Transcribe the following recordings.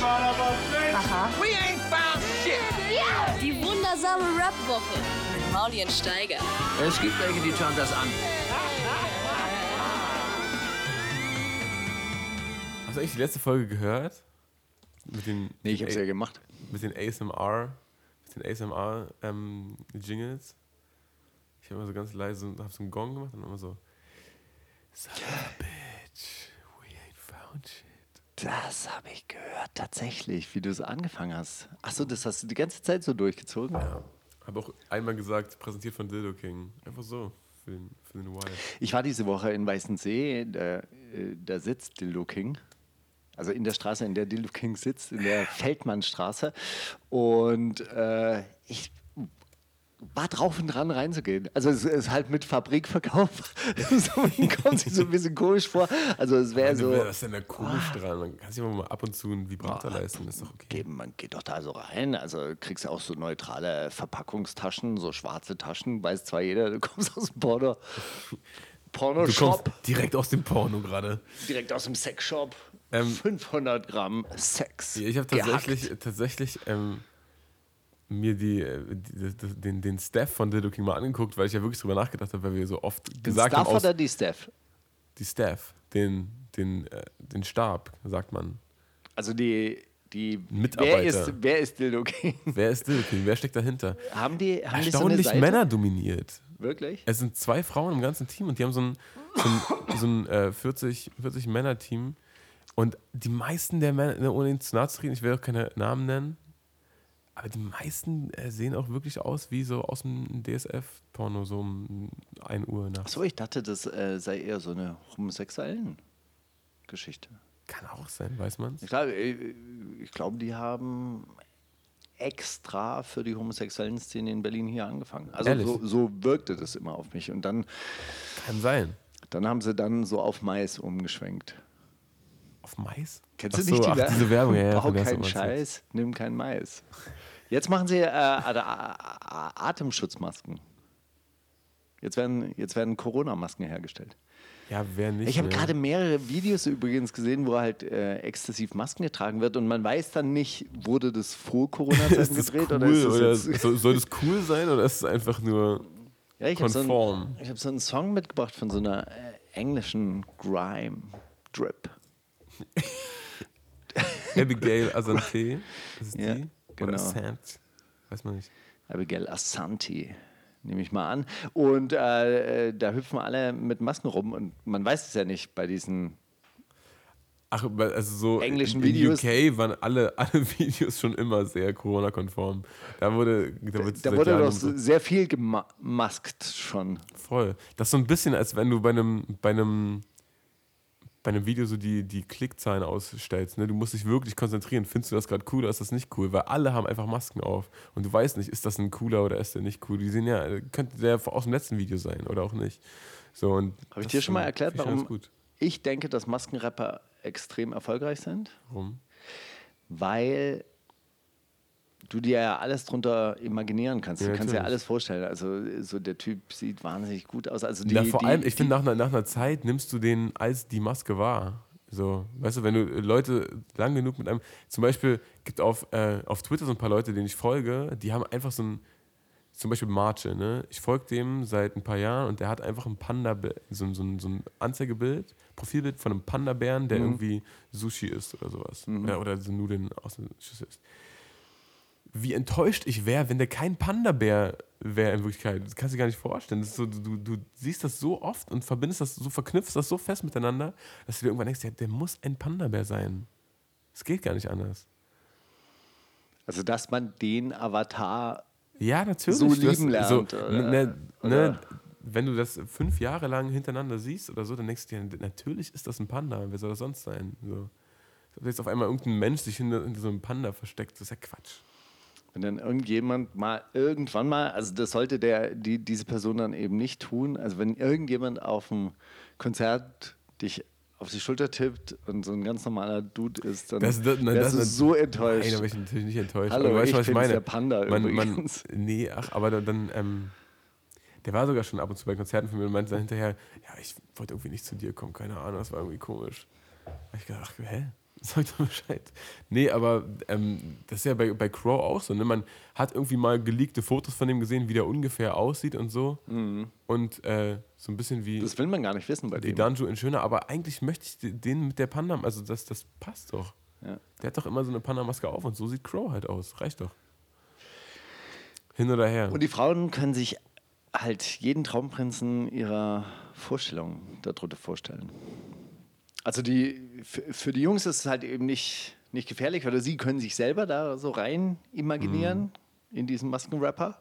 Aha. We ain't found shit. Die wundersame Rap-Woche mit Maulien Steiger. Es gibt welche, die schauen das an. Hast du eigentlich die letzte Folge gehört? Mit den, Nee, ich hab's A- ja gemacht. Mit den ASMR, mit den ASMR ähm, Jingles. Ich habe immer so ganz leise und habe so einen Gong gemacht und immer so Son of a bitch, we ain't found shit. Das habe ich gehört, tatsächlich, wie du es angefangen hast. Achso, das hast du die ganze Zeit so durchgezogen? Ja. Habe auch einmal gesagt, präsentiert von Dildo King. Einfach so, für den, für den Wild. Ich war diese Woche in Weißensee, da, äh, da sitzt Dildo King. Also in der Straße, in der Dildo King sitzt, in der Feldmannstraße. Und äh, ich war drauf und dran reinzugehen. Also es ist halt mit Fabrikverkauf. so, kommt sich so ein bisschen komisch vor. Also es wäre so... Was ist denn da komisch dran? Man kann sich aber mal ab und zu einen Vibrator leisten, ist doch okay. Geben, man geht doch da so rein. Also kriegst du auch so neutrale Verpackungstaschen, so schwarze Taschen. Weiß zwar jeder, du kommst aus dem Porno. Du kommst Porno-Shop, direkt aus dem Porno gerade. direkt aus dem Sexshop. Ähm, 500 Gramm Sex. Ich habe tatsächlich, tatsächlich ähm, mir die, äh, die, die, den, den Staff von Dildo King mal angeguckt, weil ich ja wirklich drüber nachgedacht habe, weil wir so oft Den gesagt Staff haben, aus, oder die Steph? die Staff, den, den, äh, den Stab, sagt man. Also die, die Mitarbeiter. Wer ist, wer ist Dildo King? Wer ist Dildo King? Wer steckt dahinter? Haben die, haben die so Erstaunlich? Männer dominiert. Wirklich? Es sind zwei Frauen im ganzen Team und die haben so ein, so ein, so ein äh, 40, 40 Männer-Team. Und die meisten der Männer, ne, ohne ihnen zu nahe zu reden, ich will auch keine Namen nennen, aber die meisten äh, sehen auch wirklich aus wie so aus dem DSF-Porno, so um 1 Uhr nachts. Achso, ich dachte, das äh, sei eher so eine homosexuellen Geschichte. Kann auch sein, weiß man Ich glaube, ich glaube, die haben extra für die homosexuellen Szene in Berlin hier angefangen. Also so, so wirkte das immer auf mich. Und dann, Kann sein. dann haben sie dann so auf Mais umgeschwenkt. Auf Mais? Kennst Ach du nicht so, die ach, diese Werbung? Ja, ja, Bau keinen. Scheiß, nimm kein Mais. Jetzt machen sie äh, At- A- Atemschutzmasken. Jetzt werden, jetzt werden Corona-Masken hergestellt. Ja, wer nicht? Ich habe ne? gerade mehrere Videos übrigens gesehen, wo halt äh, exzessiv Masken getragen wird und man weiß dann nicht, wurde das vor Corona-Zeiten gedreht cool, oder ist das oder jetzt soll, das cool sein oder ist es einfach nur Ja, ich habe so, konform? einen- ich hab so einen Song mitgebracht von so einer äh, englischen Grime Drip. Abigail Asante? Ist Ja, die? Genau. Oder Asante? Weiß man nicht. Abigail Asante, nehme ich mal an. Und äh, äh, da hüpfen alle mit Masken rum und man weiß es ja nicht bei diesen. Ach, also so Englischen in, in Videos. UK waren alle, alle Videos schon immer sehr Corona-konform. Da wurde, da, Da wurde doch so- sehr viel gemaskt schon. voll. Das ist so ein bisschen, als wenn du bei einem, bei einem, bei einem Video so die, die Klickzahlen ausstellst. Ne? Du musst dich wirklich konzentrieren. Findest du das gerade cool oder ist das nicht cool? Weil alle haben einfach Masken auf. Und du weißt nicht, ist das ein cooler oder ist der nicht cool? Die sehen ja, könnte der aus dem letzten Video sein oder auch nicht. So, und Habe ich dir schon mal erklärt, warum ich denke, dass Maskenrapper extrem erfolgreich sind? Warum? Weil du dir ja alles drunter imaginieren kannst. Ja, du kannst dir natürlich. alles vorstellen. Also so der Typ sieht wahnsinnig gut aus. Also die, Na, vor die, allem, ich finde, nach, einer- nach einer Zeit nimmst du den als die Maske wahr. So, weißt du, wenn du Leute lang genug mit einem, zum Beispiel gibt auf, äh, auf Twitter so ein paar Leute, denen ich folge, die haben einfach so ein, zum Beispiel Marche, ne? Ich folge dem seit ein paar Jahren und der hat einfach ein Panda, so, ein- so, so ein Anzeigebild, Profilbild von einem Panda-Bären, Mhm. der irgendwie Sushi isst oder sowas. Oder, oder so Nudeln aus der Schüssel isst. Wie enttäuscht ich wäre, wenn der kein Panda-Bär wäre in Wirklichkeit. Das kannst du dir gar nicht vorstellen. So, du, du siehst das so oft und verbindest das so, verknüpfst das so fest miteinander, dass du dir irgendwann denkst, ja, der muss ein Panda-Bär sein. Es geht gar nicht anders. also dass man den Avatar Ja, natürlich. So lieben lernt, oder- ne, ne, oder? wenn du das fünf Jahre lang hintereinander siehst oder so, dann denkst du dir, natürlich ist das ein Panda. Wer soll das sonst sein? So. Jetzt auf einmal irgendein Mensch sich hinter, hinter so einem Panda versteckt, das ist ja Quatsch. Wenn dann irgendjemand mal irgendwann mal, also das sollte der, die, diese Person dann eben nicht tun. Also wenn irgendjemand auf dem Konzert dich auf die Schulter tippt und so ein ganz normaler Dude ist, dann Das, das, nein, wärst das, du so enttäuscht. Nein, da bin ich natürlich nicht enttäuscht. Hallo, aber du weißt, ich was ich meine. der Panda man, man. Nee, ach, aber dann, dann ähm, der war sogar schon ab und zu bei Konzerten von mir und meinte dann hinterher, ja, ich wollte irgendwie nicht zu dir kommen, keine Ahnung, das war irgendwie komisch. Da hab ich gedacht, ach, hä? Sag doch Bescheid. Nee, aber ähm, das ist ja bei, bei Crow auch so. Ne? Man hat irgendwie mal geleakte Fotos von dem gesehen, wie der ungefähr aussieht und so. Und äh, so ein bisschen wie, Mhm. Das will man gar nicht wissen bei dem. Danjo in Schöner. Aber eigentlich möchte ich de- den mit der Panda, also das, das passt doch. Ja. Der hat doch immer so eine Panda-Maske auf und so sieht Crow halt aus. Reicht doch. Hin oder her. Und die Frauen können sich halt jeden Traumprinzen ihrer Vorstellung darunter vorstellen. Also die, für, für die Jungs ist es halt eben nicht, nicht gefährlich, oder sie können sich selber da so rein imaginieren in diesen Maskenrapper.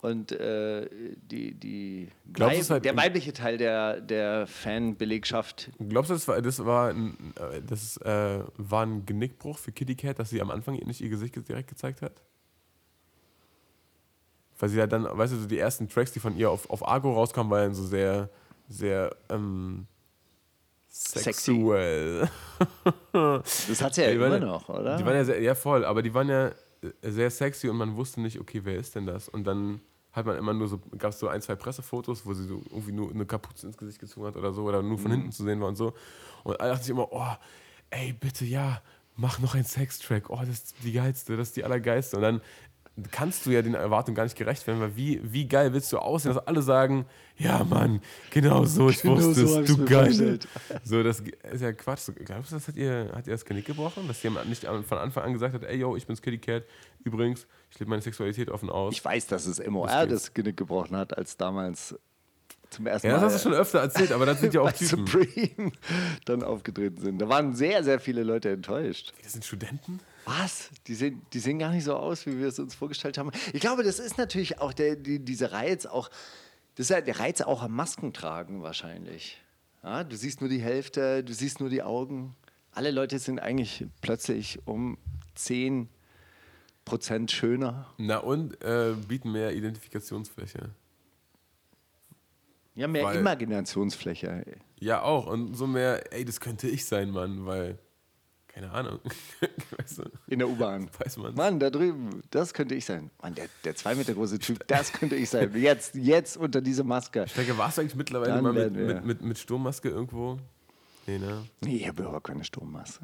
Und äh, die, die Weib, halt der weibliche Teil der, der Fanbelegschaft, Glaubst du, das war, das war, ein, äh, das, äh, war ein Genickbruch für Kitty Cat, dass sie am Anfang nicht ihr Gesicht direkt gezeigt hat? Weil sie ja dann, weißt du, so die ersten Tracks, die von ihr auf, auf Argo rauskamen, waren so sehr, sehr ähm. Sexuell. das hat sie ja Die waren immer ja- noch, oder? Die waren ja sehr, ja voll, aber die waren ja äh, sehr sexy und man wusste nicht, okay, wer ist denn das? Und dann hat man immer nur so, gab es so ein, zwei Pressefotos, wo sie so irgendwie nur eine Kapuze ins Gesicht gezogen hat oder so, oder nur Mhm. von hinten zu sehen war und so. Und alle dachten sich immer, oh, ey, bitte, ja, mach noch einen Sextrack. Oh, das ist die geilste, das ist die allergeilste. Und dann kannst du ja den Erwartungen gar nicht gerecht werden, weil wie, wie geil willst du aussehen, dass alle sagen, ja Mann, genau so, ich Genau wusste so es, du geil. So, das ist ja Quatsch. Glaubst du, das hat ihr, hat ihr das Genick gebrochen? Dass jemand nicht von Anfang an gesagt hat, ey yo, ich bin's Kitty Cat. Übrigens, ich lebe meine Sexualität offen aus. Ich weiß, dass es MOR Das das Genick gebrochen hat, als damals zum ersten ja, Mal. das hast du schon öfter erzählt, aber das sind ja auch Typen. Supreme dann aufgetreten sind. Da waren sehr, sehr viele Leute enttäuscht. Das sind Studenten? Was? Die sehen, die sehen gar nicht so aus, wie wir es uns vorgestellt haben. Ich glaube, das ist natürlich auch der, die, dieser Reiz, auch, das ist ja der Reiz auch am Maskentragen wahrscheinlich. Ja, du siehst nur die Hälfte, du siehst nur die Augen. Alle Leute sind eigentlich plötzlich um 10 Prozent schöner. Na und äh, bieten mehr Identifikationsfläche. Ja, mehr Weil- Imaginationsfläche. Ja, auch. Und so mehr, ey, das könnte ich sein, Mann, weil, keine Ahnung. weißt du, In der U-Bahn. weiß man. Mann, da drüben, das könnte ich sein. Mann, der, der zwei Meter große Typ, das könnte ich sein. Jetzt, jetzt unter dieser Maske. Ich denke, warst du eigentlich mittlerweile Dann mal mit, mit, mit, mit Sturmmaske irgendwo? Nee, ne? Nee, ich habe überhaupt keine Strommasse.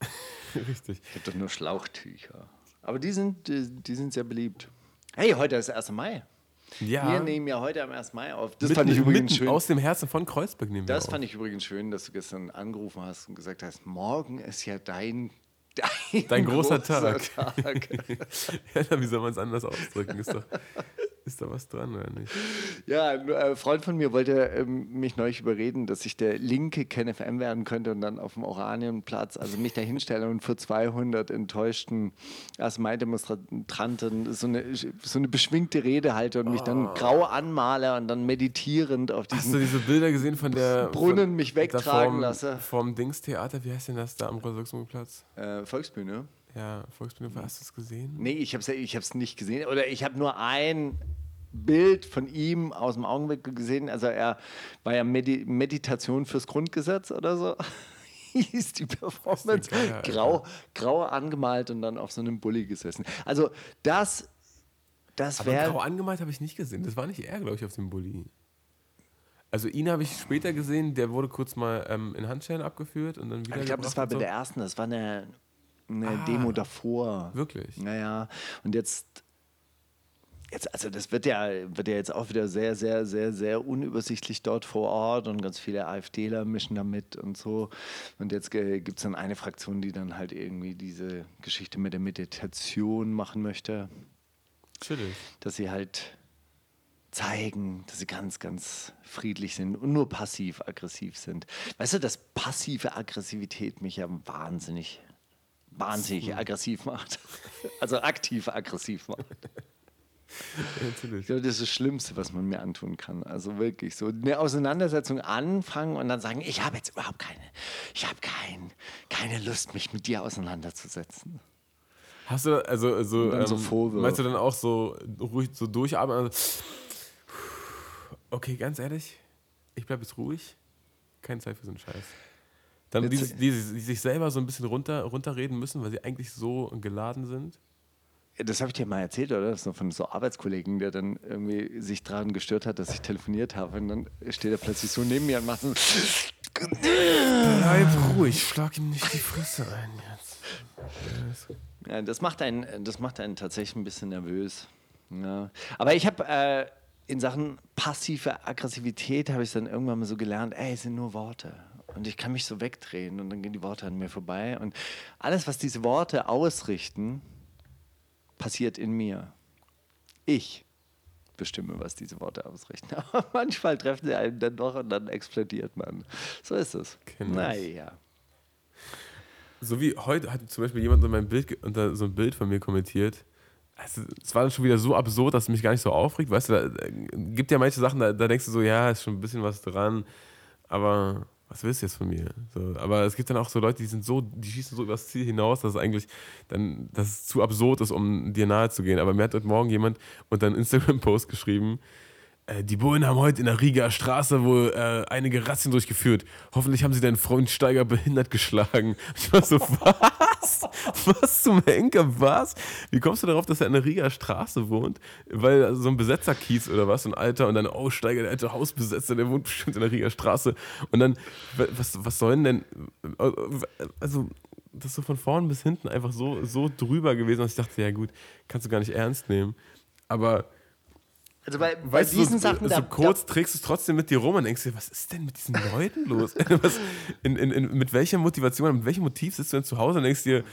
Richtig. Ich habe doch nur Schlauchtücher. Aber die sind, die, die sind sehr beliebt. Hey, heute ist 1. Mai. Ja. Wir nehmen ja heute am 1. Mai auf. Das mitten, fand ich übrigens schön. aus dem Herzen von Kreuzberg nehmen wir Das auf. fand ich übrigens schön, dass du gestern angerufen hast und gesagt hast, morgen ist ja dein, dein, Dein großer Tag. Tag. ja, wie soll man es anders ausdrücken? Ist, doch, ist da was dran, oder nicht? Ja, ein äh, Freund von mir wollte ähm, mich neulich überreden, dass ich der linke KenFM werden könnte und dann auf dem Oranienplatz, also mich da hinstelle und vor 200 enttäuschten 1. Mai-Demonstranten so eine, so eine beschwingte Rede halte und mich dann grau anmale und dann meditierend auf Oh. Hast du diesen diese Bilder gesehen von der Brunnen von, mich wegtragen vorm, lasse? Vom Dingstheater, wie heißt denn das da am Rosa-Luxemburg-Platz? äh, Volksbühne. Ja, Volksbühne, hast du es gesehen? Nee, ich habe es ich hab's nicht gesehen. Oder ich habe nur ein Bild von ihm aus dem Augenwinkel gesehen. Also er war ja Medi Meditation fürs Grundgesetz oder so. Hieß die Performance. geil, Alter. grau, grau angemalt und dann auf so einem Bulli gesessen. Also das, das Aber grau wäre. angemalt habe ich nicht gesehen. Das war nicht er, glaube ich, auf dem Bulli. Also ihn habe ich später gesehen, der wurde kurz mal ähm, in Handschellen abgeführt und dann wieder. Ich glaube, das war bei so. der ersten, das war eine, eine Ah. Demo davor. Wirklich? Naja, und jetzt, jetzt, also das wird ja, wird ja jetzt auch wieder sehr, sehr, sehr, sehr unübersichtlich dort vor Ort und ganz viele AfDler mischen da mit und so. Und jetzt gibt es dann eine Fraktion, die dann halt irgendwie diese Geschichte mit der Meditation machen möchte, Chillig. dass sie halt zeigen, dass sie ganz, ganz friedlich sind und nur passiv-aggressiv sind. Weißt du, dass passive Aggressivität mich ja wahnsinnig, wahnsinnig aggressiv macht. Also aktiv aggressiv macht. Ja, natürlich. Ich glaube, das ist das Schlimmste, was man mir antun kann. Also wirklich so eine Auseinandersetzung anfangen und dann sagen, ich habe jetzt überhaupt keine, ich habe kein, keine Lust, mich mit dir auseinanderzusetzen. Hast du, also, also so ähm, Vorwürfe. meinst du dann auch so ruhig so durchatmen? Also, okay, ganz ehrlich, ich bleibe jetzt ruhig. Keine Zeit für so einen Scheiß. Dann die, die, die sich selber so ein bisschen runter, runterreden müssen, weil sie eigentlich so geladen sind. Das habe ich dir mal erzählt, oder? Das ist noch von so Arbeitskollegen, der dann irgendwie sich daran gestört hat, dass ich telefoniert habe. Und dann steht er plötzlich so neben mir und macht so. Bleib ruhig, schlag ihm nicht die Fresse ein jetzt. Ja, das, macht einen, das macht einen tatsächlich ein bisschen nervös. Ja. Aber ich habe äh, in Sachen passive Aggressivität habe ich dann irgendwann mal so gelernt, ey, es sind nur Worte. Und ich kann mich so wegdrehen und dann gehen die Worte an mir vorbei. Und alles, was diese Worte ausrichten, passiert in mir. Ich bestimme, was diese Worte ausrichten. Aber manchmal treffen sie einen dann doch und dann explodiert man. So ist es. Ich. Naja. So wie heute hat zum Beispiel jemand unter mein Bild, unter so ein Bild von mir kommentiert. Also, es war dann schon wieder so absurd, dass es mich gar nicht so aufregt. Weißt du, da, da gibt ja manche Sachen, da, da denkst du so, ja, ist schon ein bisschen was dran, aber was willst du jetzt von mir? So, aber es gibt dann auch so Leute, die sind so, die schießen so übers Ziel hinaus, dass es eigentlich dann, dass es zu absurd ist, um dir nahe zu gehen. Aber mir hat heute Morgen jemand unter einen Instagram-Post geschrieben, äh, die Bullen haben heute in der Rieger Straße wohl äh, einige Razzien durchgeführt. Hoffentlich haben sie deinen Freund Steiger behindert geschlagen. Ich war so, was? Was zum Henker, was? Wie kommst du darauf, dass er in der Rieger Straße wohnt? Weil so ein Besetzerkiez oder was, so ein Alter und dann, oh Steiger, der alte Hausbesetzer, der wohnt bestimmt in der Rieger Straße. Und dann, wa- was, was sollen denn, also das ist so von vorn bis hinten einfach so, so drüber gewesen, dass ich dachte, ja gut, kannst du gar nicht ernst nehmen. Aber Also bei, bei Weißt du, diesen so, Sachen, so da, kurz trägst du es trotzdem mit dir rum und denkst dir, was ist denn mit diesen Leuten los? was, in, in, in, mit welcher Motivation, mit welchem Motiv sitzt du denn zu Hause und denkst dir,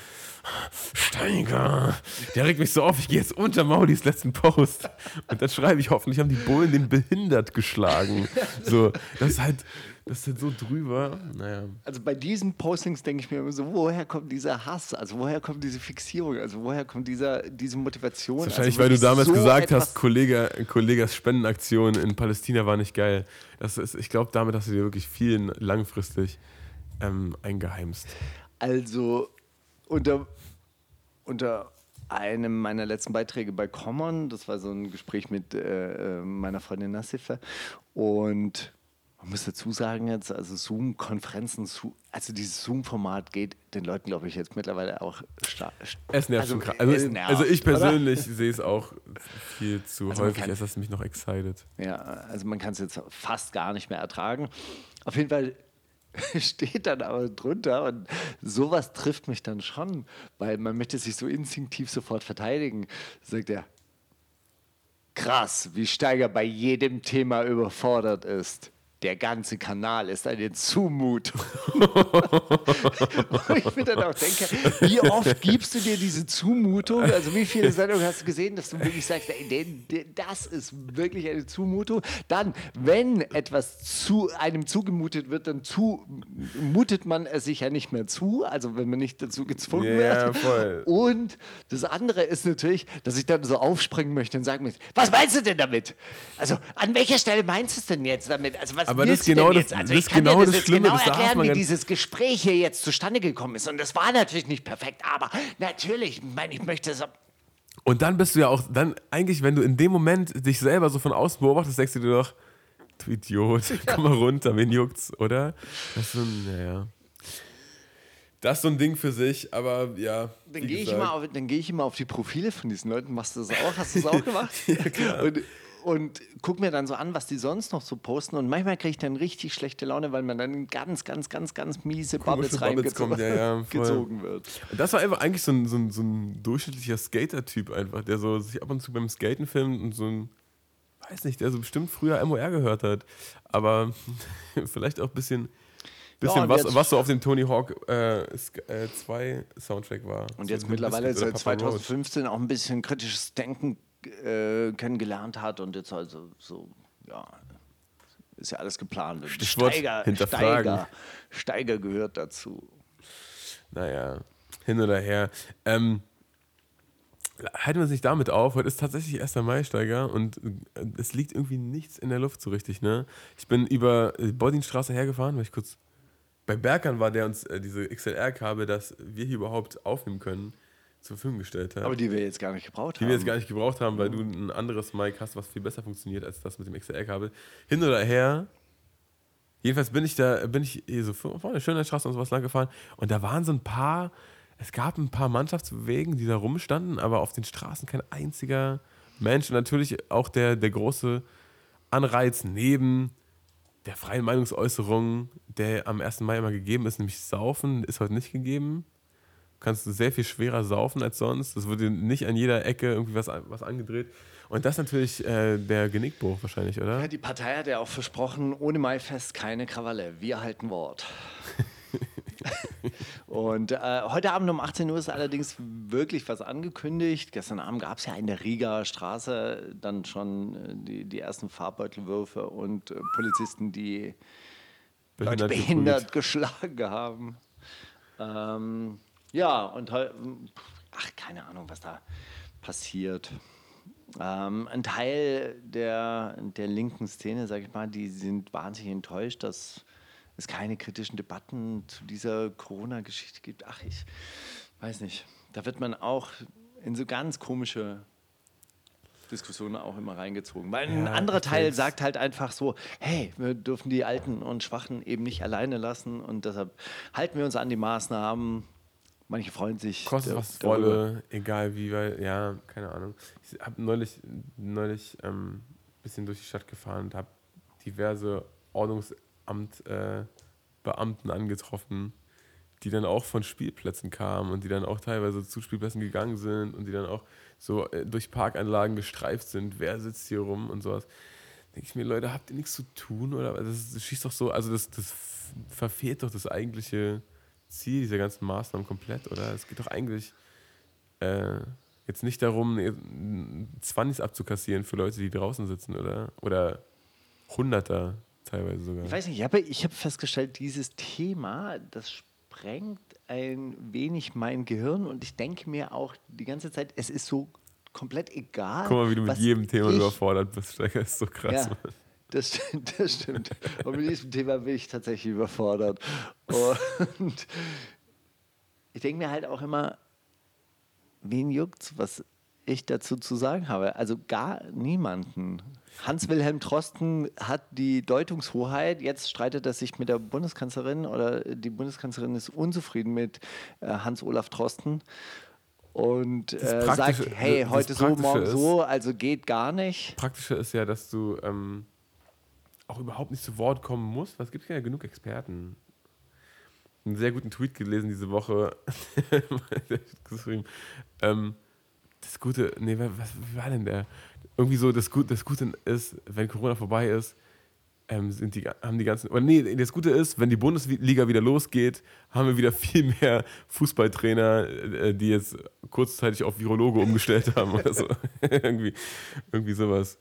Steiger, der regt mich so auf, ich gehe jetzt unter Maulis letzten Post. Und dann schreibe ich, hoffentlich haben die Bullen den behindert geschlagen. So, das ist halt, das ist halt so drüber. Naja. Also bei diesen Postings denke ich mir immer so, woher kommt dieser Hass? Also woher kommt diese Fixierung? Also woher kommt dieser, diese Motivation? Wahrscheinlich, also weil du damals so gesagt hast, Kollege, Kollegas Spendenaktion in Palästina war nicht geil. Das ist, ich glaube, damit hast du dir wirklich viel langfristig ähm, eingeheimst. Also unter, unter einem meiner letzten Beiträge bei Common, das war so ein Gespräch mit äh, äh, meiner Freundin Nassife und man muss dazu sagen jetzt, also Zoom-Konferenzen, Zo- also dieses Zoom-Format geht den Leuten, glaube ich, jetzt mittlerweile auch stark. Es nervt also, schon krass. Also, nervt, also ich oder? persönlich sehe es auch viel zu Also häufig, als dass es mich noch excited. Ja, also man kann es jetzt fast gar nicht mehr ertragen. Auf jeden Fall steht dann aber drunter und sowas trifft mich dann schon, weil man möchte sich so instinktiv sofort verteidigen. Sagt er, krass, wie Steiger bei jedem Thema überfordert ist. Der ganze Kanal ist eine Zumutung. Wo ich mir dann auch denke, wie oft gibst du dir diese Zumutung? Also wie viele Sendungen hast du gesehen, dass du wirklich sagst, ey, das ist wirklich eine Zumutung? Dann, wenn etwas zu einem zugemutet wird, dann zu, mutet man es sich ja nicht mehr zu, also wenn man nicht dazu gezwungen Ja, wird. voll. Und das andere ist natürlich, dass ich dann so aufspringen möchte und sagen möchte, was meinst du denn damit? Also an welcher Stelle meinst du es denn jetzt damit? Also was Aber das ist genau das-? Also das ich ist kann genau dir das das jetzt Schlimme, genau das erklären, wie dieses Gespräch hier jetzt zustande gekommen ist. Und das war natürlich nicht perfekt, aber natürlich, ich meine, ich möchte es... Und dann bist du ja auch, dann eigentlich, wenn du in dem Moment dich selber so von außen beobachtest, denkst du dir doch, du Idiot, komm mal runter, wen juckt's, oder? Das ist so ein, naja. Das ist so ein Ding für sich, aber ja. Dann gehe ich, immer auf- dann geh ich immer auf die Profile von diesen Leuten. Machst du das auch? Hast du das auch gemacht? ja, klar. Und, und guck mir dann so an, was die sonst noch so posten. Und manchmal kriege ich dann richtig schlechte Laune, weil man dann ganz, ganz, ganz, ganz miese Bubbles, reingezogen ja, ja, wird. Das war einfach eigentlich so ein, so ein, so ein durchschnittlicher Skater-Typ einfach, der so sich ab und zu beim Skaten filmt und so ein, weiß nicht, der so bestimmt früher MOR gehört hat, aber vielleicht auch ein bisschen, bisschen und was, was so auf dem Tony Hawk 2 Soundtrack war. Und So jetzt Limp mittlerweile seit Papa Roach. 2015 auch ein bisschen kritisches Denken äh, kennengelernt hat und jetzt also so, ja, ist ja alles geplant. Und Stichwort Steiger, hinterfragen. Steiger, Steiger gehört dazu. Naja, hin oder her. Ähm, halten wir uns nicht damit auf. Heute ist tatsächlich 1. Mai-Steiger und äh, es liegt irgendwie nichts in der Luft so richtig. Ne? Ich bin über die Bodinstraße hergefahren, weil ich kurz bei Berkan war, der uns äh, diese XLR-Kabel, dass wir hier überhaupt aufnehmen können, zur Verfügung gestellt hat. Aber die wir jetzt gar nicht gebraucht die haben. wir jetzt gar nicht gebraucht haben, weil du ein anderes Mic hast, was viel besser funktioniert als das mit dem XLR-Kabel. Hin oder her. Jedenfalls bin ich da, bin ich hier so vorne schön der Straße und sowas lang gefahren und da waren so ein paar, es gab ein paar Mannschaftswegen, die da rumstanden, aber auf den Straßen kein einziger Mensch und natürlich auch der, der große Anreiz neben der freien Meinungsäußerung, der am 1. Mai immer gegeben ist, nämlich Saufen, ist heute nicht gegeben. Kannst du sehr viel schwerer saufen als sonst. Es wurde nicht an jeder Ecke irgendwie was, was angedreht. Und das natürlich äh, der Genickbruch wahrscheinlich, oder? Ja, die Partei hat ja auch versprochen, ohne Maifest keine Krawalle. Wir halten Wort. Und äh, heute Abend um 18 Uhr ist allerdings wirklich was angekündigt. Gestern Abend gab es ja in der Riga Straße dann schon äh, die, die ersten Farbbeutelwürfe und äh, Polizisten, die Leute Behindert behindert geschlagen haben. Ähm, ja, und heu- ach, keine Ahnung, was da passiert. Ähm, ein Teil der, der linken Szene, sag ich mal, die sind wahnsinnig enttäuscht, dass es keine kritischen Debatten zu dieser Corona-Geschichte gibt. Ach, ich weiß nicht. Da wird man auch in so ganz komische Diskussionen auch immer reingezogen. Weil ein Ja, anderer Teil jetzt- sagt halt einfach so, hey, wir dürfen die Alten und Schwachen eben nicht alleine lassen und deshalb halten wir uns an die Maßnahmen. Manche freuen sich. Kostet was es wolle, egal wie, weil, ja, keine Ahnung. Ich habe neulich, neulich ähm, ein bisschen durch die Stadt gefahren und habe diverse Ordnungsamt äh, angetroffen, die dann auch von Spielplätzen kamen und die dann auch teilweise zu Spielplätzen gegangen sind und die dann auch so äh, durch Parkanlagen gestreift sind, wer sitzt hier rum und sowas. Denke ich mir, Leute, habt ihr nichts zu tun? Oder das, das schießt doch so, also das, das verfehlt doch das eigentliche Ziel dieser ganzen Maßnahmen komplett, oder? Es geht doch eigentlich äh, jetzt nicht darum, 20 abzukassieren für Leute, die draußen sitzen, oder? Oder Hunderter teilweise sogar. Ich weiß nicht, ich habe ich hab festgestellt, dieses Thema, das sprengt ein wenig mein Gehirn und ich denke mir auch die ganze Zeit, es ist so komplett egal. Guck mal, wie du mit jedem Thema überfordert bist, Steiger. ist so krass. Ja. Das stimmt, das stimmt. Und mit diesem Thema bin ich tatsächlich überfordert. Und ich denke mir halt auch immer, wen juckt's, was ich dazu zu sagen habe? Also gar niemanden. Hans-Wilhelm Drosten hat die Deutungshoheit. Jetzt streitet er sich mit der Bundeskanzlerin oder die Bundeskanzlerin ist unzufrieden mit äh, Hans-Olaf Drosten und äh, sagt, hey, heute so, morgen ist- so, also geht gar nicht. Praktische ist ja, dass du ähm, auch überhaupt nicht zu Wort kommen musst, weil es gibt ja genug Experten. Einen sehr guten Tweet gelesen diese Woche. Ähm, das Gute, nee, wa- was wie war denn der? Irgendwie so, das, das Gute ist, wenn Corona vorbei ist, ähm, sind die, haben die ganzen, oder nee, das Gute ist, wenn die Bundesliga wieder losgeht, haben wir wieder viel mehr Fußballtrainer, äh, die jetzt kurzzeitig auf Virologe umgestellt haben oder so. irgendwie, irgendwie sowas.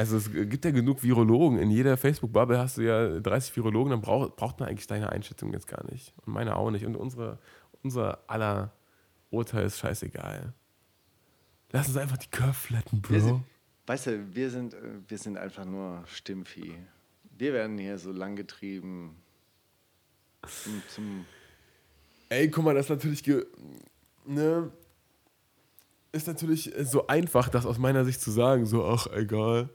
Also es gibt ja genug Virologen. In jeder Facebook-Bubble hast du ja 30 Virologen, dann brauch, braucht man eigentlich deine Einschätzung jetzt gar nicht. Und meine auch nicht. Und unsere, unser aller Urteil ist scheißegal. Lass uns einfach die Curve flatten, Bro. sind, weißt du, wir sind, äh, wir sind einfach nur Stimmvieh. Wir werden hier so lang getrieben zum, zum Ey, guck mal, das ist natürlich ge ne, ist natürlich so einfach, das aus meiner Sicht zu sagen, so, ach, egal.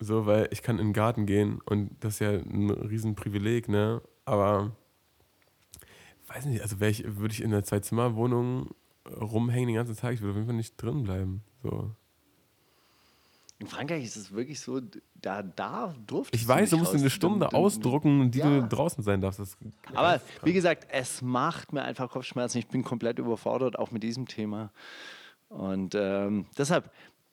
So, weil ich kann in den Garten gehen und das ist ja ein Riesenprivileg, ne? Aber weiß nicht, also ich, würde ich in einer Zwei-Zimmer-Wohnung rumhängen den ganzen Tag, ich würde auf jeden Fall nicht drin bleiben. So. In Frankreich ist es wirklich so, da, da durfte Ich weiß, du musst eine Stunde ausdrucken, die Ja. du draußen sein darfst. Das Aber wie gesagt, es macht mir einfach Kopfschmerzen. Ich bin komplett überfordert, auch mit diesem Thema. Und ähm, deshalb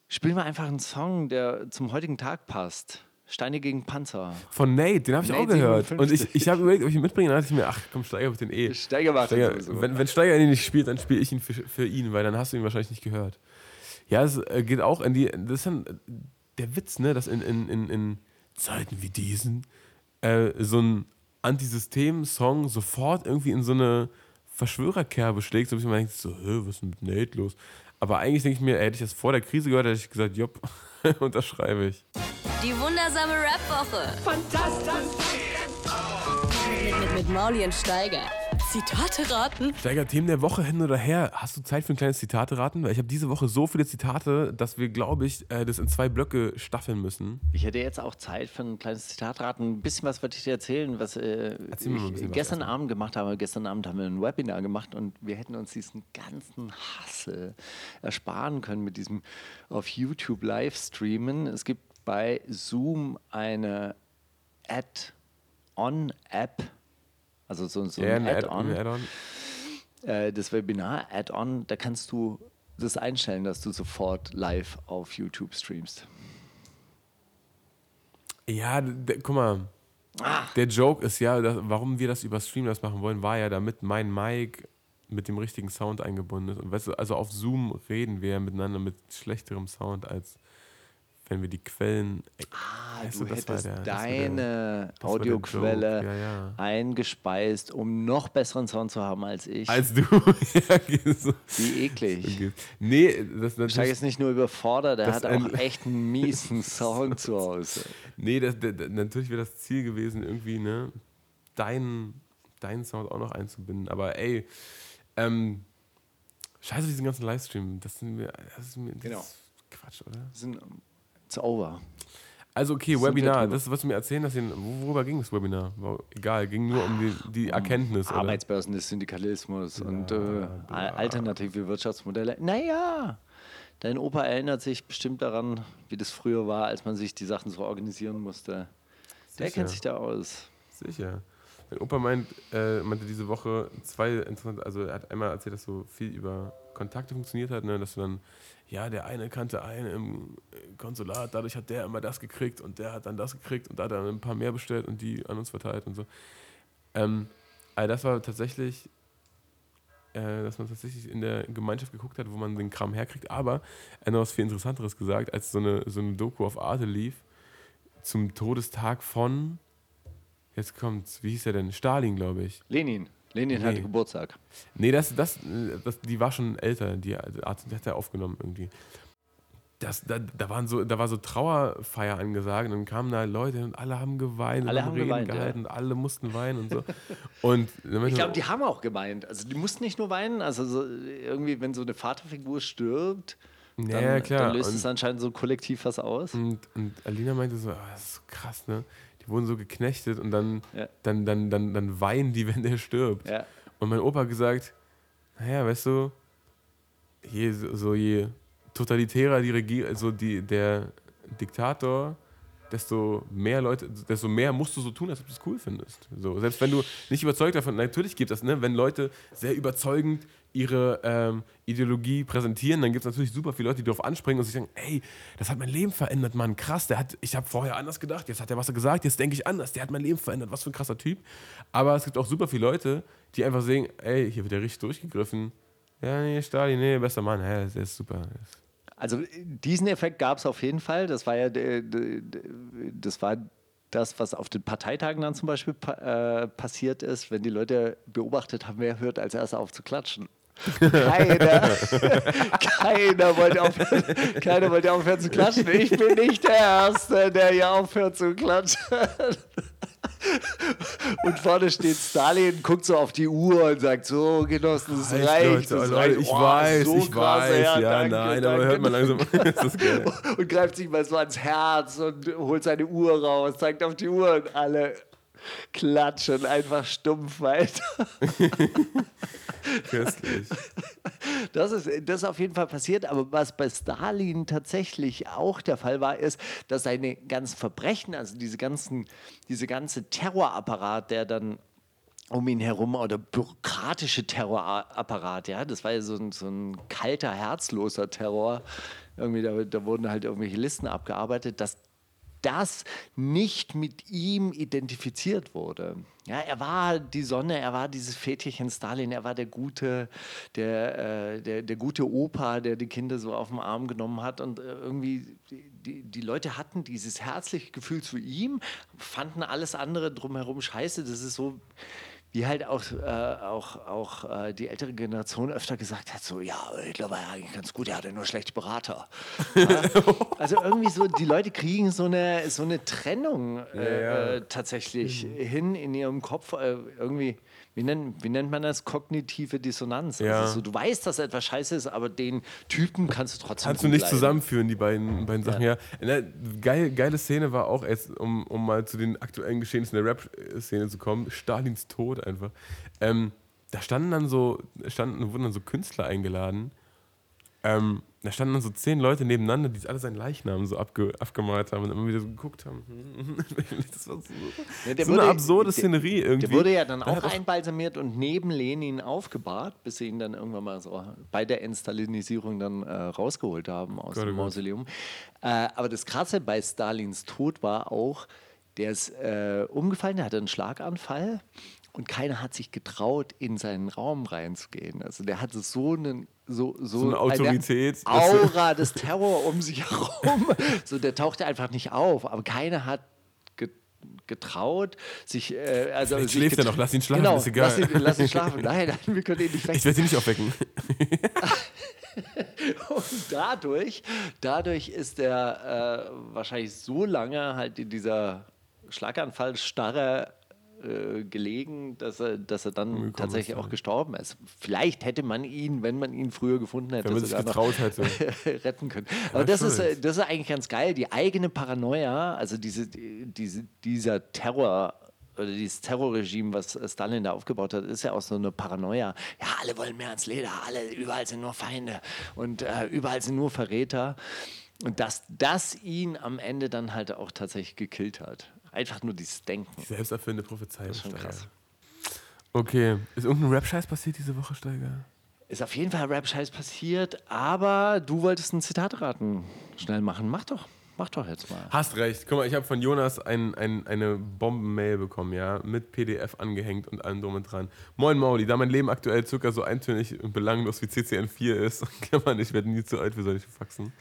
spielen wir einfach einen Song, der zum heutigen Tag passt. Steine gegen Panzer. Von Nate, den habe ich auch Nate gehört. Und ich, 57. ich habe überlegt, ob ich ihn mitbringe. Dann dachte ich mir, ach komm, Steiger wird den eh. Steiger macht Steiger, wenn, wenn Steiger ihn nicht spielt, dann spiele ich ihn für, für ihn, weil dann hast du ihn wahrscheinlich nicht gehört. Ja, es äh, geht auch in die. Das ist dann der Witz, ne, dass in, in, in, in Zeiten wie diesen äh, so ein Antisystem-Song sofort irgendwie in so eine Verschwörerkerbe schlägt, so bis man denkt, so, was ist denn mit Nate los? Aber eigentlich denke ich mir, hätte ich das vor der Krise gehört, hätte ich gesagt, jopp, unterschreibe ich. Die wundersame Rap-Woche. Fantastisch. Mit, mit, mit Mauli und Steiger. Zitate raten. Steiger, Themen der Woche hin oder her. Hast du Zeit für ein kleines Zitate raten? Weil ich habe diese Woche so viele Zitate, dass wir, glaube ich, äh, das in zwei Blöcke staffeln müssen. Ich hätte jetzt auch Zeit für ein kleines Zitatraten. Ein bisschen was wollte ich dir erzählen, was äh, Erzähl ich was gestern erstmal. Abend gemacht habe. Gestern Abend haben wir ein Webinar gemacht und wir hätten uns diesen ganzen Hassel ersparen können mit diesem auf YouTube Livestreamen. Es gibt bei Zoom eine Add-on-App, also so, so Ja, ein Add- Add-on, Add-on. äh, das Webinar Add-on, da kannst du das einstellen, dass du sofort live auf YouTube streamst. Ja, guck mal. Ah. Der Joke ist ja, dass, warum wir das über Streamlabs machen wollen, war ja, damit mein Mic mit dem richtigen Sound eingebunden ist. Und weißt du, also auf Zoom reden wir ja miteinander mit schlechterem Sound, als wenn wir die Quellen. Ah, Weißt du das war hättest der- das deine das Audioquelle ja, ja. eingespeist, um noch besseren Sound zu haben als ich. Als du. ja, so. Wie eklig. Nee, das Steig natürlich. ist nicht nur überfordert, er Das hat auch echt einen miesen Sound zu Hause. Nee, das, das, das, natürlich wäre das Ziel gewesen, irgendwie, ne, deinen deinen Sound auch noch einzubinden. Aber ey, ähm, scheiße diesen ganzen Livestream. Das sind wir. Das ist mir das Genau. ist Quatsch, oder? Wir sind it's over. Also, okay, wir Webinar. Das, was du mir erzählen hast, worüber ging das Webinar? War egal, ging nur um die, die Erkenntnis. Oder? Arbeitsbörsen des Syndikalismus und äh, alternative Wirtschaftsmodelle. Naja, dein Opa erinnert sich bestimmt daran, wie das früher war, als man sich die Sachen so organisieren musste. Der Sicher. kennt sich da aus. Sicher. Mein Opa meint, äh, meinte diese Woche zwei interessante, also er hat einmal erzählt, dass so viel über Kontakte funktioniert hat, ne, dass du dann, ja, der eine kannte einen im Konsulat, dadurch hat der immer das gekriegt und der hat dann das gekriegt und da hat er ein paar mehr bestellt und die an uns verteilt und so. Ähm, also das war tatsächlich, äh, dass man tatsächlich in der Gemeinschaft geguckt hat, wo man den Kram herkriegt, aber er hat noch was viel Interessanteres gesagt, als so eine, so eine Doku auf Arte lief, zum Todestag von, jetzt kommt's, wie hieß er denn? Stalin, glaube ich. Lenin. Lenin hatte Nee. Geburtstag. Nee, das, das, das, die war schon älter, die die hat er aufgenommen irgendwie. Das, da, da, waren so, da war so Trauerfeier angesagt und dann kamen da Leute und alle haben geweint und Alle haben haben Reden geweint, ja. gehalten und alle mussten weinen und so. Und Ich glaube, die haben auch gemeint. Also die mussten nicht nur weinen. Also so irgendwie, wenn so eine Vaterfigur stirbt, dann, ja, klar. dann löst und, es anscheinend so kollektiv was aus. und, und Alina meinte so, ah, das ist so krass, ne? Die wurden so geknechtet und dann, Ja. dann, dann, dann, dann weinen die, wenn der stirbt. Ja. Und mein Opa hat gesagt, naja, weißt du, je, so je totalitärer die Regier also die, der Diktator, desto mehr Leute, desto mehr musst du so tun, als ob du es cool findest. So, selbst wenn du nicht überzeugt davon, natürlich gibt es, ne, wenn Leute sehr überzeugend ihre ähm, Ideologie präsentieren, dann gibt es natürlich super viele Leute, die darauf anspringen und sich sagen, ey, das hat mein Leben verändert, Mann, krass, der hat, ich habe vorher anders gedacht, jetzt hat er was gesagt, jetzt denke ich anders, der hat mein Leben verändert, was für ein krasser Typ. Aber es gibt auch super viele Leute, die einfach sehen, ey, hier wird ja richtig durchgegriffen. Ja, nee, Stalin, nee, bester Mann, ja, der ist super. Der Also diesen Effekt gab es auf jeden Fall. Das war ja der- der- der- das war das, was auf den Parteitagen dann zum Beispiel äh, passiert ist, wenn die Leute beobachtet haben, wer hört als erster auf zu klatschen. Keiner, keiner, wollte aufhören, keiner wollte aufhören zu klatschen. Ich bin nicht der Erste, der hier aufhört zu klatschen. Und vorne steht Stalin, guckt so auf die Uhr und sagt: So, Genossen, es Reicht. Leute, reicht. ich Oh, weiß, so ich krass, weiß, ja, danke, nein, aber danke. hört man langsam, und greift sich mal so ans Herz und holt seine Uhr raus, zeigt auf die Uhr und alle klatschen einfach stumpf weiter. Köstlich. Das ist, das ist auf jeden Fall passiert. Aber was bei Stalin tatsächlich auch der Fall war, ist, dass seine ganzen Verbrechen, also diese ganzen, diese ganze Terrorapparat, der dann um ihn herum oder bürokratische Terrorapparat, ja, das war ja so ein, so ein kalter, herzloser Terror. Irgendwie, da, da wurden halt irgendwelche Listen abgearbeitet, dass das nicht mit ihm identifiziert wurde. Ja, er war die Sonne, er war dieses Väterchen Stalin, er war der gute, der, äh, der, der gute Opa, der die Kinder so auf den Arm genommen hat. Und äh, irgendwie, die, die Leute hatten dieses herzliche Gefühl zu ihm, fanden alles andere drumherum scheiße. Das ist so, wie halt auch, äh, auch, auch äh, die ältere Generation öfter gesagt hat, so, ja, ich glaube, er war eigentlich ganz gut, er hatte nur schlechte Berater. Ja? Also irgendwie so, die Leute kriegen so eine, so eine Trennung äh, Ja, ja. Äh, tatsächlich hin in ihrem Kopf. Äh, irgendwie, wie nennt, wie nennt man das? Kognitive Dissonanz. Ja. Also so, du weißt, dass etwas scheiße ist, aber den Typen kannst du trotzdem Kannst du nicht leiden. zusammenführen, die beiden, beiden Sachen, ja. Ne, geil, geile Szene war auch, jetzt, um, um mal zu den aktuellen Geschehnissen der Rap-Szene zu kommen, Stalins Tod einfach. Ähm, da standen dann so, standen, wurden dann so Künstler eingeladen, Ähm, da standen dann so zehn Leute nebeneinander, die alle seinen Leichnam so abge abgemalt haben und immer wieder so geguckt haben. das war so, Ja, so wurde- eine absurde der- Szenerie irgendwie. Der wurde ja dann auch einbalsamiert und neben Lenin aufgebahrt, bis sie ihn dann irgendwann mal so bei der Entstalinisierung dann äh, rausgeholt haben aus Gott, dem oh Gott. Mausoleum. Äh, aber das Krasse bei Stalins Tod war auch, der ist äh, umgefallen, der hatte einen Schlaganfall und keiner hat sich getraut, in seinen Raum reinzugehen. Also der hatte so einen so, so, So eine Autorität, dass- Aura des Terror um sich herum. So, der tauchte einfach nicht auf, aber keiner hat ge- getraut, sich. Äh, also sich schläft er noch, lass ihn schlafen, genau, ist egal. Lass ihn, lass ihn schlafen. Nein, wir können ihn nicht weg. Ich werde sie nicht aufwecken. Und dadurch, dadurch ist er äh, wahrscheinlich so lange halt in dieser Schlaganfallstarre äh, gelegen, dass er, dass er dann Umgekommen tatsächlich ist, auch ja. gestorben ist. Vielleicht hätte man ihn, wenn man ihn früher gefunden hätte, Wenn man sich getraut hätte. retten können. Aber das, ist, äh, das ist eigentlich ganz geil. Die eigene Paranoia, also diese, die- diese, dieser Terror oder dieses Terrorregime, was Stalin da aufgebaut hat, ist ja auch so eine Paranoia. Ja, alle wollen mehr ans Leder, alle, überall sind nur Feinde und äh, überall sind nur Verräter. Und dass das ihn am Ende dann halt auch tatsächlich gekillt hat. Einfach nur dieses Denken. Selbsterfüllende Prophezeiung. Das ist schon Steiger. krass. Okay, ist irgendein Rap-Scheiß passiert diese Woche, Steiger? Ist auf jeden Fall Rap-Scheiß passiert, aber du wolltest ein Zitat raten. Schnell machen. Mach doch. Mach doch jetzt mal. Hast recht. Guck mal, ich habe von Jonas ein, ein, eine Bomben-Mail bekommen, ja, mit PDF angehängt und allem drum und dran. Moin Mauli, da mein Leben aktuell circa so eintönig und belanglos wie CCN4 ist, Klammern, ich werde nie zu alt für solche Faxen,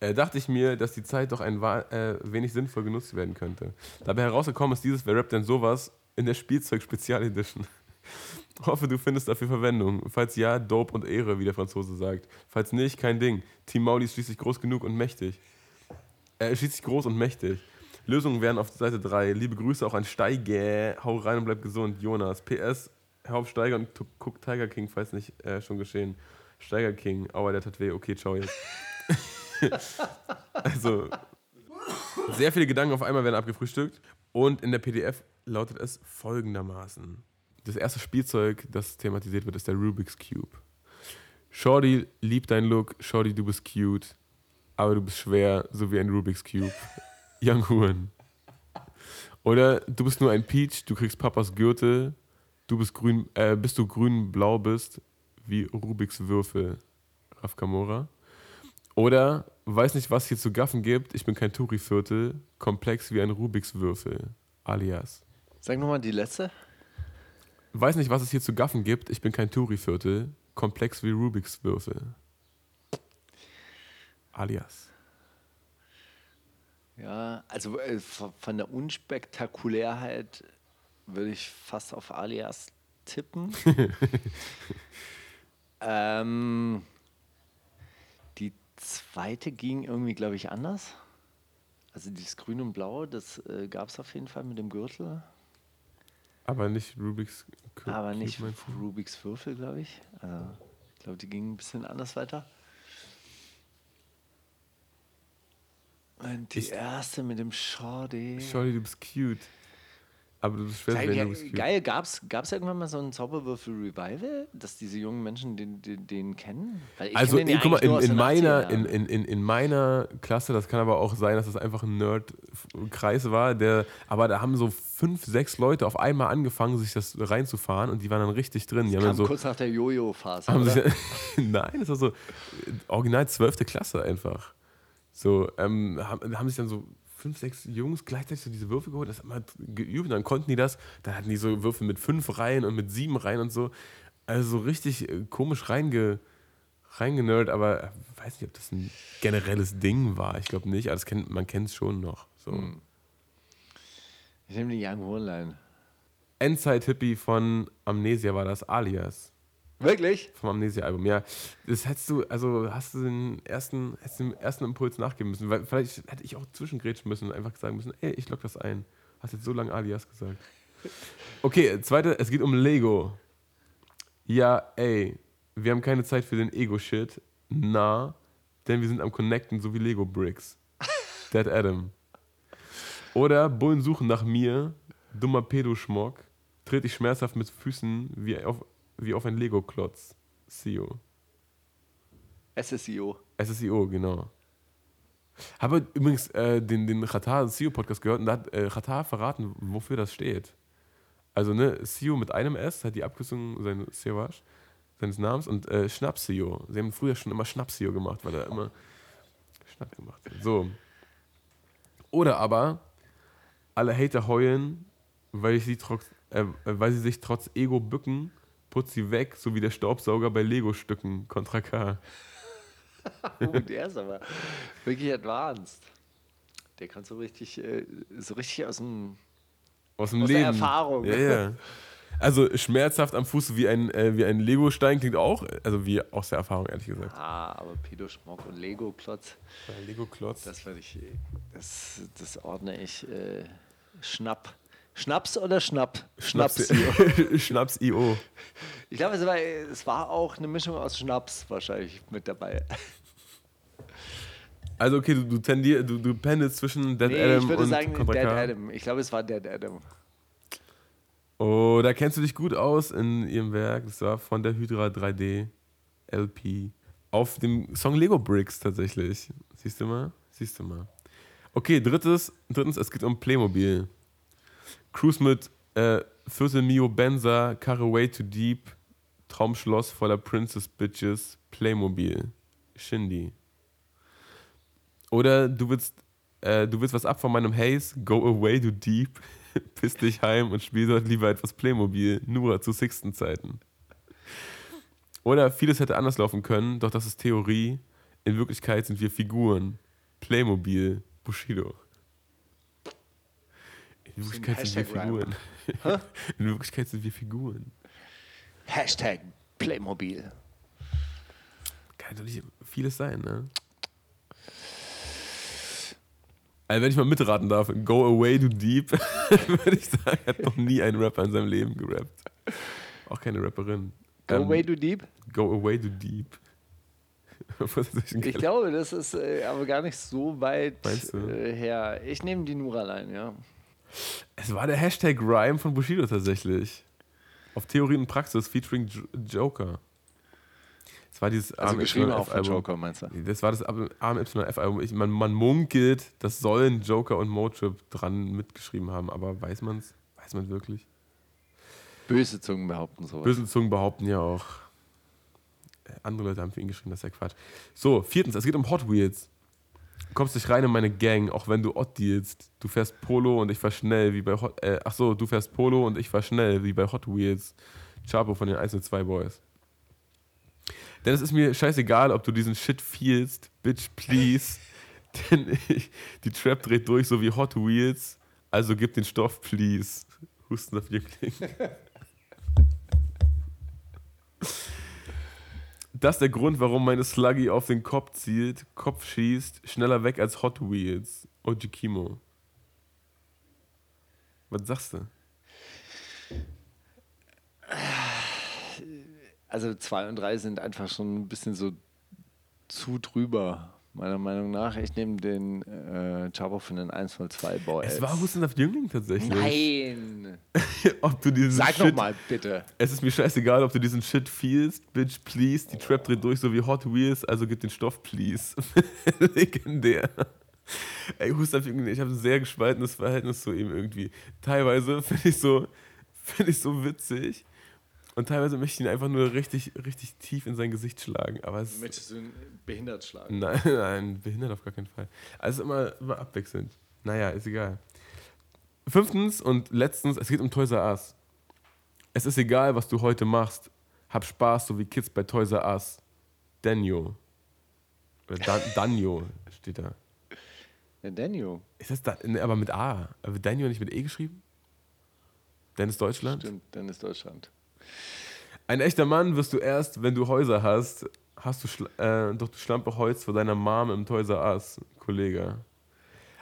äh, dachte ich mir, dass die Zeit doch ein äh, wenig sinnvoll genutzt werden könnte. Dabei herausgekommen ist dieses Wer rappt denn sowas in der Spielzeug-Spezialedition. Hoffe, du findest dafür Verwendung. Falls ja, Dope und Ehre, wie der Franzose sagt. Falls nicht, kein Ding. Team Mauli ist schließlich groß genug und mächtig. Ist schließlich groß und mächtig. Lösungen wären auf Seite 3. Liebe Grüße auch an Steiger. Hau rein und bleib gesund. Jonas. PS. Hör auf Steiger und guck Tiger King, falls nicht äh, schon geschehen. Steiger King. Aua, der tat weh. Okay, ciao jetzt. also, sehr viele Gedanken auf einmal werden abgefrühstückt. Und in der PDF lautet es folgendermaßen. Das erste Spielzeug, das thematisiert wird, ist der Rubik's Cube. Shorty liebt deinen Look. Shorty, du bist cute aber du bist schwer, so wie ein Rubik's Cube. Young Huren. Oder du bist nur ein Peach, du kriegst Papas Gürtel, du bist grün, äh, bis du grün-blau bist, wie Rubiks Würfel. Raf Kamora. Oder weiß nicht, was hier zu gaffen gibt, ich bin kein Touri-Viertel, komplex wie ein Rubiks Würfel. Alias. Sag nochmal die letzte. Weiß nicht, was es hier zu gaffen gibt, ich bin kein Touri-Viertel, komplex wie Rubiks Würfel. Alias. Ja, also äh, von der Unspektakulärheit würde ich fast auf Alias tippen. ähm, zweite ging irgendwie, glaube ich, anders. Also dieses Grün und Blau, das äh, gab es auf jeden Fall mit dem Gürtel, Aber nicht Rubik's Cube. aber nicht? Rubiks Würfel, glaube ich. Also, ich glaube, die gingen ein bisschen anders weiter. Und die Ich- erste mit dem Shorty. Shorty, du bist cute. Aber du bist schwer, ja, geil. gab's, gab's irgendwann mal so ein Zauberwürfel-Revival, dass diese jungen Menschen den, den, den kennen? Weil ich Also, kenn ja guck mal, in, in, meiner, 80er in, in, in, in meiner Klasse, das kann aber auch sein, dass das einfach ein Nerd-Kreis war, der, aber da haben so fünf, sechs Leute auf einmal angefangen, sich das reinzufahren und die waren dann richtig drin. Die haben Kam so, kurz nach der Jojo-Phase. nein, das war so äh, original zwölfte Klasse einfach. So, ähm, haben, haben sich dann so fünf, sechs Jungs gleichzeitig so diese Würfel geholt, das haben wir geübt und dann konnten die das. Dann hatten die so Würfel mit fünf Reihen und mit sieben Reihen und so. Also so richtig äh, komisch reinge, reingenerd, aber äh, weiß nicht, ob das ein generelles Ding war. Ich glaube nicht, aber kennt, man kennt es schon noch. So. Hm. Ich nehme die Young Hornline. Endzeit-Hippie von Amnesia war das, alias. Wirklich? vom Amnesia-Album, ja. Das hättest du, also hast du den ersten, hättest den ersten Impuls nachgeben müssen. Weil vielleicht hätte ich auch zwischengrätschen müssen und einfach sagen müssen, ey, ich lock das ein. Hast jetzt so lange Alias gesagt. Okay, zweite, es geht um Lego. Ja, ey, wir haben keine Zeit für den Ego-Shit. Na, denn wir sind am Connecten, so wie Lego Bricks. Dead Adam. Oder Bullen suchen nach mir, dummer Pedoschmock, tritt ich schmerzhaft mit Füßen wie auf, wie auf ein Lego-Klotz. See you. SSIO. SSIO, genau. Habe übrigens äh, den, den Qatar CEO Podcast gehört und da hat äh, Qatar verraten, wofür das steht. Also, ne, CEO mit einem S, hat die Abkürzung seines Sewage, seines Namens und äh, Schnaps-CEO. Sie haben früher schon immer Schnaps-CEO gemacht, weil er immer Schnapp gemacht hat. So. Oder aber alle Hater heulen, weil, sie, trotz, äh, weil sie sich trotz Ego bücken, putzt sie weg, so wie der Staubsauger bei Lego-Stücken. Contra K. oh, der ist aber wirklich advanced. Der kann so richtig, äh, so richtig aus dem aus dem aus Leben. der Erfahrung. Ja, ja. Also schmerzhaft am Fuß wie ein, äh, wie ein Lego-Stein klingt auch, also wie aus der Erfahrung, ehrlich gesagt. Ah, aber Pedoschmuck und Lego-Klotz, Lego-Klotz. das ich, das, das ordne ich äh, Schnapp. Schnaps oder Schnapp? Schnaps. Schnaps-IO. Ich glaube, es war, es war auch eine Mischung aus Schnaps wahrscheinlich mit dabei. Also okay, du, du, tendier, du, du pendelst zwischen Dead Nee, Adam ich würde und sagen Contra Dead K. Adam. Ich glaube, es war Dead Adam. Oh, da kennst du dich gut aus in ihrem Werk. Das war von der Hydra 3D LP. Auf dem Song Lego Bricks tatsächlich. Siehst du mal? Siehst du mal. Okay, drittes, drittens, es geht um Playmobil. Cruise mit äh, Viertel Mio Benza, Carre Way Too Deep, Traumschloss voller Princess Bitches, Playmobil, Shindy. Oder du willst, äh, du willst was ab von meinem Haze, Go Away to Deep, piss dich heim und spiel dort lieber etwas Playmobil, nur zu Sixten Zeiten. Oder vieles hätte anders laufen können, doch das ist Theorie. In Wirklichkeit sind wir Figuren. Playmobil, Bushido. In Wirklichkeit sind wir. Figuren. In Wirklichkeit sind wir Figuren. Hashtag Playmobil. Kann natürlich vieles sein, ne? Also wenn ich mal mitraten darf, Go Away to Deep, würde ich sagen, hat noch nie ein Rapper in seinem Leben gerappt. Auch keine Rapperin. Go Ähm, away too deep? Go Away to Deep. Ich glaube, das ist äh, aber gar nicht so weit äh, her. Ich nehme die Nura-Line, ja. Es war der Hashtag Rhyme von Bushido tatsächlich. Auf Theorie und Praxis featuring Jo- Joker. Es war dieses Also geschrieben auch von. Joker, meinst du? Das war das AMYF-Album. Man, man munkelt, das sollen Joker und Motrip dran mitgeschrieben haben, aber weiß man's? Weiß man wirklich? Böse Zungen behaupten sowas. Böse Zungen behaupten ja auch. äh, Andere Leute haben für ihn geschrieben, das ist ja Quatsch. So, viertens, es geht um Hot Wheels. Du kommst nicht rein in meine Gang, auch wenn du Ott dealst. Du fährst Polo und ich fahr schnell wie bei Hot. Äh, ach so, du fährst Polo und ich fahr schnell wie bei Hot Wheels. Chapo von den 1 und 2 Boys. Denn es ist mir scheißegal, ob du diesen Shit feelst, bitch, please. Denn ich, die Trap dreht durch, so wie Hot Wheels. Also gib den Stoff, please. Husten auf Jüngling. Das ist der Grund, warum meine Sluggy auf den Kopf zielt, Kopf schießt, schneller weg als Hot Wheels. Oji Kimo. Was sagst du? Also 2 und 3 sind einfach schon ein bisschen so zu drüber, meiner Meinung nach. Ich nehme den äh, Chabo von den 102 Boy. Es war Husten auf Jüngling tatsächlich. Nein! ob du diesen Sag Shit, nochmal, bitte. Es ist mir scheißegal, ob du diesen Shit feelst, bitch, please. Die Trap dreht durch, so wie Hot Wheels, also gib den Stoff, please. Legendär. Ey, Husten auf Jüngling, ich habe ein sehr gespaltenes Verhältnis zu ihm irgendwie. Teilweise finde ich, so, find ich so witzig. Und teilweise möchte ich ihn einfach nur richtig, richtig tief in sein Gesicht schlagen. Aber es Möchtest du ihn behindert schlagen? Nein, nein, behindert auf gar keinen Fall. Also immer, immer abwechselnd. Naja, ist egal. Fünftens und letztens, es geht um Toys R Us. Es ist egal, was du heute machst. Hab Spaß, so wie Kids bei Toys R Us. Daniel. Oder Dan Danjo steht da. Ja, Daniel. Ist das da, aber mit A? Aber Daniel nicht mit E geschrieben? Dennis Deutschland? Stimmt, dann ist Deutschland. Ein echter Mann wirst du erst, wenn du Häuser hast. Hast du schl äh, doch du Schlampe Holz vor deiner Mom im Toys R Us, Kollege.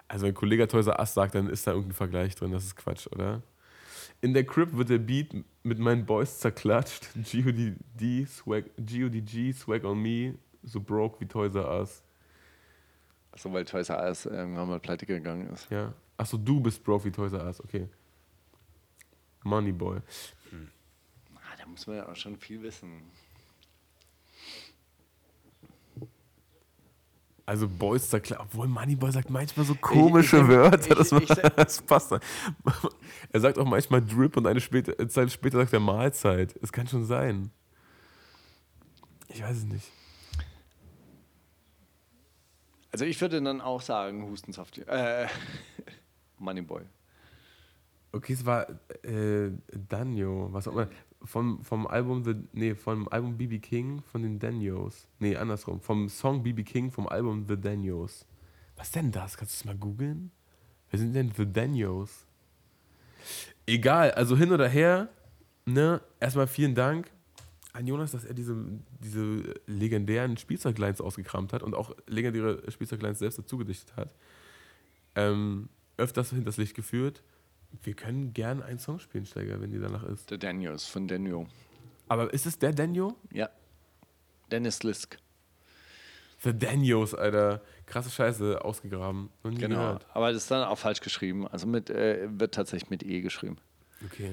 Also wenn Kollege Toys R Us sagt, dann ist da irgendein Vergleich drin. Das ist Quatsch, oder? In der Crib wird der Beat mit meinen Boys zerklatscht. G.O.D.G. Swag, G.O.D.G. Swag on me, so broke wie Toys R Us. Achso, weil Toys R Us irgendwann mal pleite gegangen ist. Ja. Achso, du bist broke wie Toys R Us, okay. Moneyboy. Ah, da muss man ja auch schon viel wissen. Also Boys klar, obwohl Moneyboy sagt manchmal so komische Ich- ich- Wörter, ich- das, man, das passt. dann. Er sagt auch manchmal Drip und eine später, Zeit später sagt er Mahlzeit. Es kann schon sein. Ich weiß es nicht. Also ich würde dann auch sagen, Hustensaft. Äh, Moneyboy. Okay, es war äh, Danyo, was auch immer. Vom, vom Album The, nee, vom Album BB King von den Danios. Nee, andersrum. Vom Song BB King vom Album The Danios. Was denn das? Kannst du es mal googeln? Wer sind denn The Danios? Egal, also hin oder her, ne? Erstmal vielen Dank an Jonas, dass er diese, diese legendären Spielzeuglines ausgekramt hat und auch legendäre Spielzeuglines selbst dazu gedichtet hat. Ähm, öfters hinters Licht geführt. Wir können gern einen Song spielen, Steiger, wenn dir danach ist. Der Daniels von Daniel. Aber ist es der Danio? Ja. Dennis Lisk. The Danios, Alter. Krasse Scheiße, ausgegraben. Genau. gehört. Aber das ist dann auch falsch geschrieben. Also mit, äh, wird tatsächlich mit E geschrieben. Okay.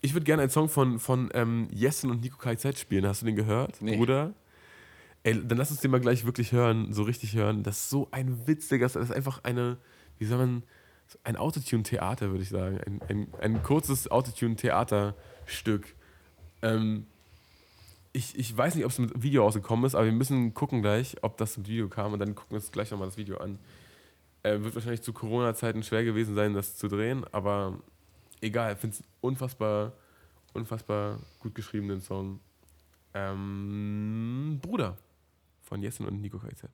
Ich würde gerne einen Song von, von ähm, Jessen und Nico KZ spielen. Hast du den gehört, Nee. Bruder? Ey, dann lass uns den mal gleich wirklich hören, so richtig hören. Das ist so ein witziger, das ist einfach eine, wie soll man, ein Autotune-Theater, würde ich sagen. Ein, ein, ein kurzes Autotune-Theaterstück. Ähm, ich, ich weiß nicht, ob es mit Video rausgekommen ist, aber wir müssen gucken gleich, ob das mit Video kam und dann gucken wir uns gleich nochmal das Video an. Äh, wird wahrscheinlich zu Corona-Zeiten schwer gewesen sein, das zu drehen, aber egal, ich finde es unfassbar, unfassbar gut geschriebenen Song. Ähm, Bruder von Jessen und Nico KZ.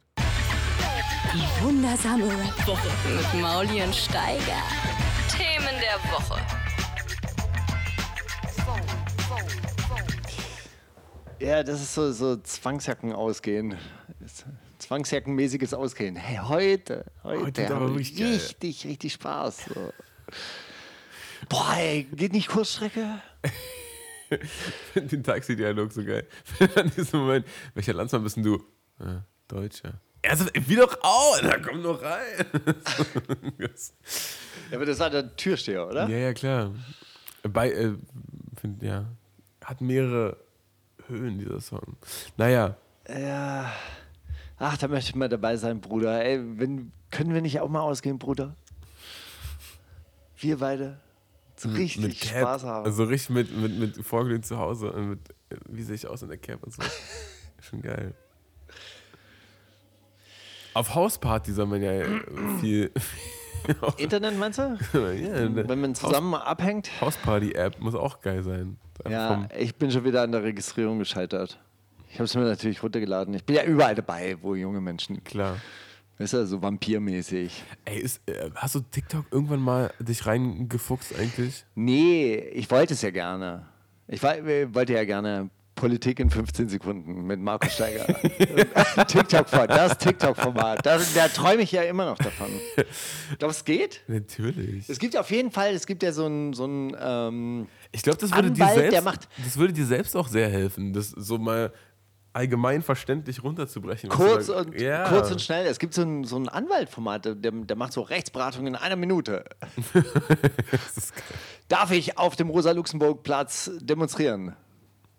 Die wundersame Rap-Woche mit Mauli und Steiger. Themen der Woche. Ja, das ist so, so Zwangsjacken ausgehen. Zwangsjackenmäßiges Ausgehen. Hey, heute, heute, Heute ist aber hab wirklich ich geil. richtig, richtig Spaß. So. Boah, ey, geht nicht Kurzstrecke? Den Taxi-Dialog so geil. An diesem Moment, welcher Landsmann bist denn du? Ja, Deutscher. Er sagt, wie doch auch, na komm doch rein. Ja, aber das war der Türsteher, oder? ja, ja, klar. Bei, äh, find, ja, hat mehrere Höhen, dieser Song. Naja, Ja. Ach, da möchte ich mal dabei sein, Bruder. Ey, wenn, können wir nicht auch mal ausgehen, Bruder? Wir beide. So richtig Cap, Spaß haben. Also richtig mit, mit, mit Vorglühen zu Hause und mit, wie sehe ich aus in der Cap und so. Schon geil. Auf Hausparty soll man ja äh, viel. Internet meinst du? ja, ne- Wenn man zusammen abhängt? Hausparty-App muss auch geil sein. Ja, ich bin schon wieder an der Registrierung gescheitert. Ich habe es mir natürlich runtergeladen. Ich bin ja überall dabei, wo junge Menschen, klar. weißt du, so vampirmäßig. Ey, ist, äh, hast du TikTok irgendwann mal dich reingefuchst eigentlich? Nee, ich wollte es ja gerne. Ich äh, wollte ja gerne Politik in 15 Sekunden mit Markus Steiger. TikTok-Format, das TikTok-Format. Da träume ich ja immer noch davon. Glaubst du, es geht? Natürlich. Es gibt auf jeden Fall, es gibt ja so ein, so ein ähm, Ich glaube, das würde dir Anwalt, selbst, das würde dir selbst auch sehr helfen, das so mal allgemein verständlich runterzubrechen. kurz, da- und, ja. kurz und schnell. Es gibt so ein, so ein Anwaltformat, der, der macht so Rechtsberatung in einer Minute. Das ist geil. Darf ich auf dem Rosa-Luxemburg-Platz demonstrieren?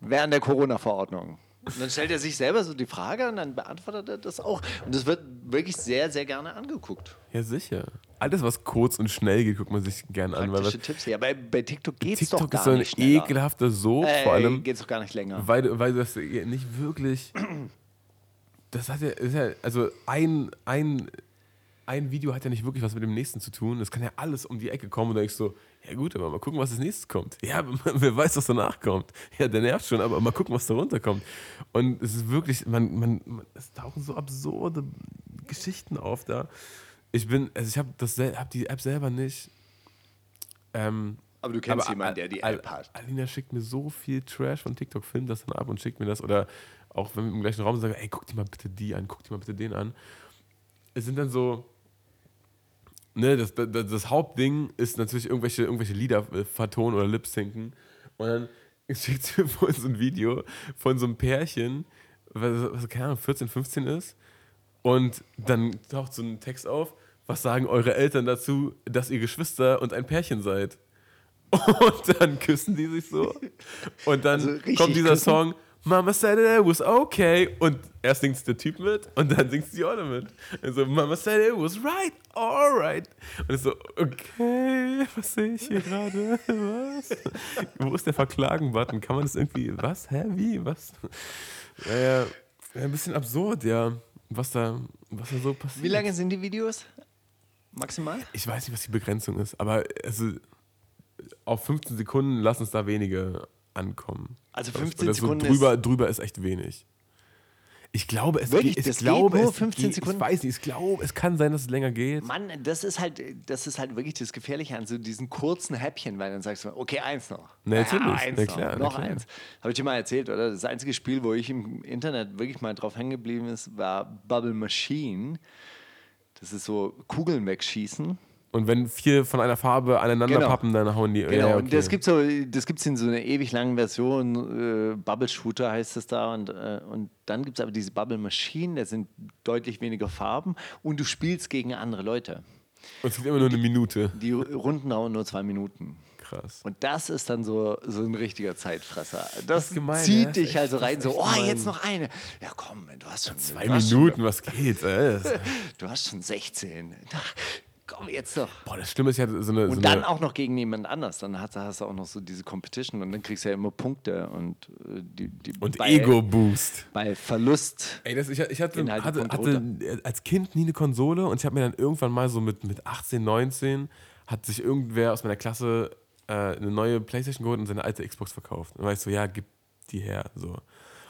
Während der Corona-Verordnung. Und dann stellt er sich selber so die Frage und dann beantwortet er das auch. Und das wird wirklich sehr, sehr gerne angeguckt. Ja, sicher. Alles, was kurz und schnell geht, guckt man sich gern an. Weil was, Tipps. Ja, bei, bei TikTok geht es doch TikTok gar ist so ein nicht schneller. ekelhafter Sog, äh, vor allem, geht es doch gar nicht länger. weil, du- weil das nicht wirklich. Das hat ja, ist ja also ein, ein, ein Video hat ja nicht wirklich was mit dem nächsten zu tun. Das kann ja alles um die Ecke kommen und da denkst du, ja gut, aber mal gucken, was als nächstes kommt. Ja, wer weiß, was danach kommt. Ja, der nervt schon, aber mal gucken, was da runterkommt. Und es ist wirklich, man, man, man es tauchen so absurde Geschichten auf da. Ich bin, also ich habe hab die App selber nicht. Ähm, Aber du kennst aber jemanden, der die App hat. Alina schickt mir so viel Trash von TikTok, filmt das dann ab und schickt mir das. Oder auch wenn wir im gleichen Raum sagen, ey, guck dir mal bitte die an, guck dir mal bitte den an. Es sind dann so, ne, das, das, das Hauptding ist natürlich irgendwelche, irgendwelche Lieder äh, vertonen oder lip-sinken. Und dann schickt sie mir vorhin so ein Video von so einem Pärchen, was, was keine Ahnung, 14, 15 ist. Und dann taucht so ein Text auf, was sagen eure Eltern dazu, dass ihr Geschwister und ein Pärchen seid? Und dann küssen die sich so. Und dann Also kommt dieser küssen? Song, Mama said it was okay. Und erst singt der Typ mit und dann singt die Olle mit. Also, Mama said it was right, alright. Und ich so, okay, was sehe ich hier gerade? Was? Wo ist der Verklagen-Button? Kann man das irgendwie, was? Hä? Wie? Was? Ja, ja, ja, ein bisschen absurd, ja, was da, was da so passiert. Wie lange sind die Videos? Maximal? Ich weiß nicht, was die Begrenzung ist, aber also auf 15 Sekunden lassen es da wenige ankommen. Also Oder 15 so Sekunden drüber, drüber ist echt wenig. Ich glaube, es Wirklich? geht. Ich glaube, geht nur es 15 geht, Sekunden? Ich weiß nicht, ich glaube, es kann sein, dass es länger geht. Mann, das ist halt, das ist halt wirklich das Gefährliche an so diesen kurzen Häppchen, weil dann sagst du, okay, eins noch. Na, natürlich. eins Na noch, klar, na noch eins. Habe ich dir mal erzählt, oder? Das einzige Spiel, wo ich im Internet wirklich mal drauf hängen geblieben ist, war Bubble Machine. Das ist so Kugeln wegschießen. Und wenn vier von einer Farbe aneinander Genau. pappen, dann hauen die. Genau, ja, und okay. das gibt so, das gibt's in so einer ewig langen Version, äh, Bubble Shooter heißt es da. Und, äh, und dann gibt es aber diese Bubble Machine, da sind deutlich weniger Farben und du spielst gegen andere Leute. Und es gibt immer nur eine Minute. Die Runden dauern nur zwei Minuten. Krass. Und das ist dann so, so ein richtiger Zeitfresser. Das, ist gemein, zieht ja, das dich also das rein, so, oh, gemein. jetzt noch eine. Ja, komm, du hast schon Zwei Minuten, was geht? Das- Schon, du hast schon 16. Komm, jetzt noch. Boah, das Schlimme ist ja so eine. so Und dann eine, auch noch gegen jemand anders. Dann hast, hast du auch noch so diese Competition und dann kriegst du ja immer Punkte und äh, die, die und Ego-Boost. Bei Verlust. Ey, das, ich, ich hatte, hatte, hatte als Kind nie eine Konsole und ich habe mir dann irgendwann mal so mit, mit 18, 19 hat sich irgendwer aus meiner Klasse äh, eine neue Playstation geholt und seine alte Xbox verkauft. Und dann war ich so, ja, gib die her. So.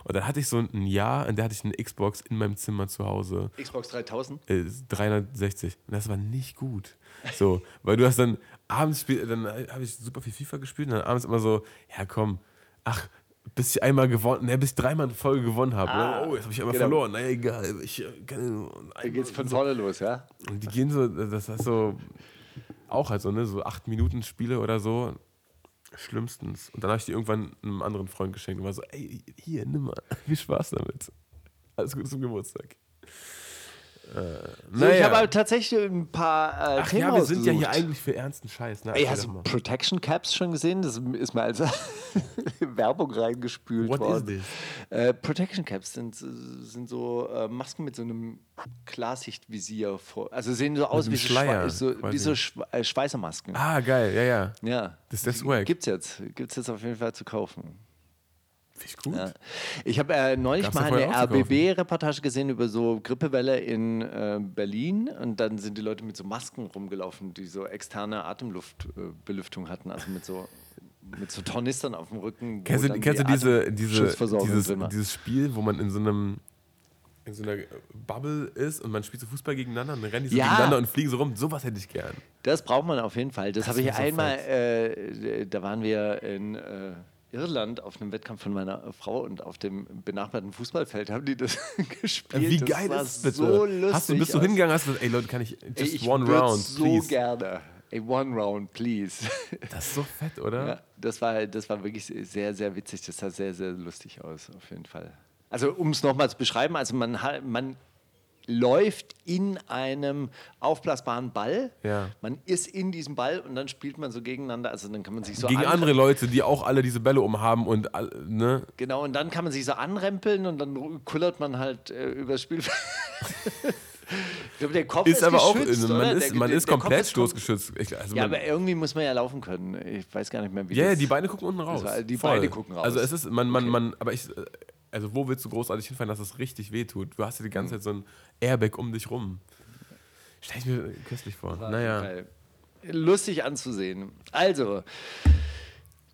Und dann hatte ich so ein Jahr, in der hatte ich eine Xbox in meinem Zimmer zu Hause. Xbox 3000. Äh, 360. Und das war nicht gut. So, weil du hast dann abends spiel, dann habe ich super viel FIFA gespielt und dann abends immer so, ja komm, ach, bis ich einmal gewonnen, ne, bis ich dreimal in Folge gewonnen habe. Ah, oh, jetzt habe ich einmal genau. verloren. Na egal, ich äh, kann. Da geht's von so. vorne los, ja? Und die gehen so, das ist so, auch halt so, ne, so 8 Minuten Spiele oder so. Schlimmstens. Und dann habe ich die irgendwann einem anderen Freund geschenkt und war so, ey, hier, nimm mal, viel Spaß damit. Alles Gute zum Geburtstag. Äh, So, ich habe aber tatsächlich ein paar äh, Ach Themen ja, wir sind ja hier eigentlich für ernsten Scheiß. Ne? Ey, Erzähl hast du mal. Protection Caps schon gesehen? Das ist mir als Werbung reingespült What is worden. this? Äh, Protection Caps sind, sind so äh, Masken mit so einem Klarsichtvisier vor. Also sehen so aus wie so, Schleier so, wie so äh, Schweißermasken. Ah, geil, ja, ja. Ja. Das ist der Swag. Gibt's jetzt. Gibt's jetzt auf jeden Fall zu kaufen. Finde ich gut. Ja. Ich habe äh, neulich Gab's mal eine. RBB-Reportage gesehen über so Grippewelle in äh, Berlin und dann sind die Leute mit so Masken rumgelaufen, die so externe Atemluftbelüftung äh, hatten, also mit so mit so Tornistern auf dem Rücken. Kennst du, kennst du die diese, diese, Atemschutzversorgung dieses, dieses Spiel, wo man in so einem in so einer Bubble ist und man spielt so Fußball gegeneinander und dann rennen die so Ja. gegeneinander und fliegen so rum. Sowas hätte ich gern. Das braucht man auf jeden Fall. Das, habe ich einmal, äh, da waren wir in äh, Irland auf einem Wettkampf von meiner Frau und auf dem benachbarten Fußballfeld haben die das gespielt. Wie das geil sah ist das bitte? So lustig hast du, bist du hingegangen, hast du gesagt, ey Leute, kann ich Ey, just ich one round, so please? gerne. Ey, one round, please. Das ist so fett, oder? Ja, das, war, das war wirklich sehr, sehr witzig. Das sah sehr, sehr lustig aus, auf jeden Fall. Also, um es nochmal zu beschreiben, also man, man läuft in einem aufblasbaren Ball. Ja. Man ist in diesem Ball und dann spielt man so gegeneinander. Also dann kann man sich so Gegen andere Leute, die auch alle diese Bälle umhaben und ne? Genau, und dann kann man sich so anrempeln und dann kullert man halt äh, übers ich glaube, der Kopf ist, Ist aber auch, geschützt, man ist, Der- man der- ist komplett ist stoßgeschützt. Also Ja, aber irgendwie muss man ja laufen können. Ich weiß gar nicht mehr, wie Ja, ja, das die Beine gucken unten raus. war- die Voll. Beine gucken raus. Also es ist, man, man, Okay. man, aber ich, äh, also wo willst du großartig hinfallen, dass es richtig wehtut? Du hast ja die ganze Zeit so ein Airbag um dich rum. Stell ich mir köstlich vor. Naja. Geil. Lustig anzusehen. Also,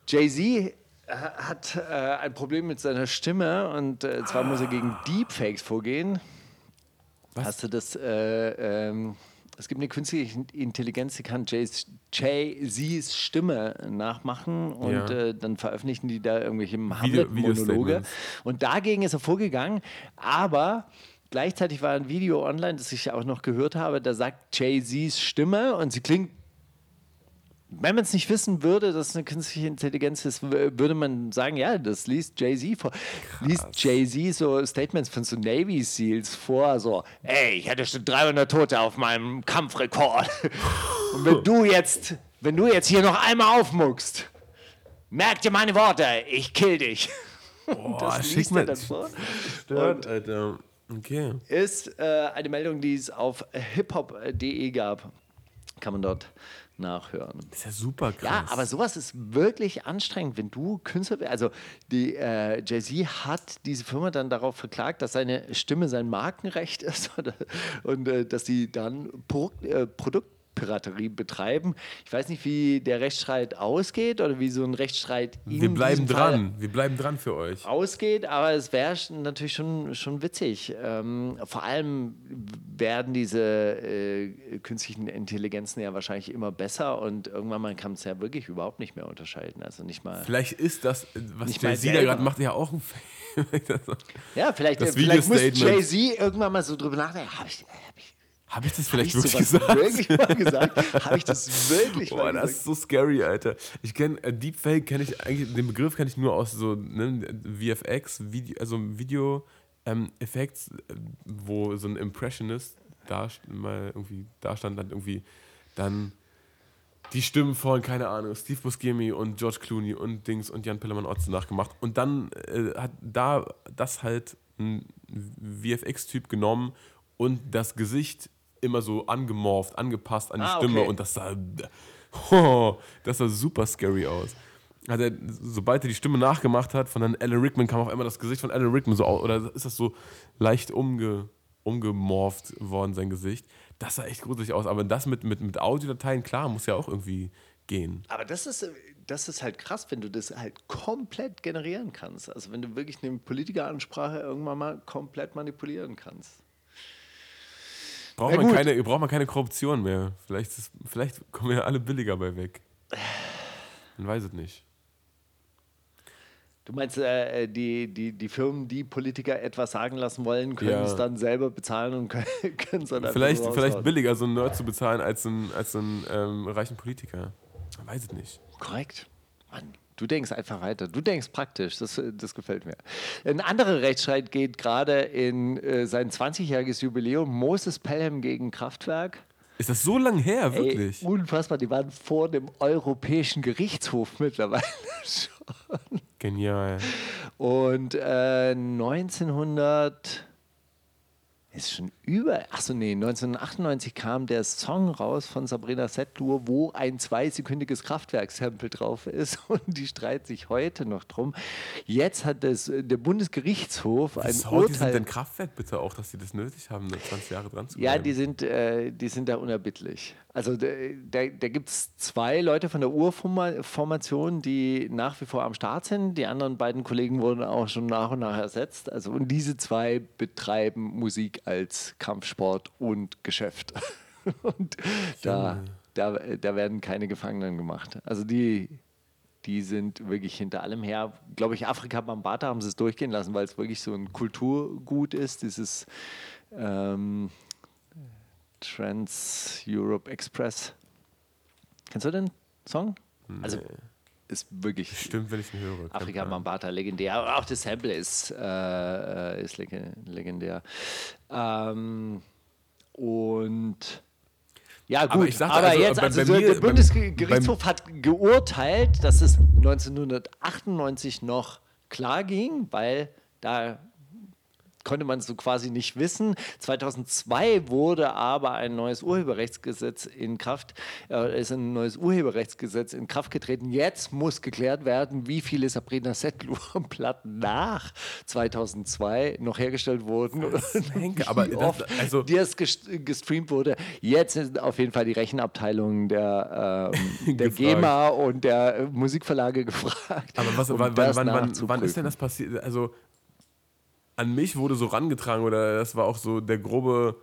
Jay-Z hat äh, ein Problem mit seiner Stimme und äh, zwar muss er gegen Deepfakes vorgehen. Was? Hast du das? Äh, ähm, es gibt eine künstliche Intelligenz, die kann Jay- Jay-Z's Stimme nachmachen und Ja. äh, dann veröffentlichen die da irgendwelche Hamlet-Monologe. Und dagegen ist er vorgegangen, aber gleichzeitig war ein Video online, das ich auch noch gehört habe, da sagt Jay-Z's Stimme und sie klingt wenn man es nicht wissen würde, dass es eine künstliche Intelligenz ist, würde man sagen, ja, das liest Jay-Z vor. Liest Jay-Z so Statements von so Navy Seals vor, so, ey, ich hatte schon 300 Tote auf meinem Kampfrekord. Und wenn du jetzt, wenn du jetzt hier noch einmal aufmuckst, merk dir meine Worte, ich kill dich. Boah, das liest er dann vor. Stört, Alter. Okay. Ist äh, eine Meldung, die es auf hiphop.de gab. Kann man dort nachhören. Das ist ja super krass. Ja, aber sowas ist wirklich anstrengend, wenn du Künstler bist. Also die äh, Jay-Z hat diese Firma dann darauf verklagt, dass seine Stimme sein Markenrecht ist oder, und äh, dass sie dann Pro äh, Produktpiraterie betreiben. Ich weiß nicht, wie der Rechtsstreit ausgeht oder wie so ein Rechtsstreit in Wir bleiben diesem Fall dran. Wir bleiben dran für euch. ausgeht, aber es wäre natürlich schon, schon witzig. Ähm, vor allem werden diese äh, künstlichen Intelligenzen ja wahrscheinlich immer besser und irgendwann mal kann man es ja wirklich überhaupt nicht mehr unterscheiden. Also nicht mal. Vielleicht ist das, was Nicht mal Jay-Z da gerade macht, ja auch ein Fake. Ja, vielleicht, Das äh, vielleicht muss. Jay-Z irgendwann mal so drüber nachdenken. Habe ich, hab ich, Habe ich das vielleicht ich wirklich gesagt? wirklich mal gesagt? Habe ich das wirklich Boah, mal das gesagt? ist so scary, Alter. Ich kenne äh, Deepfake, kenne ich eigentlich, den Begriff kenne ich nur aus so ne, VFX, Video, also Video ähm, Effects, äh, wo so ein Impressionist da mal irgendwie da stand, dann irgendwie dann die Stimmen von, keine Ahnung, Steve Buscemi und George Clooney und Dings und Jan Pillemann Otze nachgemacht. Und dann äh, hat da das halt ein VFX-Typ genommen und das Gesicht immer so angemorpht, angepasst an die Ah, Stimme okay. und das sah, oh, das sah super scary aus. Hat er, sobald er die Stimme nachgemacht hat, von dann Alan Rickman kam auf einmal das Gesicht von Alan Rickman so aus, oder ist das so leicht umge, umgemorpht worden, sein Gesicht. Das sah echt gruselig aus, aber das mit, mit, mit Audiodateien, klar, muss ja auch irgendwie gehen. Aber das ist, das ist halt krass, wenn du das halt komplett generieren kannst. Also wenn du wirklich eine Politikeransprache irgendwann mal komplett manipulieren kannst. Braucht man, keine, braucht man keine Korruption mehr. Vielleicht, ist, vielleicht kommen wir ja alle billiger bei weg. Man weiß es nicht. Du meinst, äh, die, die, die Firmen, die Politiker etwas sagen lassen wollen, können Ja. es dann selber bezahlen und können es dann Vielleicht, so vielleicht billiger, so einen Nerd zu bezahlen, als einen, als einen ähm, reichen Politiker. Man weiß es nicht. Korrekt. Mann, du denkst einfach weiter. Du denkst praktisch. Das, das gefällt mir. Ein anderer Rechtsstreit geht gerade in äh, sein 20-jähriges Jubiläum. Moses Pelham gegen Kraftwerk. Ist das so lang her, Ey, wirklich? unfassbar. Die waren vor dem Europäischen Gerichtshof mittlerweile schon. Genial. Und äh, 1900 ist schon über, achso nee, 1998 kam der Song raus von Sabrina Setlur, wo ein zweisekündiges Kraftwerkssample drauf ist und die streiten sich heute noch drum. Jetzt hat das, der Bundesgerichtshof ein Bis heute sind Urteil... denn Kraftwerk bitte auch, dass sie das nötig haben, da 20 Jahre dran zu Ja, bleiben? die sind, äh, die sind da unerbittlich. Also da, da, da gibt es zwei Leute von der Urformation, die nach wie vor am Start sind. Die anderen beiden Kollegen wurden auch schon nach und nach ersetzt. Also und diese zwei betreiben Musik als Kampfsport und Geschäft. und da, da, da werden keine Gefangenen gemacht. Also die, die sind wirklich hinter allem her. Glaube ich, Afrika Bambata haben sie es durchgehen lassen, weil es wirklich so ein Kulturgut ist. Dieses ähm, Trans Europe Express. Kennst du den Song? Also ist wirklich Stimmt, wenn ich ihn höre. Afrika. Mambata legendär. Aber Auch das Sample ist, äh, ist leg- legendär. Ähm, und ja, gut, Aber aber, ich sag, also, jetzt, bei- also bei so, mir- der Bundesgerichtshof hat geurteilt, dass es 1998 noch klar ging, weil da konnte man so quasi nicht wissen. 2002 wurde aber ein neues Urheberrechtsgesetz in Kraft, äh, ist ein neues Urheberrechtsgesetz in Kraft getreten. Jetzt muss geklärt werden, wie viele Sabrina Setlur-Platten nach 2002 noch hergestellt wurden und aber wie das- oft also- die es gest- gestreamt wurde. Jetzt sind auf jeden Fall die Rechenabteilungen der, ähm, der. GEMA und der Musikverlage gefragt. Aber was, um wann, wann, das wann, wann, ist denn das passiert? Also, an mich wurde so rangetragen, oder das war auch so der grobe,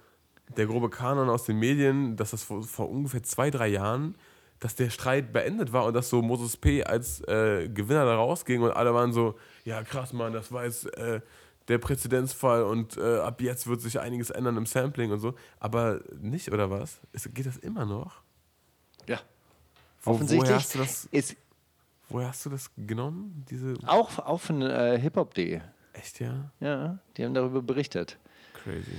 der grobe Kanon aus den Medien, dass das vor, vor ungefähr zwei, drei Jahren, dass der Streit beendet war und dass so Moses P. als äh, Gewinner da rausging und alle waren so, ja krass, Mann, das war jetzt äh, der Präzedenzfall und äh, ab jetzt wird sich einiges ändern im Sampling und so. Aber nicht, oder was? Ist, geht das immer noch? Ja. Wo, Offensichtlich woher, hast du das, ist woher hast du das genommen? Diese, auch, auch von äh, hiphop.de. echt, ja? Ja, die haben darüber berichtet. Crazy.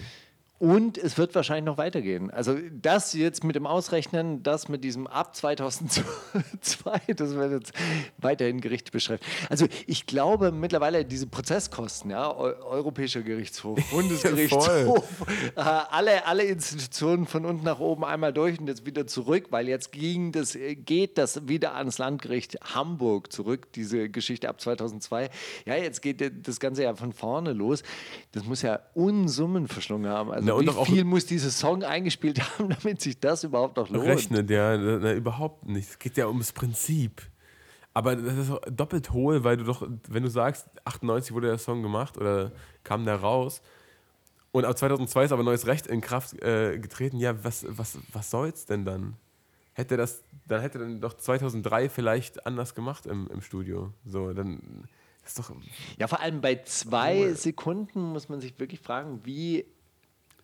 Und es wird wahrscheinlich noch weitergehen. Also das jetzt mit dem Ausrechnen, das mit diesem ab 2002, das wird jetzt weiterhin Gericht beschreiben. Also ich glaube mittlerweile diese Prozesskosten, ja, Eu Europäischer Gerichtshof, Bundesgerichtshof, äh, alle, alle Institutionen von unten nach oben einmal durch und jetzt wieder zurück, weil jetzt ging das, geht das wieder ans Landgericht Hamburg zurück, diese Geschichte ab 2002. Ja, jetzt geht das Ganze ja von vorne los. Das muss ja Unsummen verschlungen haben. Also Na, und wie viel muss dieser Song eingespielt haben, damit sich das überhaupt noch lohnt? Rechnet, ja, na, überhaupt nicht. Es geht ja ums Prinzip. Aber das ist doppelt hohl, weil du doch, wenn du sagst, 98 wurde der Song gemacht oder kam der raus und ab 2002 ist aber neues Recht in Kraft äh, getreten, ja, was, was, was soll's denn dann? Hätte das, dann hätte dann doch 2003 vielleicht anders gemacht im, im Studio. So, dann ist doch, Ja, vor allem bei zwei Sekunden muss man sich wirklich fragen, wie.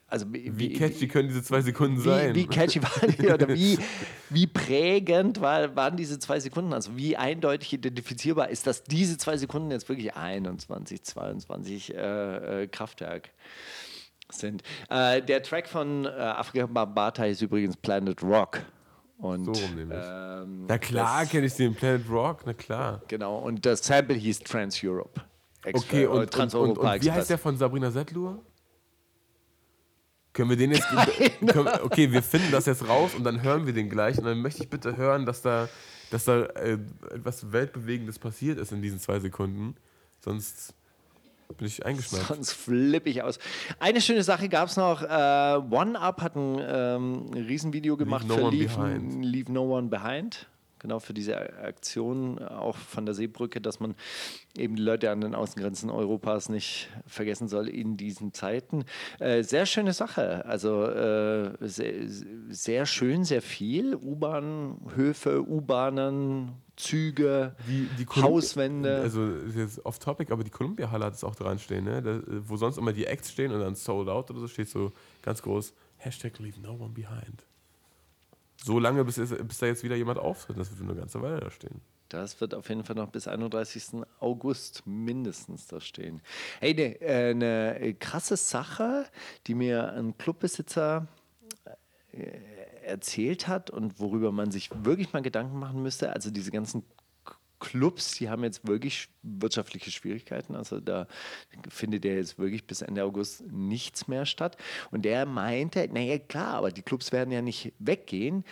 Also wie, wie catchy können diese zwei Sekunden sein? Wie, catchy waren die oder wie, wie prägend war, waren diese zwei Sekunden? Also wie eindeutig identifizierbar ist, dass diese zwei Sekunden jetzt wirklich 21, 22 äh, äh, Kraftwerk sind? Äh, der Track von äh, Afrika Bambata ist übrigens Planet Rock. Und, So rum nämlich. ähm, Na klar kenne ich den Planet Rock, na klar. Genau, und das Sample hieß Trans Europe. Extra- Okay, äh, und, und, und, und wie heißt der von Sabrina Settlur? Können wir den jetzt. können, okay, wir finden das jetzt raus und dann hören wir den gleich. Und dann möchte ich bitte hören, dass da, dass da äh, etwas Weltbewegendes passiert ist in diesen zwei Sekunden. Sonst bin ich eingeschnappt. Sonst flippe ich aus. Eine schöne Sache gab es noch. Äh, One Up hat ein ähm, Riesenvideo gemacht no für Leave. Leave No One Behind. Genau für diese Aktion auch von der Seebrücke, dass man eben die Leute an den Außengrenzen Europas nicht vergessen soll in diesen Zeiten. Äh, sehr schöne Sache. Also äh, sehr, sehr schön, sehr viel. U-Bahn-Höfe, U-Bahnen, Züge, Die, die Hauswände. Also ist jetzt off topic, aber die Columbia-Halle hat es auch dran stehen, ne? Da, wo sonst immer die Acts stehen und dann Sold Out oder so steht so ganz groß: Hashtag Leave No One Behind. So lange, bis, bis da jetzt wieder jemand auftritt. Das wird eine ganze Weile da stehen. Das wird auf jeden Fall noch bis 31. August mindestens da stehen. Hey, eine äh, ne krasse Sache, die mir ein Clubbesitzer äh, erzählt hat und worüber man sich wirklich mal Gedanken machen müsste. Also diese ganzen Clubs, die haben jetzt wirklich wirtschaftliche Schwierigkeiten. Also da findet ja jetzt wirklich bis Ende August nichts mehr statt. Und der meinte, naja klar, aber die Clubs werden ja nicht weggehen.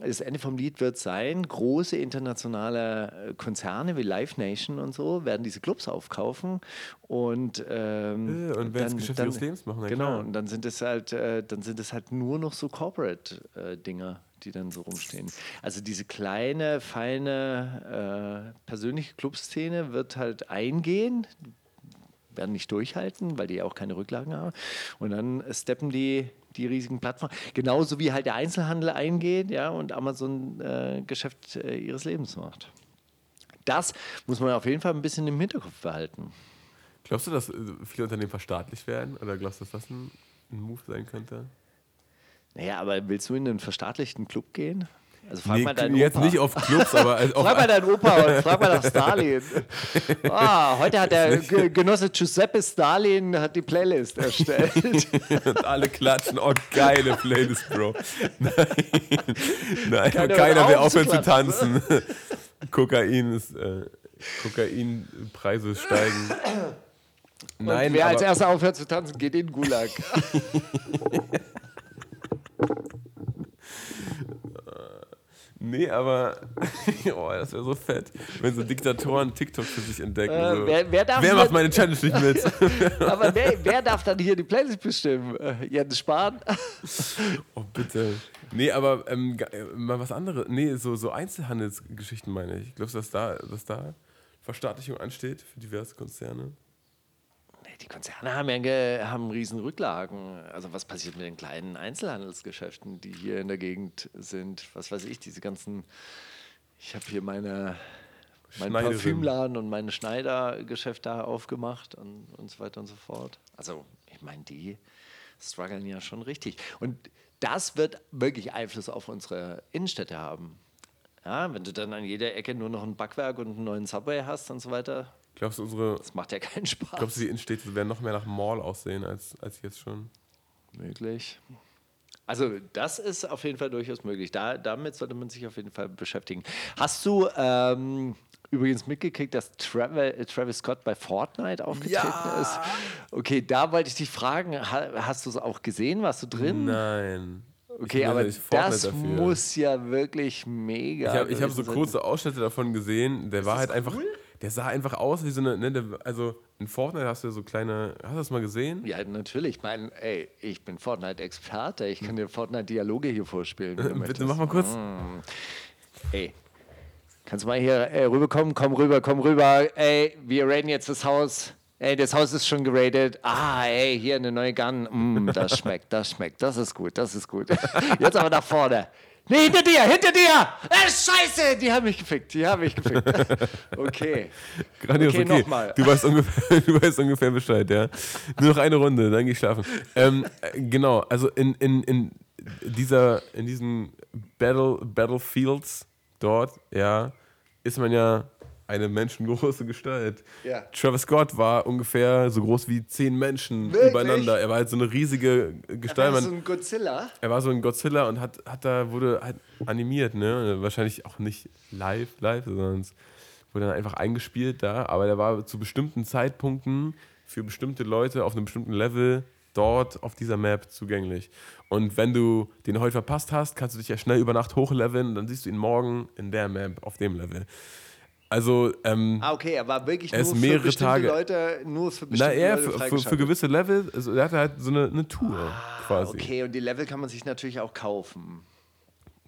Das Ende vom Lied wird sein, große internationale äh, Konzerne wie Live Nation und so werden diese Clubs aufkaufen und, ähm, Äh, und werden das Geschäft ihres Lebens machen, na Genau, klar. und dann sind es halt, äh, dann sind es halt nur noch so Corporate-Dinger, die dann so rumstehen. Also diese kleine, feine, äh, persönliche Clubszene wird halt eingehen, werden nicht durchhalten, weil die ja auch keine Rücklagen haben. Und dann steppen die die riesigen Plattformen, genauso wie halt der Einzelhandel eingeht, ja, und Amazon äh, Geschäft äh, ihres Lebens macht. Das muss man auf jeden Fall ein bisschen im Hinterkopf behalten. Glaubst du, dass äh, viele Unternehmen verstaatlicht werden? Oder glaubst du, dass das ein, ein Move sein könnte? Naja, aber willst du in einen verstaatlichen Club gehen? Also frag Nee, mal deinen jetzt Opa. nicht auf Clubs, aber als- auf frag mal deinen Opa und frag mal nach Stalin. Ah, heute hat der Ge- Genosse Giuseppe Stalin hat die Playlist erstellt. und alle klatschen. Oh, geile Playlist, Bro. Nein, Nein Keiner will zu aufhören zu tanzen. Kokain ist, äh, Kokainpreise steigen. Nein, wer als erster aufhört zu tanzen, geht in den Gulag. Nee, aber oh, das wäre so fett, wenn so Diktatoren TikTok für sich entdecken. Äh, so. wer- wer wer macht meine Challenge nicht mit? Aber wer, wer darf dann hier die Playlist bestimmen? Äh, Jens Spahn? Oh, bitte. Nee, aber ähm, äh, mal was anderes. Nee, so, so Einzelhandelsgeschichten meine ich. Glaubst du, dass da, dass da Verstaatlichung ansteht für diverse Konzerne? Die Konzerne haben ja haben riesen Rücklagen. Also was passiert mit den kleinen Einzelhandelsgeschäften, die hier in der Gegend sind? Was weiß ich, diese ganzen... Ich habe hier meine, meinen. Parfümladen und meine Schneidergeschäfte da aufgemacht und, und so weiter und so fort. Also ich meine, die strugglen ja schon richtig. Und das wird wirklich Einfluss auf unsere Innenstädte haben. Ja, wenn du dann an jeder Ecke nur noch ein Backwerk und einen neuen Subway hast und so weiter, Glaubst du, unsere, das macht ja keinen Spaß. glaubst du die Innenstädte werden noch mehr nach Mall aussehen als, als jetzt schon? möglich. Also das ist auf jeden Fall durchaus möglich. Da, damit sollte man sich auf jeden Fall beschäftigen. Hast du ähm, übrigens mitgekriegt, dass Travis, Travis Scott bei Fortnite aufgetreten Ja. ist? Okay, da wollte ich dich fragen, ha, hast du es auch gesehen? Warst du drin? Nein. Okay, aber das dafür. muss ja wirklich mega. Ich habe hab so kurze Ausschnitte davon gesehen. Der war halt einfach. Der sah einfach aus wie so eine. Ne, also in Fortnite hast du so kleine. Hast du das mal gesehen? Ja, natürlich. Ich meine, ey, ich bin Fortnite-Experte. Ich kann dir Fortnite-Dialoge hier vorspielen. möchtest. Bitte mach mal kurz. Ey, kannst du mal hier äh, rüberkommen? Komm rüber, komm rüber. Ey, wir raiden jetzt das Haus. Ey, das Haus ist schon geradet. Ah, ey, hier eine neue Gun. Mm, das schmeckt, das schmeckt. Das ist gut, das ist gut. Jetzt aber nach vorne. Nee, hinter dir, hinter dir! Äh, scheiße, die haben mich gefickt, die haben mich gefickt. Okay. Grandios, Okay, okay. nochmal. Du, weißt ungefähr, du weißt ungefähr Bescheid, ja. Nur noch eine Runde, dann geh ich schlafen. Ähm, äh, genau, also in, in, in dieser, in diesen Battle, Battlefields dort, ja, ist man ja eine menschengroße Gestalt. Ja. Travis Scott war ungefähr so groß wie zehn Menschen Wirklich? übereinander. Er war halt so eine riesige Gestalt. Das Man, ist ein Godzilla. er war so ein Godzilla und hat, hat da, wurde halt animiert, ne? Wahrscheinlich auch nicht live, live, sondern es wurde dann einfach eingespielt da, aber der war zu bestimmten Zeitpunkten für bestimmte Leute auf einem bestimmten Level dort auf dieser Map zugänglich. Und wenn du den heute verpasst hast, kannst du dich ja schnell über Nacht hochleveln und dann siehst du ihn morgen in der Map auf dem Level. Also, ähm, Ah, okay, er war wirklich nur ist mehrere für Tage- Leute, nur für na, bestimmte er Leute für, für, für gewisse Level, also er hatte halt so eine, eine Tour quasi. Okay, und die Level kann man sich natürlich auch kaufen.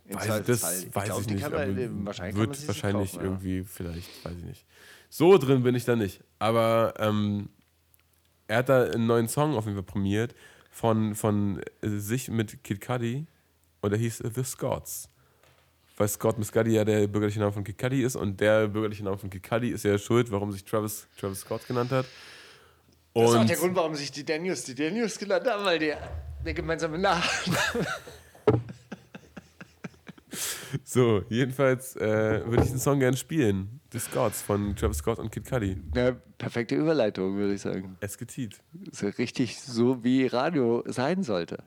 Im Weiß, das Ich weiß glaub, ich nicht. kann man, äh, wahrscheinlich wird wahrscheinlich kaufen, ja. irgendwie, vielleicht, weiß ich nicht. So drin bin ich da nicht. Aber ähm, er hat da einen neuen Song auf jeden Fall promiert von, von äh, sich mit Kid Cudi und der hieß The Scots. Weil Scott Muscati ja der bürgerliche Name von Kid Cudi ist und der bürgerliche Name von Kid Cudi ist ja schuld, warum sich Travis, Travis Scott genannt hat. Das ist auch Und der Grund, warum sich die Daniels die Daniels genannt haben, weil der, der gemeinsame Nachname. so, jedenfalls äh, würde ich den Song gerne spielen. The Scots von Travis Scott und Kid Cudi. Eine perfekte Überleitung, würde ich sagen. Es getit. Ist ja richtig so, wie Radio sein sollte.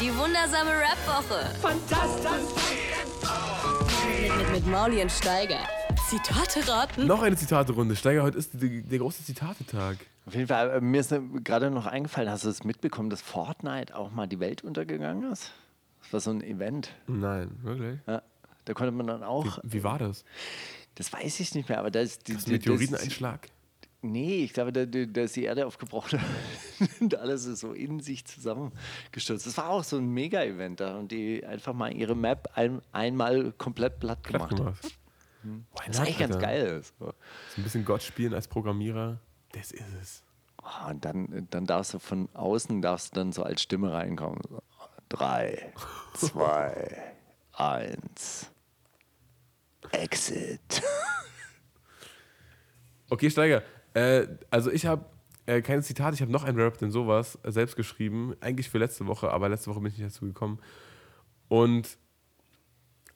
Die wundersame Rap-Woche. Fantastisch. Mit, mit, mit Mauli und Steiger. Zitate raten? Noch eine Zitate-Runde. Steiger, heute ist die, der große Zitatetag. Auf jeden Fall, äh, mir ist ne- gerade noch eingefallen, hast du es mitbekommen, dass Fortnite auch mal die Welt untergegangen ist? Das war so ein Event. Nein, wirklich? Ja, da konnte man dann auch, Wie war das? das weiß ich nicht mehr, aber da ist die, Das die- Meteoriteneinschlag? Nee, ich glaube, da, da ist die Erde aufgebrochen und alles ist so in sich zusammengestürzt. Das war auch so ein Mega-Event da und die einfach mal ihre Map ein, einmal komplett platt Platt gemacht. gemacht. Why Das ist eigentlich ganz geil. So. So ein bisschen Gott spielen als Programmierer. Das ist es. Oh, und dann, dann darfst du von außen darfst du dann so als Stimme reinkommen. So, drei, zwei, eins. Exit. Okay, Steiger. Äh, also ich habe äh, keine Zitate, ich habe noch ein Rap, denn sowas äh, selbst geschrieben. Eigentlich für letzte Woche, aber letzte Woche bin ich nicht dazu gekommen. Und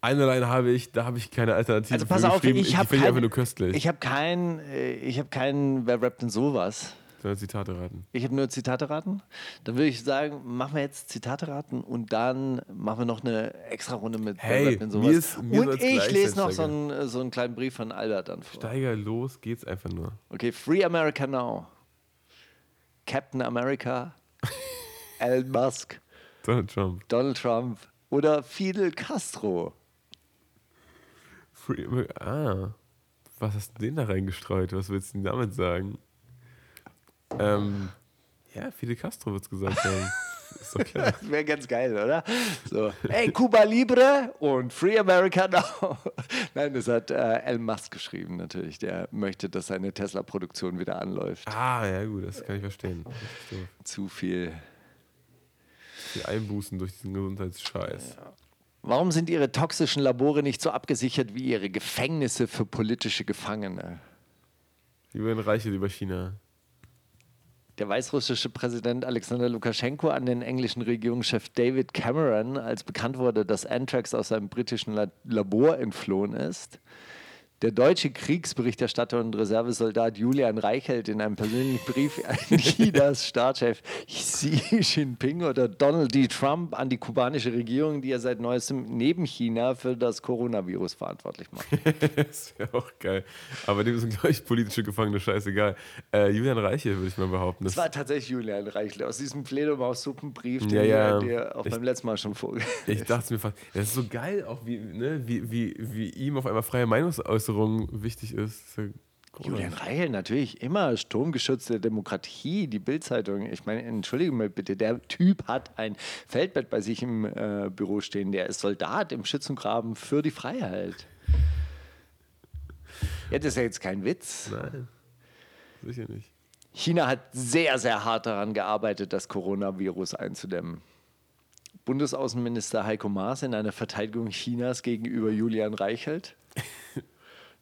eine Line habe ich, da habe ich keine Alternative Also pass auf, geschrieben. ich habe finde ich einfach kein, nur köstlich. ich habe keinen, äh, ich habe keinen, wer rappt denn sowas? Sondern Zitate raten. Ich habe nur Zitate raten. Dann würde ich sagen, machen wir jetzt Zitate raten und dann machen wir noch eine extra Runde mit Hey, denn sowas. mir ist- mir und ich lese noch so einen, so einen kleinen Brief von Albert dann vor. Steiger, los geht's einfach nur. Okay, Free America Now. Captain America, Elon Musk, Donald Trump. Donald Trump oder Fidel Castro. Free Amer- ah, was hast du denn da reingestreut? Was willst du denn damit sagen? Ähm, ja, Fidel Castro wird's gesagt haben. Ist doch klar. Das wäre ganz geil, oder? So, hey, Cuba Libre und Free America Now. Nein, das hat äh, Elon Musk geschrieben natürlich. Der möchte, dass seine Tesla-Produktion wieder anläuft. Ah, ja gut, das kann ich verstehen. Zu viel. Die Einbußen durch diesen Gesundheitsscheiß. Warum sind Ihre toxischen Labore nicht so abgesichert wie Ihre Gefängnisse für politische Gefangene? Die werden reicher über China. Der weißrussische Präsident Alexander Lukaschenko an den englischen Regierungschef David Cameron, als bekannt wurde, dass Anthrax aus einem britischen La Labor entflohen ist, Der deutsche Kriegsberichterstatter und Reservesoldat Julian Reichelt in einem persönlichen Brief an Chinas Staatschef Xi Jinping oder Donald D. Trump an die kubanische Regierung, die er seit neuestem neben China für das Coronavirus verantwortlich macht. das wäre auch geil. Aber dem sind, glaube ich, politische Gefangene scheißegal. Äh, Julian Reiche, würde ich mal behaupten. Das war tatsächlich Julian Reichelt aus diesem Fledermaus-Suppenbrief, den Ja, ja. dir auch Ich- beim letzten Mal schon vorgelesen Ich dachte mir fast, das ist so geil, auch wie, ne, wie, wie, wie ihm auf einmal freie Meinungsäußerung wichtig ist. Julian Reichelt, natürlich immer sturmgeschützte Demokratie, die Bildzeitung. Ich meine, entschuldige mal bitte, der Typ hat ein Feldbett bei sich im äh, Büro stehen. Der ist Soldat im Schützengraben für die Freiheit. Ja, das ist ja jetzt kein Witz. Nein, sicher nicht. China hat sehr, sehr hart daran gearbeitet, das Coronavirus einzudämmen. Bundesaußenminister Heiko Maas in einer Verteidigung Chinas gegenüber Julian Reichelt.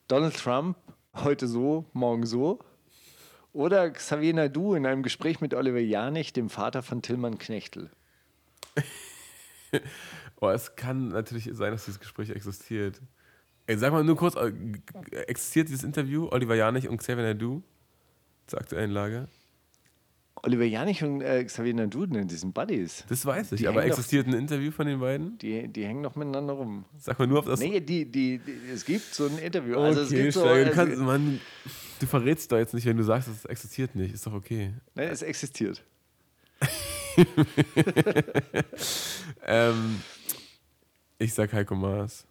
Donald Trump heute so, morgen so. Oder Xavier Naidu in einem Gespräch mit Oliver Janich, dem Vater von Tillmann Knechtel. Oh, es kann natürlich sein, dass dieses Gespräch existiert. Ey, sag mal nur kurz, äh, existiert dieses Interview, Oliver Janich und Xavier Naidu zur aktuellen Lage? Oliver Janich und äh, Xavier Naidu, ne, die sind Buddies. Das weiß ich, Die aber existiert ein Interview von den beiden? Die, die hängen noch miteinander rum. Sag mal nur, ob das... Nee, die, die, die, es gibt so ein Interview. Also es okay, gibt so, du, äh, kannst, Mann, du verrätst doch jetzt nicht, wenn du sagst, es existiert nicht. Ist doch okay. Nein, es existiert. Ähm, ich sag Heiko Maas.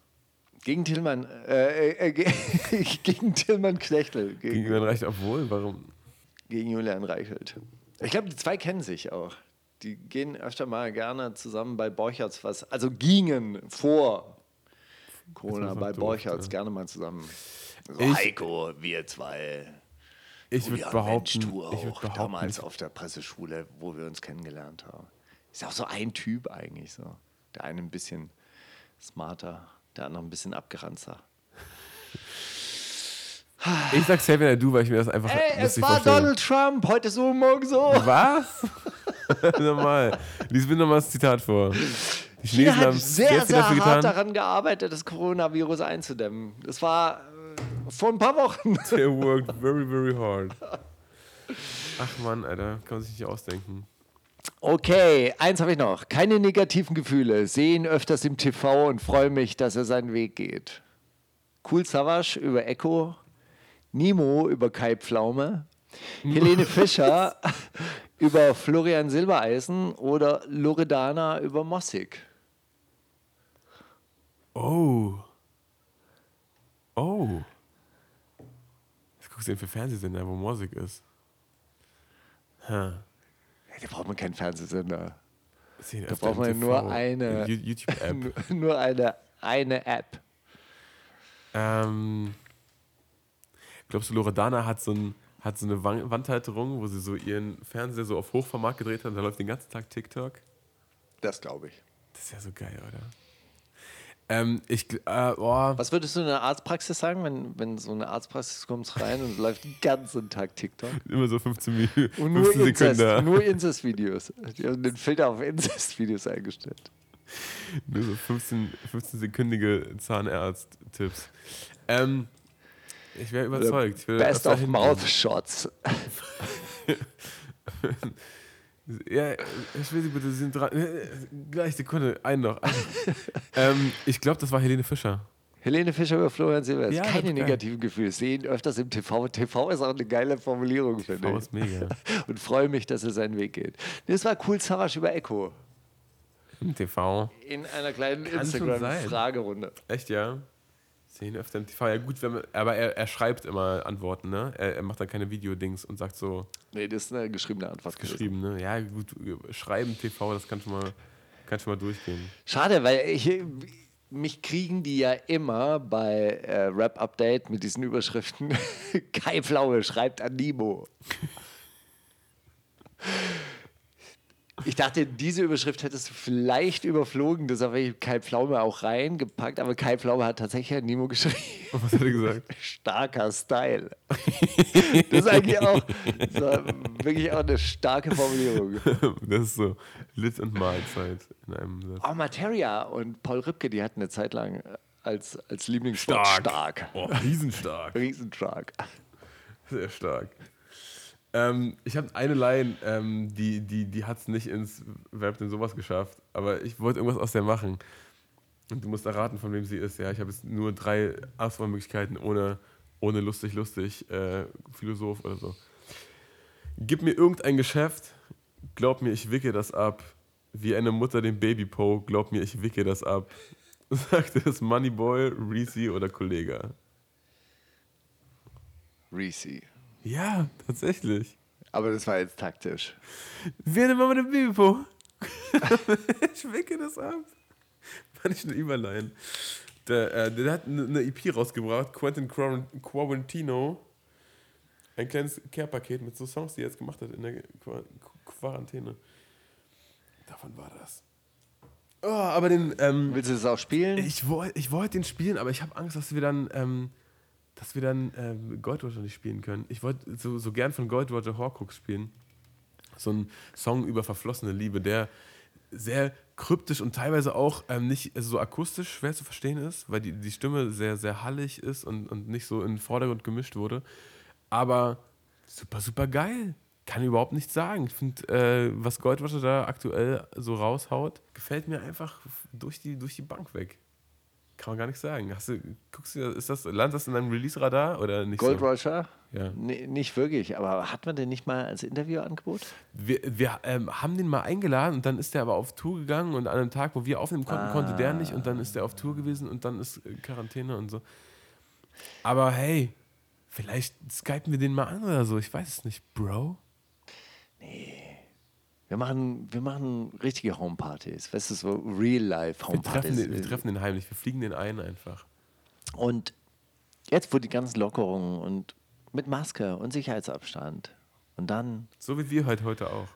Gegen Tillmann, äh, äh, ge- gegen Tillmann Knechtel, gegen, Gegen Julian Reicht, obwohl, warum? gegen Julian Reichelt. Ich glaube, die zwei kennen sich auch. Die gehen öfter mal gerne zusammen bei Borcherts was, also gingen vor Corona bei Borcherts ja. gerne mal zusammen. So, Ich- Heiko, wir zwei. Ich würde behaupten, Mensch, ich würd auch, behaupten, damals auf der Presseschule, wo wir uns kennengelernt haben. Ist auch so ein Typ eigentlich so. Der eine ein bisschen smarter, der andere ein bisschen abgeranzter. Ich sag Xavier Naidu, weil ich mir das einfach Ey, es war vorstelle. Donald Trump, heute so, morgen so. Was? Normal. Lies mir nochmal das Zitat vor. Die China Chinesen hat haben sehr, sehr sehr, hart getan. daran gearbeitet, das Coronavirus einzudämmen. Das war äh, vor ein paar Wochen. They worked very, very hard. Ach Mann, Alter, kann man sich nicht ausdenken. Okay, eins habe ich noch. Keine negativen Gefühle. Sehe ihn öfters im TV und freue mich, dass er seinen Weg geht. Cool Savage über Echo, Nimo über Kai Pflaume, Helene Fischer über Florian Silbereisen oder Loredana über Mossig. Oh. Oh. Was guckst du denn für Fernsehsender, wo Musik ist? Huh. Da braucht man keinen Fernsehsender. Da braucht man nur eine- YouTube-App. Nur- Nur eine, eine App. ähm, glaubst du, Loredana hat so, ein, hat so eine Wan- Wandhalterung, wo sie so ihren Fernseher so auf Hochformat gedreht hat und da läuft den ganzen Tag TikTok? Das glaube ich. Das ist ja so geil, oder? Ähm, ich, äh, oh, Was würdest du in der Arztpraxis sagen, wenn, wenn so eine Arztpraxis kommt rein und läuft den ganzen Tag TikTok? immer so 15 Minuten, Und nur 15 Inzest, Sekunden. nur Inzest-Videos. Die haben den Filter auf Inzest-Videos eingestellt. Nur so 15, 15-sekündige Zahnarzt-Tipps. Ähm, ich wäre überzeugt. Ich Best of. Mouth Shots. Ja, ich will Sie bitte, Sie sind dran. Gleich, Sekunde, einen noch. Noch. ähm, ich glaube, das war Helene Fischer. Helene Fischer über Florian Silbereisen. Ja, Keine negativen Gefühle. Sehen öfters im TV. TV ist auch eine geile Formulierung, finde TV ich. ist mega. Und freue mich, dass er seinen Weg geht. Das war cool Savage über Echo. Im TV. In einer kleinen Instagram-Fragerunde. Echt, ja? Sehen öfter im TV. Ja, gut, wenn man, aber er, er schreibt immer Antworten, ne? Er, er macht dann keine Videodings und sagt so Nee, das ist eine geschriebene Antwort. geschrieben, ne? Ja, gut, schreiben, TV, das kann schon mal, kann schon mal durchgehen. Schade, weil ich, mich kriegen die ja immer bei äh, Rap Update mit diesen Überschriften. Kai Pflaume schreibt an Nimo. Ich dachte, diese Überschrift hättest du vielleicht überflogen, deshalb habe ich Kai Pflaume auch reingepackt, aber Kai Pflaume hat tatsächlich an Nimo geschrieben. Was hat er gesagt? Starker Style. Das ist eigentlich auch war wirklich auch eine starke Formulierung. das ist so Lit und Mahlzeit in einem Satz. Auch Materia und Paul Ripke, die hatten eine Zeit lang, als, als Lieblingswort. Stark. Oh, riesenstark. Riesenstark. Sehr stark. Ähm, ich habe eine Line, ähm, die, die, die hat es nicht ins hat denn sowas geschafft, aber ich wollte irgendwas aus der machen. Und du musst erraten, von wem sie ist. Ja, ich habe jetzt nur drei Auswahlmöglichkeiten ohne, ohne lustig, lustig, äh, Philosoph oder so. Gib mir irgendein Geschäft, glaub mir, ich wicke das ab. Wie eine Mutter dem Baby Po, glaub mir, ich wicke das ab. Sagte es Moneyboy, Reese oder Kollega? Reese. Ja, tatsächlich. Aber das war jetzt taktisch. Eine Mama dem Baby Po. ich wicke das ab. Fand ich eine Überlein. Der, äh, der hat eine eine EP rausgebracht, Quentin Quaran- Quarantino. Ein kleines Care-Paket mit so Songs, die er jetzt gemacht hat in der Qua- Quarantäne. Davon war das. Oh, aber den. Ähm, Willst du das auch spielen? ich wollte ich wollt den spielen, aber ich habe Angst, dass wir dann, ähm, dass wir dann ähm, Goldwater nicht spielen können. Ich wollte so, so gern von Goldwater Horcrux spielen. So ein Song über verflossene Liebe, der sehr kryptisch und teilweise auch ähm, nicht also so akustisch schwer zu verstehen ist, weil die, die Stimme sehr, sehr hallig ist und, und nicht so in den Vordergrund gemischt wurde. Aber super, super geil. Kann überhaupt nichts sagen. Ich finde, äh, was Goldwater da aktuell so raushaut, gefällt mir einfach durch die, durch die Bank weg. Kann man gar nicht sagen. Hast du, guckst du, ist das, landet das in deinem Release-Radar oder nicht? Gold so? Roger? Ja. Nee, nicht wirklich, aber hat man den nicht mal als Interviewangebot? Wir, wir ähm, haben den mal eingeladen und dann ist der aber auf Tour gegangen und an einem Tag, wo wir aufnehmen konnten, konnte der nicht und dann ist der auf Tour gewesen und dann ist äh, Quarantäne und so. Aber hey, vielleicht skypen wir den mal an oder so. Ich weiß es nicht, Bro. Wir machen, wir machen richtige Homepartys, weißt du, so real-life Wir treffen, Homepartys. den, wir treffen den heimlich, wir fliegen den ein einfach. Und jetzt, wo die ganzen Lockerungen und mit Maske und Sicherheitsabstand und dann, So wie wir halt heute auch.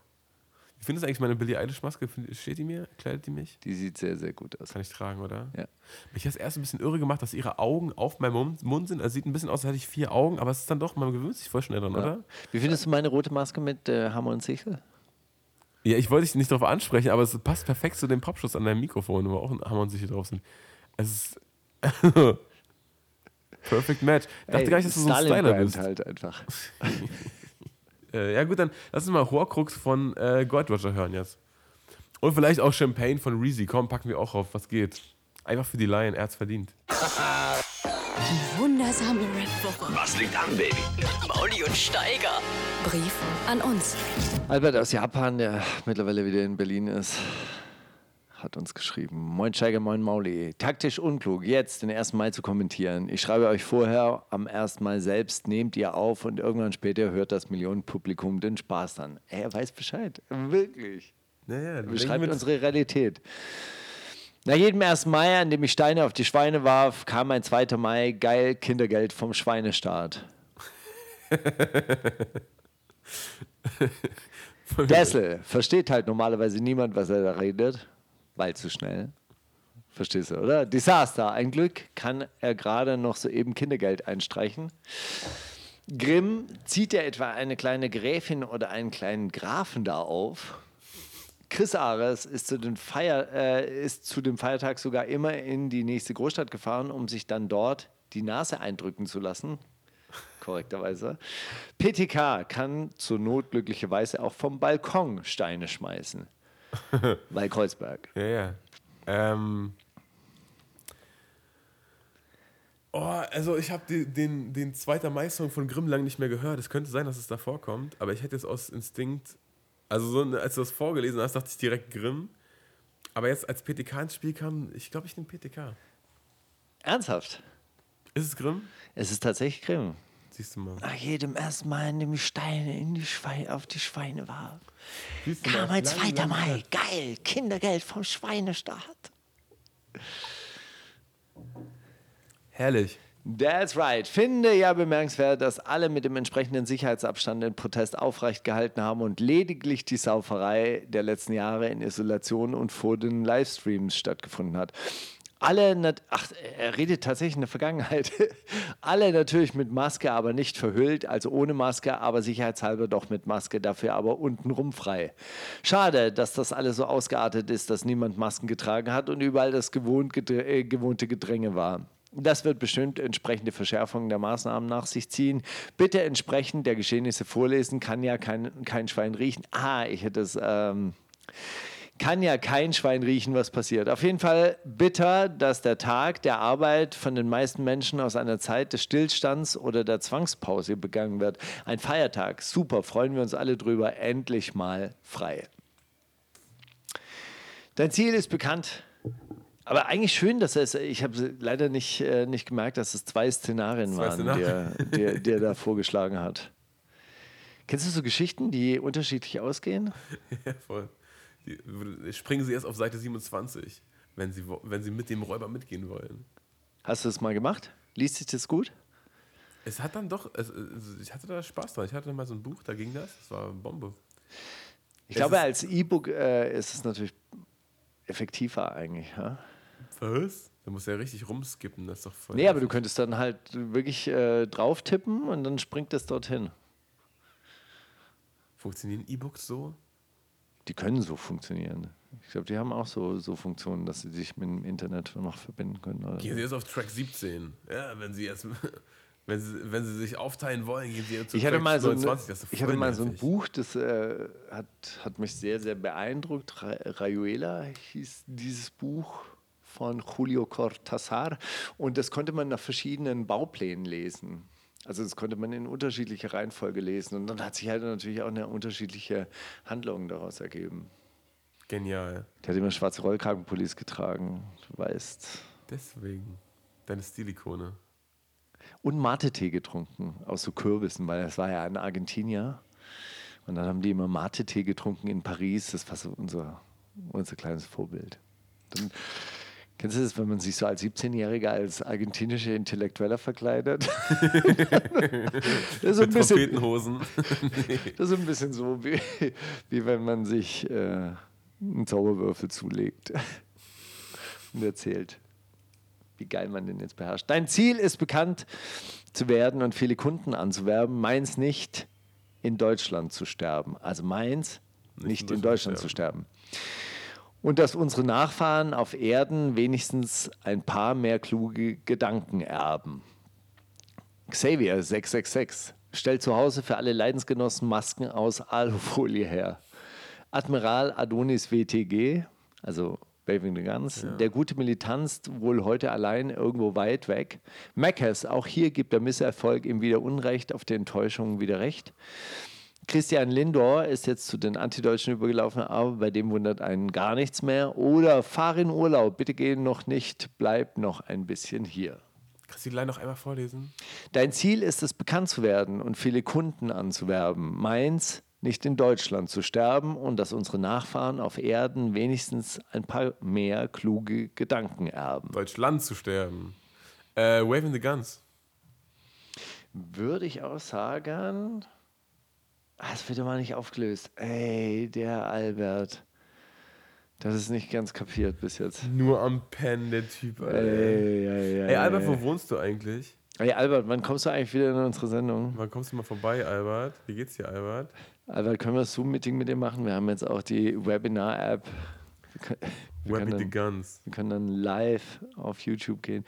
Wie findest du eigentlich meine Billie Eilish-Maske? Steht die mir? Kleidet die mich? die sieht sehr, sehr gut aus. Kann ich tragen, oder? Ja. Mich hat es erst ein bisschen irre gemacht, dass ihre Augen auf meinem Mund- sind. Also sieht ein bisschen aus, als hätte ich vier Augen, aber es ist dann doch, man gewöhnt sich voll schnell dran, oder? Wie findest du meine rote Maske mit äh, Hammer und Sichel? Ja, ich wollte dich nicht darauf ansprechen, aber es passt perfekt zu dem Popschutz an deinem Mikrofon, wo auch ein Hammer und Sichel drauf sind. Es ist. Perfect Match. Ich dachte gar nicht, dass du so ein Styler bist. halt einfach. Äh, ja, gut, dann lass uns mal Horcrux von äh, Gold Roger hören jetzt. Und vielleicht auch Champagne von Reezy. Komm, packen wir auch auf. Was geht? Einfach für die Lion, er hat's verdient. Die wundersame Rap-Woche. Was liegt an, Baby? Mauli und Steiger. Brief an uns. Albert aus Japan, der mittlerweile wieder in Berlin ist, hat uns geschrieben. Moin Steiger, moin Mauli. Taktisch unklug, jetzt den 1. Mai zu kommentieren. Ich schreibe euch vorher, am 1. Mai selbst nehmt ihr auf und irgendwann später hört das Millionenpublikum den Spaß. Ey, Er weiß Bescheid. Wirklich. Naja, Beschreibt unsere Realität. Nach jedem 1. Mai, an dem ich Steine auf die Schweine warf, kam ein 2. Mai, geil Kindergeld vom Schweinestaat. Dessel, versteht halt normalerweise niemand, was er da redet, weil zu schnell. Verstehst du, oder? Desaster. Ein Glück kann er gerade noch soeben Kindergeld einstreichen. Grimm, zieht er etwa eine kleine Gräfin oder einen kleinen Grafen da auf? Chris Ares ist zu, den Feier, äh, ist zu dem Feiertag sogar immer in die nächste Großstadt gefahren, um sich dann dort die Nase eindrücken zu lassen. Korrekterweise. PTK kann zur Not glücklicherweise auch vom Balkon Steine schmeißen. Bei Kreuzberg. Ja, ja. Ähm. Oh, also ich habe den, den, den zweiter Mai-Song von Grimm lang nicht mehr gehört. Es könnte sein, dass es da vorkommt, aber ich hätte es aus Instinkt, also so, als du das vorgelesen hast, dachte ich direkt Grimm. Aber jetzt, als PTK ins Spiel kam, ich glaube, ich nehme PTK. Ernsthaft? Ist es Grimm? Es ist tatsächlich Grimm. Siehst du mal. Nach jedem ersten Mal, in dem ich Steine in die Schweine, auf die Schweine du kam mal, ein lang, 2. lang Mai. her. Geil, Kindergeld vom Schweinestaat. Herrlich. That's right. Finde ja bemerkenswert, dass alle mit dem entsprechenden Sicherheitsabstand den Protest aufrecht gehalten haben und lediglich die Sauferei der letzten Jahre in Isolation und vor den Livestreams stattgefunden hat. Alle, ach, er redet tatsächlich in der Vergangenheit. Alle natürlich mit Maske, aber nicht verhüllt, also ohne Maske, aber sicherheitshalber doch mit Maske, dafür aber untenrum frei. Schade, dass das alles so ausgeartet ist, dass niemand Masken getragen hat und überall das gewohnt, äh, gewohnte Gedränge war. Das wird bestimmt entsprechende Verschärfungen der Maßnahmen nach sich ziehen. Bitte entsprechend der Geschehnisse vorlesen, kann ja kein, kein Schwein riechen. Ah, ich hätte es. Ähm, kann ja kein Schwein riechen, was passiert. Auf jeden Fall bitter, dass der Tag der Arbeit von den meisten Menschen aus einer Zeit des Stillstands oder der Zwangspause begangen wird. Ein Feiertag, super, freuen wir uns alle drüber, endlich mal frei. Dein Ziel ist bekannt. Aber eigentlich schön, dass es, ich habe leider nicht, äh, nicht gemerkt, dass es zwei Szenarien Zwei waren, Szenarien. Die, er, die, die er da vorgeschlagen hat. Kennst du so Geschichten, die unterschiedlich ausgehen? Ja, voll. Die, springen sie erst auf Seite 27, wenn sie, wenn sie mit dem Räuber mitgehen wollen. Hast du das mal gemacht? Liest sich das gut? Es hat dann doch, es, ich hatte da Spaß dran. Ich hatte mal so ein Buch, da ging das. Das war Bombe. Ich Es glaube, als E-Book äh, ist es natürlich effektiver eigentlich. Ja? Was? Da musst du ja richtig rumskippen, das ist doch voll. Nee, aber du könntest dann halt wirklich äh, drauf tippen und dann springt es dorthin. Funktionieren E-Books so? Die können so funktionieren. Ich glaube, die haben auch so, so Funktionen, dass sie sich mit dem Internet noch verbinden können. Oder Gehen. Sie jetzt auf Track 17. Ja, wenn Sie jetzt, wenn Sie, wenn Sie sich aufteilen wollen, gehen Sie jetzt zu Ich hatte mal so ein, 29. Das ist ich hatte mal so ein. Buch, das äh, hat, hat mich sehr, sehr beeindruckt. Ra Rayuela hieß dieses Buch von Julio Cortázar und das konnte man nach verschiedenen Bauplänen lesen. Also das konnte man in unterschiedlicher Reihenfolge lesen und dann hat sich halt natürlich auch eine unterschiedliche Handlung daraus ergeben. Genial. Der hat immer schwarze Rollkragenpullis getragen, du weißt. Deswegen. Deine Stilikone. Und Mate-Tee getrunken, aus so Kürbissen, weil das war ja ein Argentinier. Und dann haben die immer Mate-Tee getrunken in Paris. Das war so unser, unser kleines Vorbild. Dann, kennst du das, wenn man sich so als 17-Jähriger als argentinischer Intellektueller verkleidet? das, ist so ein Mit bisschen, Trompetenhosen. das ist ein bisschen so, wie, wie wenn man sich äh, einen Zauberwürfel zulegt und erzählt, wie geil man den jetzt beherrscht. Dein Ziel ist bekannt zu werden und viele Kunden anzuwerben. Meins nicht in Deutschland zu sterben. Also meins nicht, in Deutschland zu sterben. Und dass unsere Nachfahren auf Erden wenigstens ein paar mehr kluge Gedanken erben. Xavier 666 stellt zu Hause für alle Leidensgenossen Masken aus Alufolie her. Admiral Adonis WTG, also Waving the Guns, der gute Militanz wohl heute allein irgendwo weit weg. Mackes, auch hier gibt der Misserfolg ihm wieder Unrecht, auf die Enttäuschungen wieder Recht. Christian Lindor ist jetzt zu den Antideutschen übergelaufen, aber bei dem wundert einen gar nichts mehr. Oder fahr in Urlaub, bitte geh noch nicht, bleib noch ein bisschen hier. Kannst du die Line noch einmal vorlesen? Dein Ziel ist es, bekannt zu werden und viele Kunden anzuwerben. Meins, nicht in Deutschland zu sterben und dass unsere Nachfahren auf Erden wenigstens ein paar mehr kluge Gedanken erben. Deutschland zu sterben. Äh, Waving the Guns. Würde ich auch sagen. Ah, Das wird immer nicht aufgelöst. Ey, der Albert. Das ist nicht ganz kapiert bis jetzt. Nur am Pen, der Typ. Alter. Ey, ey, ey, Ey, Albert, wo wohnst du eigentlich? Ey, Albert, wann kommst du eigentlich wieder in unsere Sendung? Wann kommst du mal vorbei, Albert? Wie geht's dir, Albert? Albert, können wir das Zoom-Meeting mit dir machen? Wir haben jetzt auch die Webinar-App. Wir Waving the dann- Guns. Wir können dann live auf YouTube gehen.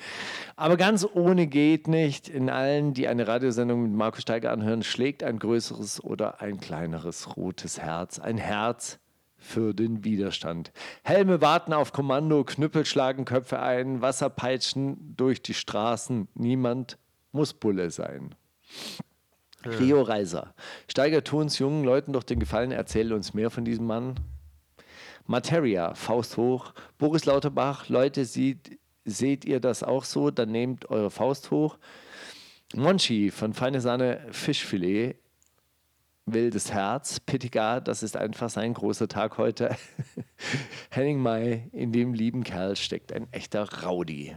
Aber ganz ohne geht nicht. In allen, die eine Radiosendung mit Markus Steiger anhören, schlägt ein größeres oder ein kleineres rotes Herz. Ein Herz für den Widerstand. Helme warten auf Kommando, Knüppel schlagen Köpfe ein, Wasser peitschen durch die Straßen. Niemand muss Bulle sein. Rio Reiser. Steiger, tu uns jungen Leuten doch den Gefallen, erzähle uns mehr von diesem Mann. Materia, Faust hoch. Boris Lauterbach, Leute, sieht, seht ihr das auch so? Dann nehmt eure Faust hoch. Monchi von Feine Sahne Fischfilet. Wildes Herz. Pittiger, das ist einfach sein großer Tag heute. Henning May, in dem lieben Kerl steckt ein echter Rowdy.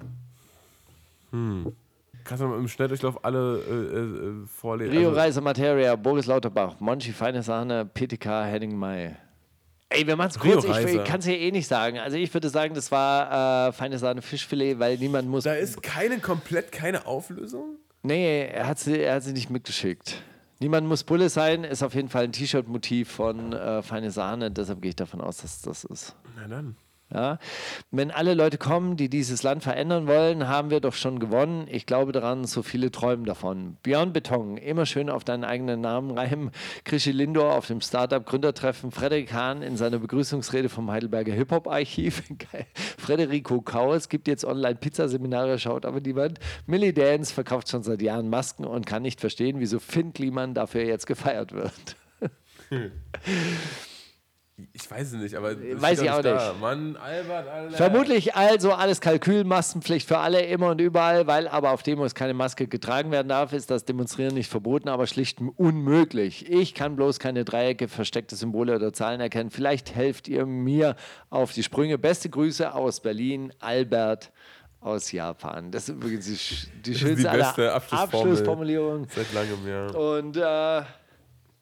Kannst du mal im Schnelldurchlauf alle äh, äh, vorlesen? Rio Also, Reiser Materia, Boris Lauterbach, Monchi Feine Sahne, Pittiger, Henning May. Ey, wir machen es kurz. Ich, kann es ja eh nicht sagen. Also ich würde sagen, das war äh, feine Sahne Fischfilet, weil niemand muss. Da ist keine komplett keine Auflösung? Nee, er hat, sie, er hat sie nicht mitgeschickt. Niemand muss Bulle sein, ist auf jeden Fall ein T-Shirt-Motiv von äh, Feine Sahne, deshalb gehe ich davon aus, dass das ist. Na dann. Ja? Wenn alle Leute kommen, die dieses Land verändern wollen, haben wir doch schon gewonnen. Ich glaube daran, so viele träumen davon. Beyond Beton, immer schön auf deinen eigenen Namen reimen. Krischi Lindor auf dem Startup-Gründertreffen. Frederik Hahn in seiner Begrüßungsrede vom Heidelberger Hip-Hop-Archiv. Frederico Kaus gibt jetzt online Pizzaseminare, schaut aber niemand. Millie Dance verkauft schon seit Jahren Masken und kann nicht verstehen, wieso Finn Kliman dafür jetzt gefeiert wird. Ich weiß es nicht, aber es Weiß ich auch da. nicht. Mann, Albert, Alter. Vermutlich also alles Kalkül, Maskenpflicht für alle, immer und überall, weil aber auf Demos keine Maske getragen werden darf, ist das Demonstrieren nicht verboten, aber schlicht unmöglich. Ich kann bloß keine Dreiecke, versteckte Symbole oder Zahlen erkennen. Vielleicht helft ihr mir auf die Sprünge. Beste Grüße aus Berlin, Albert aus Japan. Das ist übrigens die, die schönste die beste Abschlussformel. Abschlussformulierung. Seit langem, ja. Und äh,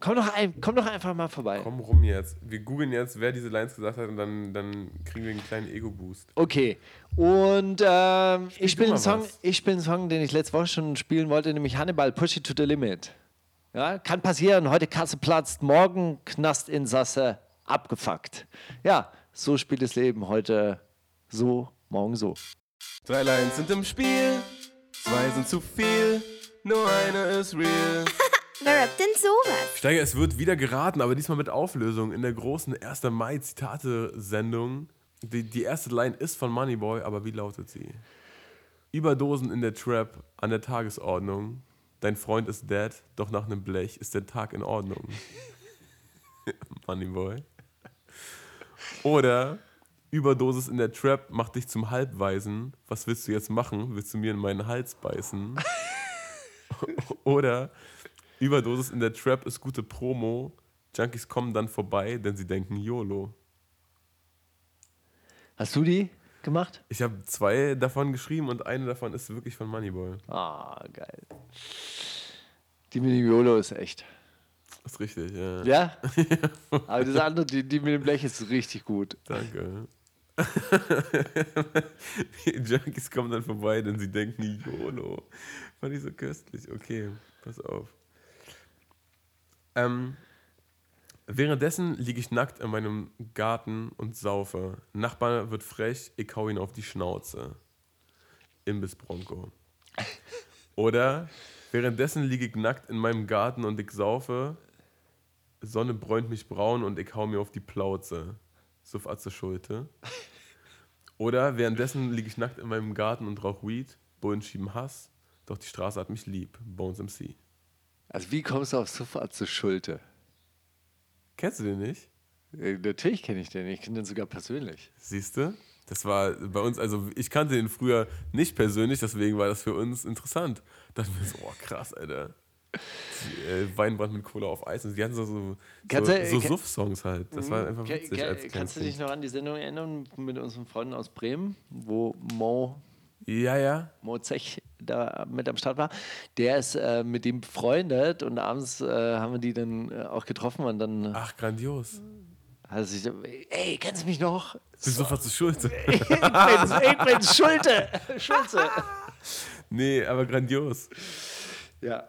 komm, doch ein, komm doch einfach mal vorbei. Komm rum jetzt. Wir googeln jetzt, wer diese Lines gesagt hat und dann, dann kriegen wir einen kleinen Ego-Boost. Okay. Und ähm, ich spiele einen Song, was. ich spiele einen Song, den ich letzte Woche schon spielen wollte, nämlich Hannibal Push It to the Limit. Ja, kann passieren. Heute Kasse platzt, morgen Knastinsasse abgefuckt. Ja, so spielt das Leben. Heute so, morgen so. Drei Lines sind im Spiel, zwei sind zu viel, nur eine ist real. Wer rappt denn sowas? Steiger, es wird wieder geraten, aber diesmal mit Auflösung in der großen 1. Mai-Zitate-Sendung. Die, die erste Line ist von Moneyboy, aber wie lautet sie? Überdosen in der Trap an der Tagesordnung. Dein Freund ist dead, doch nach einem Blech ist der Tag in Ordnung. Moneyboy. Oder Überdosis in der Trap macht dich zum Halbweisen. Was willst du jetzt machen? Willst du mir in meinen Hals beißen? Oder Überdosis in der Trap ist gute Promo. Junkies kommen dann vorbei, denn sie denken YOLO. Hast du die gemacht? Ich habe zwei davon geschrieben und eine davon ist wirklich von Moneyboy. Ah, geil. Die mit dem YOLO ist echt. Ist richtig, ja. Ja? Aber das andere, die, die mit dem Blech ist richtig gut. Danke. Die Junkies kommen dann vorbei, denn sie denken YOLO. Fand ich so köstlich. Okay, pass auf. Ähm, währenddessen liege ich nackt in meinem Garten und saufe. Nachbar wird frech, ich hau ihn auf die Schnauze. Imbiss Bronco. Oder währenddessen liege ich nackt in meinem Garten und ich saufe. Sonne bräunt mich braun und ich hau mir auf die Plauze. Suff Atze Schulte. Oder währenddessen liege ich nackt in meinem Garten und rauch Weed. Bullen schieben Hass. Doch die Straße hat mich lieb. Bones MC. Also wie kommst du auf Sofa zu Schulte? Kennst du den nicht? Äh, Natürlich kenne ich den, ich kenne den sogar persönlich. Siehst du? Das war bei uns, also ich kannte den früher nicht persönlich, deswegen war das für uns interessant. Da dachten wir so, oh krass, Alter. Die, äh, Weinbrand mit Cola auf Eis. Und die hatten so, so, Kannst so, so kann- Suff-Songs halt. Das war einfach Ke- witzig. als kannst du dich noch an die Sendung erinnern mit unseren Freunden aus Bremen, wo Mo. Ja, ja. Mo Zech da mit am Start war? Der ist äh, mit dem befreundet und abends äh, haben wir die dann äh, auch getroffen und dann Ach, grandios. hat er sich so, ey, kennst du mich noch? Bist sofort zu Schulze. Ich bin's, ich bin's, Schulte. Schulze. Nee, aber grandios. Ja.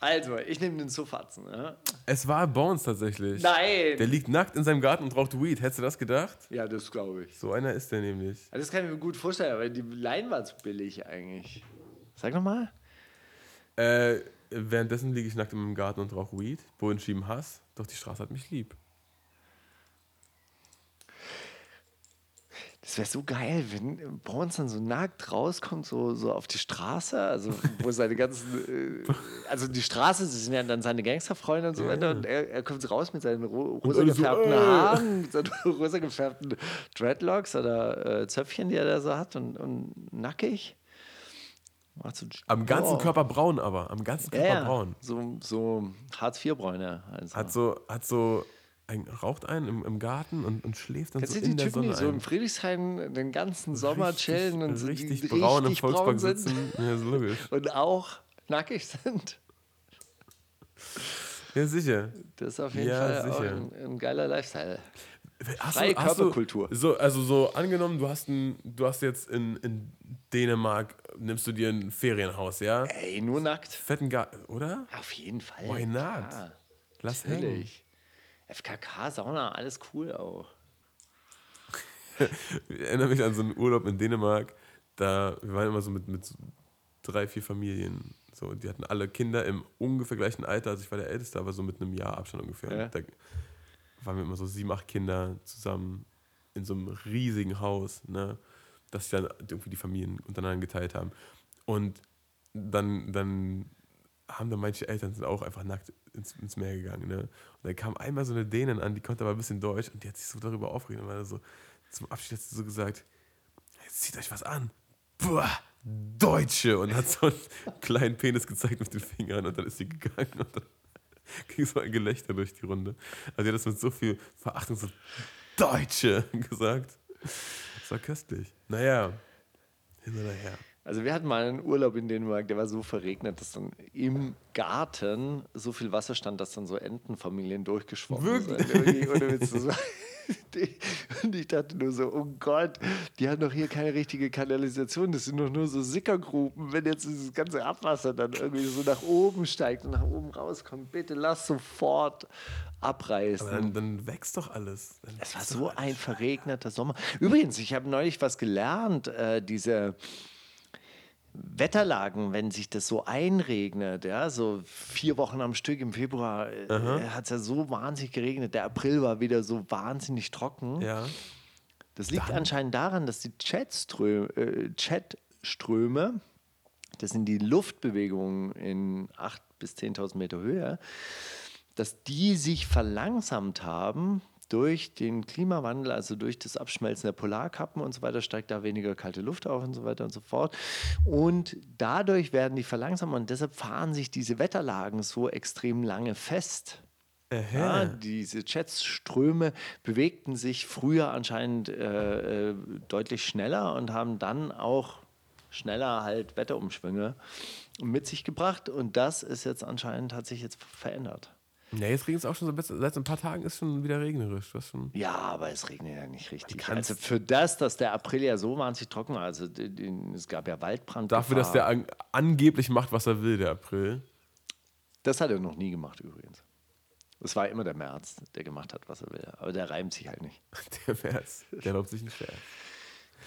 Also, ich nehme den Sofatzen. Ja? Es war Bones tatsächlich. Nein. Der liegt nackt in seinem Garten und raucht Weed. Hättest du das gedacht? Ja, das glaube ich. So einer ist der nämlich. Also Das kann ich mir gut vorstellen, weil die Line war zu billig eigentlich. Sag nochmal. Äh, währenddessen liege ich nackt in meinem Garten und rauche Weed. Bullen schieben Hass. Doch die Straße hat mich lieb. Das wäre so geil, wenn Bones dann so nackt rauskommt, so, so auf die Straße, also wo seine ganzen, äh, also die Straße, das sind ja dann seine Gangsterfreunde und so weiter, und er, er kommt so raus mit seinen ro rosa alle so, gefärbten äh. Haaren, mit seinen rosa gefärbten Dreadlocks oder äh, Zöpfchen, die er da so hat und, und nackig. Macht so, Am ganzen Oh. Körper braun aber. Am ganzen Körper ja. braun. So, so Hartz-IV-Bräune. Also. Hat so, hat so, ein, raucht einen im, im Garten und, und schläft dann Kennst so du die in der Typen, Sonne die so in ein. Friedrichshain den ganzen Sommer chillen und so die richtig braun im richtig Volkspark braun sind sitzen? Ja, ist logisch. und auch nackig sind? Ja, sicher. Das ist auf jeden Ja, Fall auch sicher. ein, ein geiler Lifestyle. Hast Freie du, hast Körperkultur. Du, so, also so angenommen, du hast, ein, du hast jetzt in, in Dänemark, nimmst du dir ein Ferienhaus, ja? Ey, nur nackt. Fetten Garten, oder? Auf jeden Fall. Why not? Ja, Lass hängen. natürlich. FKK, Sauna, alles cool auch. Ich erinnere mich an so einen Urlaub in Dänemark. Da, wir waren immer so mit, mit drei, vier Familien. So, die hatten alle Kinder im ungefähr gleichen Alter. Also ich war der Älteste, aber so mit einem Jahr Abstand ungefähr. Ja. Da waren wir immer so sieben, acht Kinder zusammen in so einem riesigen Haus, ne? Dass sich dann irgendwie die Familien untereinander geteilt haben. Und dann, dann haben dann manche Eltern sind auch einfach nackt ins, ins Meer gegangen. Ne? Und dann kam einmal so eine Dänin an, die konnte aber ein bisschen Deutsch und die hat sich so darüber aufgeregt. Und war so, zum Abschied hat sie so gesagt, jetzt zieht euch was an. Boah, Deutsche! Und hat so einen kleinen Penis gezeigt mit den Fingern und dann ist sie gegangen und dann ging so ein Gelächter durch die Runde. Also sie hat das mit so viel Verachtung so Deutsche gesagt. Das war köstlich. Naja, hin oder her. Also wir hatten mal einen Urlaub in Dänemark, der war so verregnet, dass dann im Garten so viel Wasser stand, dass dann so Entenfamilien durchgeschwommen sind. Wirklich, ohne Witz, das war- Und ich dachte nur so, oh Gott, die haben doch hier keine richtige Kanalisation, das sind doch nur so Sickergruben. Wenn jetzt dieses ganze Abwasser dann irgendwie so nach oben steigt und nach oben rauskommt, bitte lass sofort abreißen. Dann, dann wächst doch alles. Dann Es war so ein verregneter Sommer. Übrigens, ich habe neulich was gelernt, äh, diese Wetterlagen, wenn sich das so einregnet, ja, so vier Wochen am Stück im Februar äh, hat es ja so wahnsinnig geregnet. Der April war wieder so wahnsinnig trocken. Ja. Das liegt anscheinend daran, dass die Jetströme, äh, Jetströme, das sind die Luftbewegungen in 8.000 bis 10.000 Meter Höhe, dass die sich verlangsamt haben durch den Klimawandel, also durch das Abschmelzen der Polarkappen und so weiter, steigt da weniger kalte Luft auf und so weiter und so fort. Und dadurch werden die verlangsamt und deshalb fahren sich diese Wetterlagen so extrem lange fest. Ja, diese Jetströme bewegten sich früher anscheinend äh, äh, deutlich schneller und haben dann auch schneller halt Wetterumschwünge mit sich gebracht. Und das ist jetzt anscheinend, hat sich jetzt verändert. Ja, jetzt regnet es auch schon so besser. Seit ein paar Tagen ist schon wieder regnerisch. Das schon Ja, aber es regnet ja nicht richtig. Also für das, dass der April ja so wahnsinnig trocken war, also es gab ja Waldbrand. Dafür, dass der an, angeblich macht, was er will, der April. Das hat er noch nie gemacht übrigens. Es war immer der März, der gemacht hat, was er will. Aber der reimt sich halt nicht. Der März, der erlaubt sich einen Scherz.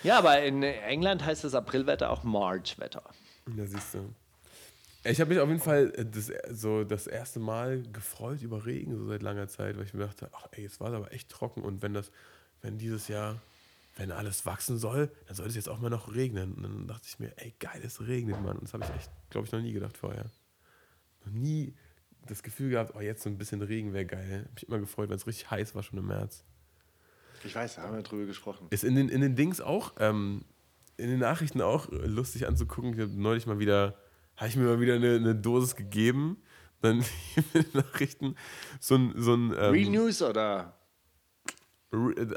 Ja, aber in England heißt das Aprilwetter auch March-Wetter. Da siehst du. Ich habe mich auf jeden Fall äh, das, so das erste Mal gefreut über Regen, so seit langer Zeit, weil ich mir dachte, ach ey, jetzt war es aber echt trocken und wenn das, wenn dieses Jahr, wenn alles wachsen soll, dann soll es jetzt auch mal noch regnen. Und dann dachte ich mir, ey, geil, es regnet, Mann. Und das habe ich echt, glaube ich, noch nie gedacht vorher. Noch nie das Gefühl gehabt, oh, jetzt so ein bisschen Regen wäre geil. Hab mich immer gefreut, wenn es richtig heiß war, schon im März. Ich weiß, da haben wir drüber gesprochen. Ist in den, in den Dings auch, ähm, in den Nachrichten auch äh, lustig anzugucken. Ich habe neulich mal wieder, habe ich mir mal wieder eine, eine Dosis gegeben. Dann den Nachrichten so ein, so ein Real ähm, News oder?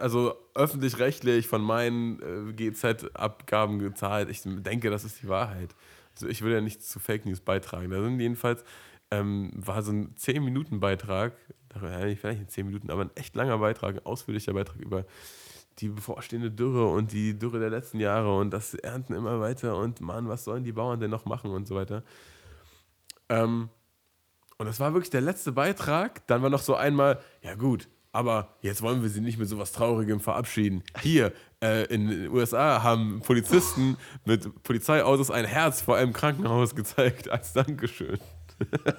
also öffentlich-rechtlich von meinen äh, GZ-Abgaben gezahlt. Ich denke, das ist die Wahrheit. Also ich will ja nichts zu Fake News beitragen. Da sind jedenfalls, ähm, war so ein 10-Minuten-Beitrag, ja, nicht vielleicht in 10 Minuten, aber ein echt langer Beitrag, ein ausführlicher Beitrag über die bevorstehende Dürre und die Dürre der letzten Jahre und das Ernten immer weiter und Mann, was sollen die Bauern denn noch machen und so weiter. Ähm, und das war wirklich der letzte Beitrag. Dann war noch so einmal, ja gut, aber jetzt wollen wir sie nicht mit sowas Traurigem verabschieden. Hier äh, in den USA haben Polizisten mit Polizeiautos ein Herz vor einem Krankenhaus gezeigt als Dankeschön.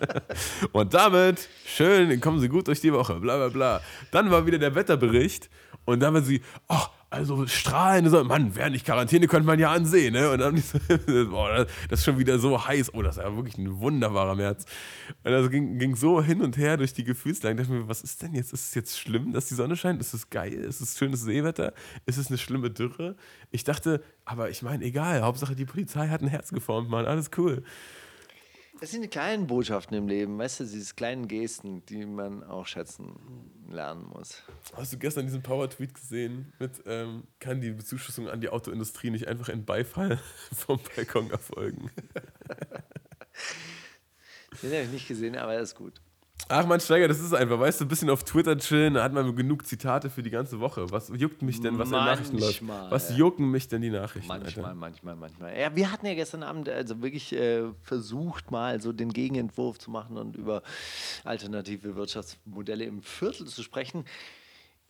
und damit, schön, kommen Sie gut durch die Woche, bla bla bla. Dann war wieder der Wetterbericht und dann war sie, ach, also strahlen, so, Mann, während ich Quarantäne könnte man ja ansehen, ne? Und dann so, boah, das ist schon wieder so heiß. Oh, das ist ja wirklich ein wunderbarer März. Und das ging, ging so hin und her durch die Gefühlslage. Ich dachte mir, was ist denn jetzt? Ist es jetzt schlimm, dass die Sonne scheint? Ist es geil? Ist es schönes Seewetter? Ist es eine schlimme Dürre? Ich dachte, aber ich meine, egal, Hauptsache die Polizei hat ein Herz geformt, Mann, alles cool. Es sind die kleinen Botschaften im Leben, weißt du, diese kleinen Gesten, die man auch schätzen lernen muss. Hast du gestern diesen Power-Tweet gesehen mit, ähm, kann die Bezuschussung an die Autoindustrie nicht einfach in Beifall vom Balkon erfolgen? Den habe ich nicht gesehen, aber er ist gut. Ach man, Steiger, das ist einfach, weißt du, ein bisschen auf Twitter chillen, da hat man genug Zitate für die ganze Woche. Was juckt mich denn, was in den Nachrichten läuft? Manchmal. Was jucken mich denn die Nachrichten? Manchmal, Alter? manchmal, manchmal. Ja, wir hatten ja gestern Abend also wirklich äh, versucht, mal so den Gegenentwurf zu machen und über alternative Wirtschaftsmodelle im Viertel zu sprechen.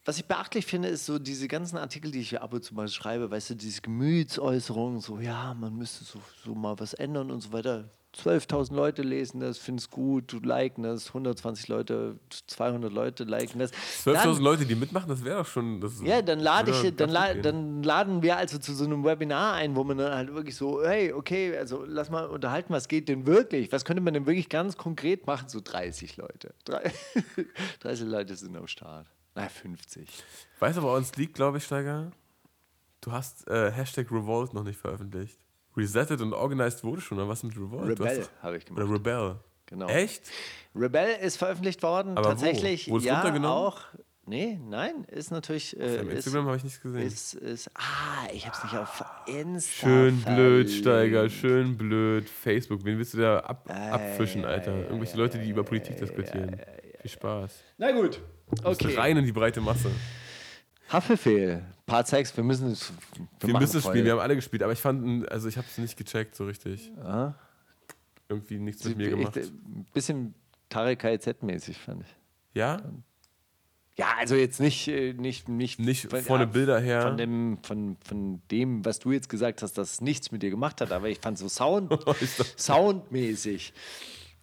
Was ich beachtlich finde, ist so diese ganzen Artikel, die ich hier ab und zu mal schreibe, weißt du, diese Gemütsäußerungen, so, ja, man müsste so, so mal was ändern und so weiter. 12.000 Leute lesen das, finden es gut, liken das, 120 Leute, 200 Leute liken das. 12.000 Dann- Leute, die mitmachen, das wäre doch schon. Ja, dann lade ich, dann, la gehen. dann laden wir also zu so einem Webinar ein, wo man dann halt wirklich so, hey, okay, also lass mal unterhalten, was geht denn wirklich? Was könnte man denn wirklich ganz konkret machen? So 30 Leute. Drei- 30 Leute sind am Start. Na, 50. Weißt du, wo uns liegt, glaube ich, Steiger? Du hast äh, Hashtag Revolt noch nicht veröffentlicht. Resetted und Organized wurde schon, oder was mit Revolt? Du Rebel habe ich gemacht. Oder Rebel. Genau. Echt? Rebel ist veröffentlicht worden, Aber wo? tatsächlich. Wurde es ja, runtergenommen? auch. Nee, nein, ist natürlich. Äh, Instagram habe ich nichts gesehen. ist, ist, ah, ich habe es nicht auf Insta. Schön blöd, verlinkt. Steiger, schön blöd. Facebook, wen willst du da ab, ja, abfischen, Alter? Irgendwelche Leute, die über Politik diskutieren. Viel Spaß. Na gut. Okay. Okay. Rein in die breite Masse. Haftbefehl, Part wir müssen es. Wir machen müssen voll. spielen, wir haben alle gespielt, aber ich fand, also ich habe es nicht gecheckt so richtig. Irgendwie nichts mit mir gemacht. Ein bisschen Tarek KZ-mäßig, fand ich. Ja? Ja, also jetzt nicht, äh, nicht, nicht, Nicht von den Bilder her. Von dem, von, von dem, was du jetzt gesagt hast, dass es nichts mit dir gemacht hat, aber ich fand so Sound, soundmäßig.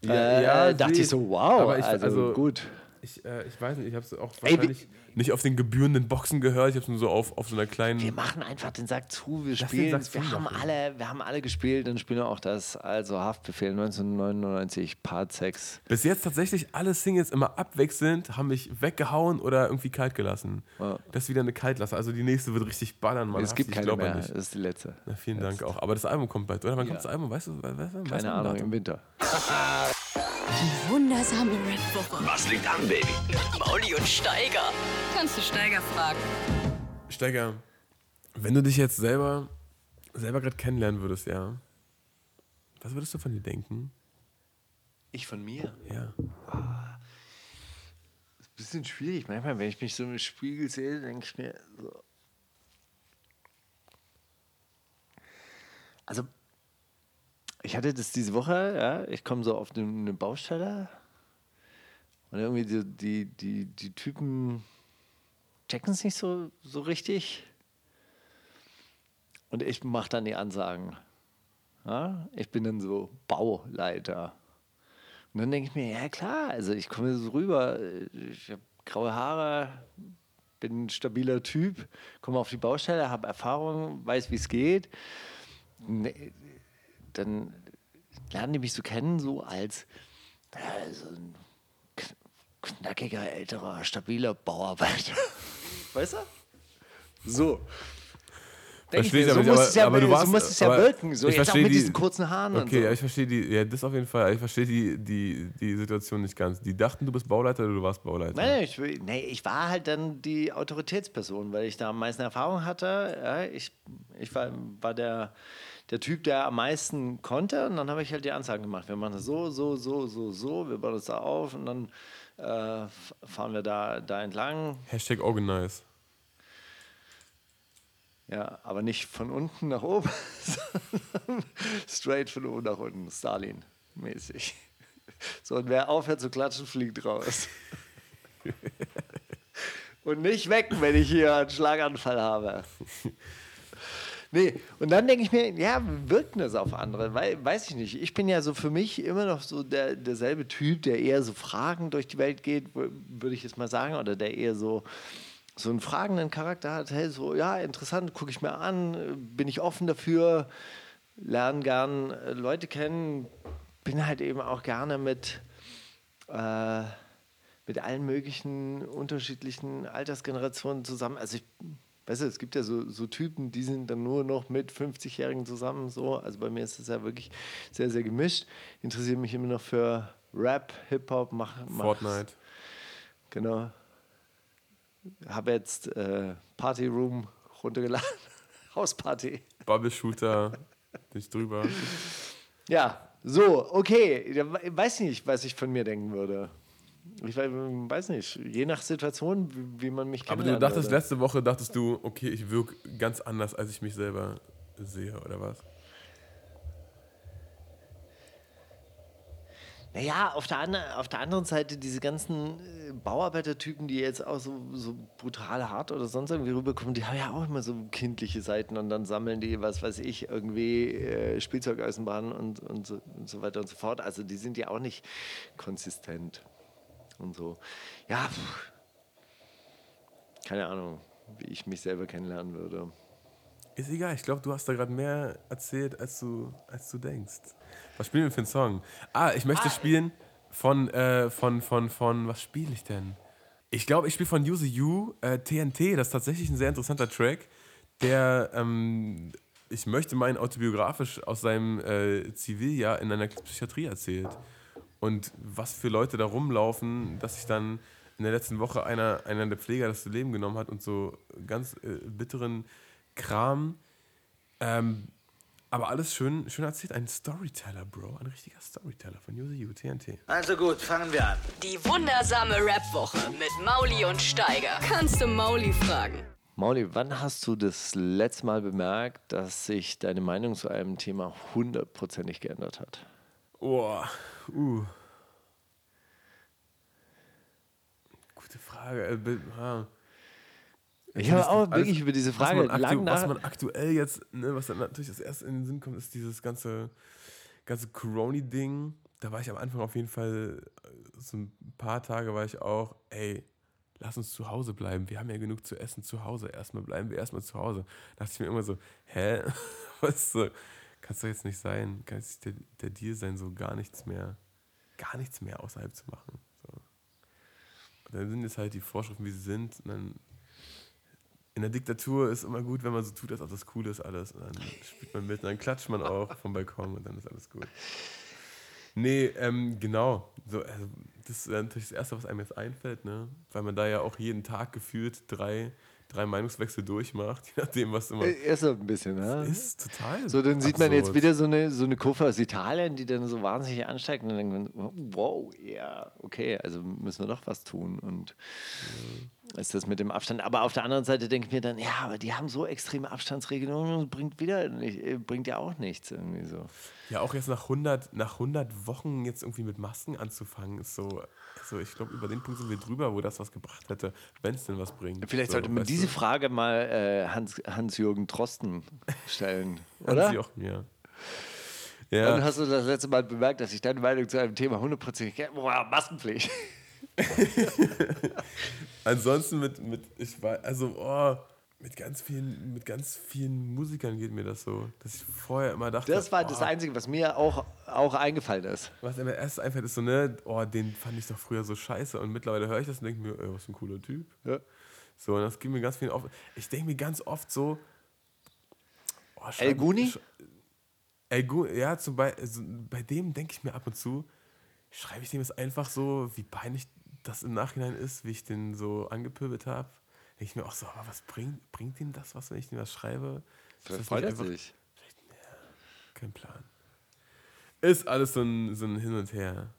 Ja, äh, ja, dachte ich so, wow, Aber ich- also, also- gut. Ich, äh, ich weiß nicht, ich habe es auch Ey, wahrscheinlich nicht auf den gebührenden Boxen gehört. Ich habe es nur so auf, auf so einer kleinen. Wir machen einfach den Sack zu, wir spielen, wir haben, alle, wir haben alle gespielt, dann spielen wir auch das. Also Haftbefehl 1999, Part 6. Bis jetzt tatsächlich alle Singles immer abwechselnd haben mich weggehauen oder irgendwie kalt gelassen. Ja. Das ist wieder eine Kaltlasse. Also die nächste wird richtig ballern, Mann. es gibt du- keine mehr, dich. das ist die letzte. Na, vielen Dank auch. Aber das Album kommt bald, oder? Wann kommt das Album? Weißt du? Weiß, weiß, weiß Keine man Ahnung, im Winter. Die wundersame Red Woche. Was liegt an, Baby? Mauli und Steiger. Kannst du Steiger fragen? Steiger, wenn du dich jetzt selber, selber gerade kennenlernen würdest, ja, was würdest du von dir denken? Ich von mir? Ja. Bisschen schwierig. Manchmal, wenn ich mich so im Spiegel sehe, denke ich mir so. Also, ich hatte das diese Woche, ja, ich komme so auf eine, Baustelle und irgendwie die, die, die, die Typen checken es nicht so, so richtig. Und ich mache dann die Ansagen. Ja? Ich bin dann so Bauleiter. Und dann denke ich mir, ja klar, also ich komme so rüber, ich habe graue Haare, bin ein stabiler Typ, komme auf die Baustelle, habe Erfahrung, weiß, wie es geht. Dann lernen die mich so kennen, so als ja, so ein kn- knackiger, älterer, stabiler Bauarbeiter. Weißt du? So. Denk ich Verstehe mir, ich, so aber, muss es ja, aber du warst, so muss es ja wirken. So ich jetzt auch mit die- diesen kurzen Haaren und Okay, so. ja, ich verstehe die, ja, das auf jeden Fall. Ich verstehe die, die, die Situation nicht ganz. Die dachten, du bist Bauleiter oder du warst Bauleiter. Nein, ich, will- nee, ich war halt dann die Autoritätsperson, weil ich da am meisten Erfahrung hatte. Ja, ich ich war, war der, der Typ, der am meisten konnte. Und dann habe ich halt die Ansagen gemacht. Wir machen das so, so, so, so, so. Wir bauen das da auf und dann äh, fahren wir da, da entlang. Hashtag Organize. Ja, aber nicht von unten nach oben, sondern straight von oben nach unten. Stalin-mäßig. So, und wer aufhört zu klatschen, fliegt raus. Und nicht weg, wenn ich hier einen Schlaganfall habe. Nee, und dann denke ich mir, ja, wirkt das auf andere? Weil, weiß ich nicht. Ich bin ja so für mich immer noch so der, derselbe Typ, der eher so Fragen durch die Welt geht, würde ich jetzt mal sagen, oder der eher so, so einen fragenden Charakter hat. Hey, so, ja, interessant, gucke ich mir an, bin ich offen dafür, lerne gern äh, Leute kennen, bin halt eben auch gerne mit. Äh, mit allen möglichen unterschiedlichen Altersgenerationen zusammen. Also ich, weißt du, es gibt ja so, so Typen, die sind dann nur noch mit 50-Jährigen zusammen. So. Also bei mir ist das ja wirklich sehr, sehr gemischt. Interessiere mich immer noch für Rap, Hip-Hop, mach, mach Fortnite. Genau. Habe jetzt äh, Party Room runtergeladen. Hausparty. Bubble Shooter. nicht drüber. Ja, so, okay. Weiß nicht, was ich von mir denken würde. Ich weiß nicht, je nach Situation, wie, man mich kennt. Aber du dachtest oder? letzte Woche, dachtest du, okay, ich wirke ganz anders, als ich mich selber sehe, oder was? Naja, auf der, andre, auf der anderen Seite diese ganzen äh, Bauarbeitertypen, die jetzt auch so, so brutal hart oder sonst irgendwie rüberkommen, die haben ja auch immer so kindliche Seiten und dann sammeln die, was weiß ich, irgendwie äh, Spielzeugeisenbahnen und, und, so, und so weiter und so fort. Also die sind ja auch nicht konsistent und so. Ja, pff, keine Ahnung, wie ich mich selber kennenlernen würde. Ist egal, ich glaube, du hast da gerade mehr erzählt, als du, als du denkst. Was spielen wir für einen Song? Ah, ich möchte ah, spielen von, äh, von, von, von, was spiele ich denn? Ich glaube, ich spiele von Use You äh, TNT. Das ist tatsächlich ein sehr interessanter Track, der, ähm, ich möchte meinen autobiografisch aus seinem äh, Ziviljahr in einer Psychiatrie erzählt. Und was für Leute da rumlaufen, dass sich dann in der letzten Woche einer, einer der Pfleger das Leben genommen hat und so ganz äh, bitteren Kram. Ähm, aber alles schön, schön erzählt. Ein Storyteller, Bro. Ein richtiger Storyteller von You, TNT. Also gut, fangen wir an. Die wundersame Rap-Woche mit Mauli und Steiger. Kannst du Mauli fragen? Mauli, wann hast du das letzte Mal bemerkt, dass sich deine Meinung zu einem Thema hundertprozentig geändert hat? Oh, uh. Gute Frage. Äh, ich habe auch wirklich über diese Frage was man, lang was man aktuell jetzt, ne, was dann natürlich das erste in den Sinn kommt, ist dieses ganze, ganze Corona-Ding. Da war ich am Anfang auf jeden Fall, äh, so ein paar Tage war ich auch, ey, lass uns zu Hause bleiben. Wir haben ja genug zu essen zu Hause. Erstmal bleiben wir erstmal zu Hause. Da dachte ich mir immer so, hä? Was so? Kann es doch jetzt nicht sein. Kann es der, der Deal sein, so gar nichts mehr, gar nichts mehr außerhalb zu machen. So. Und dann sind jetzt halt die Vorschriften, wie sie sind. Und dann in der Diktatur ist immer gut, wenn man so tut, als ob das cool ist alles. Und dann spielt man mit und dann klatscht man auch vom Balkon und dann ist alles gut. Nee, ähm, genau. So, also, das ist natürlich das Erste, was einem jetzt einfällt, ne? Weil man da ja auch jeden Tag gefühlt drei drei Meinungswechsel durchmacht, je nachdem, was immer. Ist so ein bisschen, ne? Ist total. So, dann sieht man jetzt wieder so eine, so eine Kurve aus Italien, die dann so wahnsinnig ansteigt und dann denkt man, wow, ja, okay, also müssen wir doch was tun. Und ja. ist das mit dem Abstand. Aber auf der anderen Seite denke ich mir dann, ja, aber die haben so extreme Abstandsregelungen und bringt wieder äh, bringt ja auch nichts irgendwie so. Ja, auch jetzt nach 100, nach 100 Wochen jetzt irgendwie mit Masken anzufangen, ist so so, ich glaube, über den Punkt sind wir drüber, wo das was gebracht hätte, wenn es denn was bringt. Vielleicht so, sollte man diese du? Frage mal äh, Hans, Hans-Jürgen Drosten stellen, oder? Hans-Jochen, ja. ja. Dann hast du das letzte Mal bemerkt, dass ich deine Meinung zu einem Thema hundertprozentig kenne. Boah, Maskenpflicht. Ansonsten mit, mit, ich war, also, oh, mit ganz vielen, mit ganz vielen Musikern geht mir das so, dass ich vorher immer dachte. Das war oh, das Einzige, was mir auch, auch eingefallen ist. Was mir erst einfällt, ist so, ne, oh, den fand ich doch früher so scheiße. Und mittlerweile höre ich das und denke mir, ey, was ein cooler Typ. Ja. So, und das geht mir ganz viel auf. Ich denke mir ganz oft so. Oh, El Guni? El Guni, ja, zum Be also bei dem denke ich mir ab und zu, schreibe ich dem jetzt einfach so, wie peinlich das im Nachhinein ist, wie ich den so angepöbelt habe denke ich mir auch so, aber was bringt, bringt ihm das was, wenn ich ihm was schreibe? Vielleicht freut er sich. Kein Plan. Ist alles so ein, so ein Hin und Her.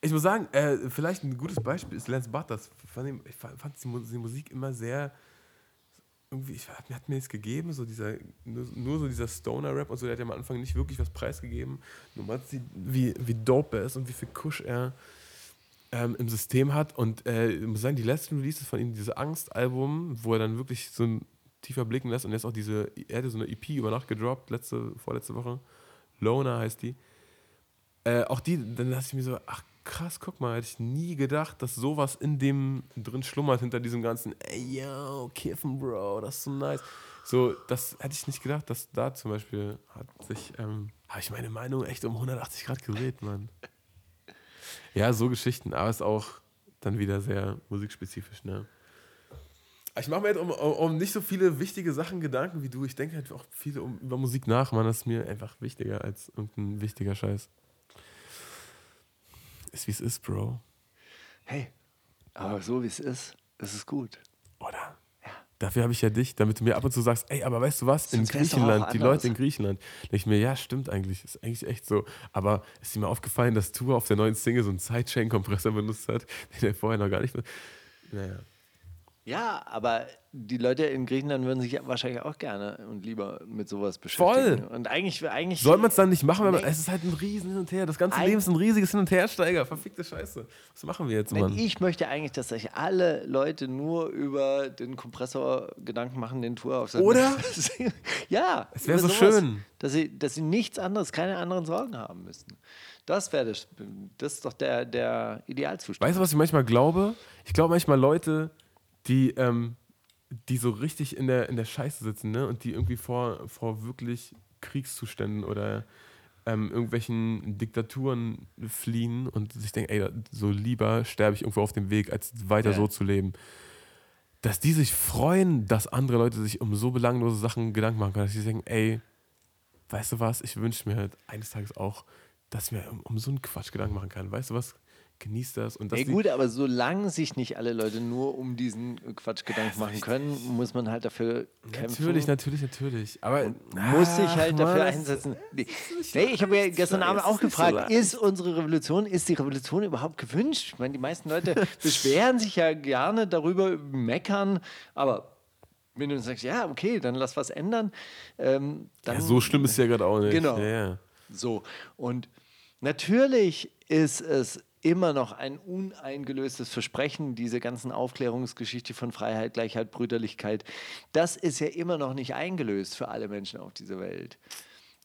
Ich muss sagen, äh, vielleicht ein gutes Beispiel ist Lance Butters. Ich fand die Musik immer sehr irgendwie, ich, hat mir nichts gegeben, so dieser, nur, nur so dieser Stoner-Rap und so, der hat ja am Anfang nicht wirklich was preisgegeben. Nur man sieht, wie, wie dope er ist und wie viel Kusch er ähm, im System hat. Und äh, ich muss sagen, die letzten Releases von ihm, dieses Angst-Album, wo er dann wirklich so ein tiefer blicken lässt und jetzt auch diese, er hatte so eine EP über Nacht gedroppt, letzte, vorletzte Woche. Loner heißt die. Äh, auch die, dann dachte ich mir so, ach krass, guck mal, hätte ich nie gedacht, dass sowas in dem drin schlummert hinter diesem ganzen, ey yo, Kiffen, Bro, das ist so nice. So, das hätte ich nicht gedacht, dass da zum Beispiel hat sich, ähm, habe ich meine Meinung echt um 180 Grad gedreht, Mann. Ja, so Geschichten, aber ist auch dann wieder sehr musikspezifisch, ne? Ich mache mir jetzt um, um, nicht so viele wichtige Sachen Gedanken wie du. Ich denke halt auch viel um, über Musik nach, man. Das ist mir einfach wichtiger als irgendein wichtiger Scheiß. Ist wie es ist, Bro. Hey, aber so wie es ist, ist es gut. Oder? Ja. Dafür habe ich ja dich, damit du mir ab und zu sagst, ey, aber weißt du was, Sonst in Griechenland, die. Leute in Griechenland, denke ich mir, ja, stimmt eigentlich, ist eigentlich echt so. Aber ist dir mal aufgefallen, dass Tour auf der neuen Single so einen Sidechain-Kompressor benutzt hat, den er vorher noch gar nicht. be- Naja. Ja, aber die Leute in Griechenland würden sich wahrscheinlich auch gerne und lieber mit sowas beschäftigen. Voll. Und eigentlich, eigentlich Soll man es dann nicht machen, wenn man, es ist halt ein riesen Hin und Her. Das ganze Leben ist ein riesiges Hin und Hersteiger. Verfickte Scheiße. Was machen wir jetzt, Mann? ich möchte eigentlich, dass sich alle Leute nur über den Kompressor Gedanken machen, den Tour auf Oder? ja. Es wär über so sowas. schön. Dass sie, dass sie nichts anderes, keine anderen Sorgen haben müssen. Das wäre das, das ist doch der, der Idealzustand. Weißt du, was ich manchmal glaube? Ich glaube manchmal Leute, die, ähm, die so richtig in der, in der Scheiße sitzen, ne? Und die irgendwie vor, vor wirklich Kriegszuständen oder ähm, irgendwelchen Diktaturen fliehen und sich denken, ey, so lieber sterbe ich irgendwo auf dem Weg, als weiter Ja. so zu leben. Dass die sich freuen, dass andere Leute sich um so belanglose Sachen Gedanken machen können, dass sie denken, ey, weißt du was, ich wünsche mir halt eines Tages auch, dass ich mir um, um so einen Quatsch Gedanken machen kann. Weißt du was? Genieß das. Und dass Ja gut, aber solange sich nicht alle Leute nur um diesen Quatsch Gedanken machen können, muss man halt dafür kämpfen. Natürlich, natürlich, natürlich. Aber muss sich halt dafür Mann, das- einsetzen. Nee, nee, ich habe ja gestern Abend auch so gefragt, leicht. ist unsere Revolution, ist die Revolution überhaupt gewünscht? Ich meine, die meisten Leute beschweren sich ja gerne darüber, meckern, aber wenn du sagst, ja, okay, dann lass was ändern, ähm, dann Ja, so schlimm ist es ja gerade auch nicht. Genau. Ja, ja. so. Und natürlich ist es immer noch ein uneingelöstes Versprechen, diese ganzen Aufklärungsgeschichte von Freiheit, Gleichheit, Brüderlichkeit. Das ist ja immer noch nicht eingelöst für alle Menschen auf dieser Welt.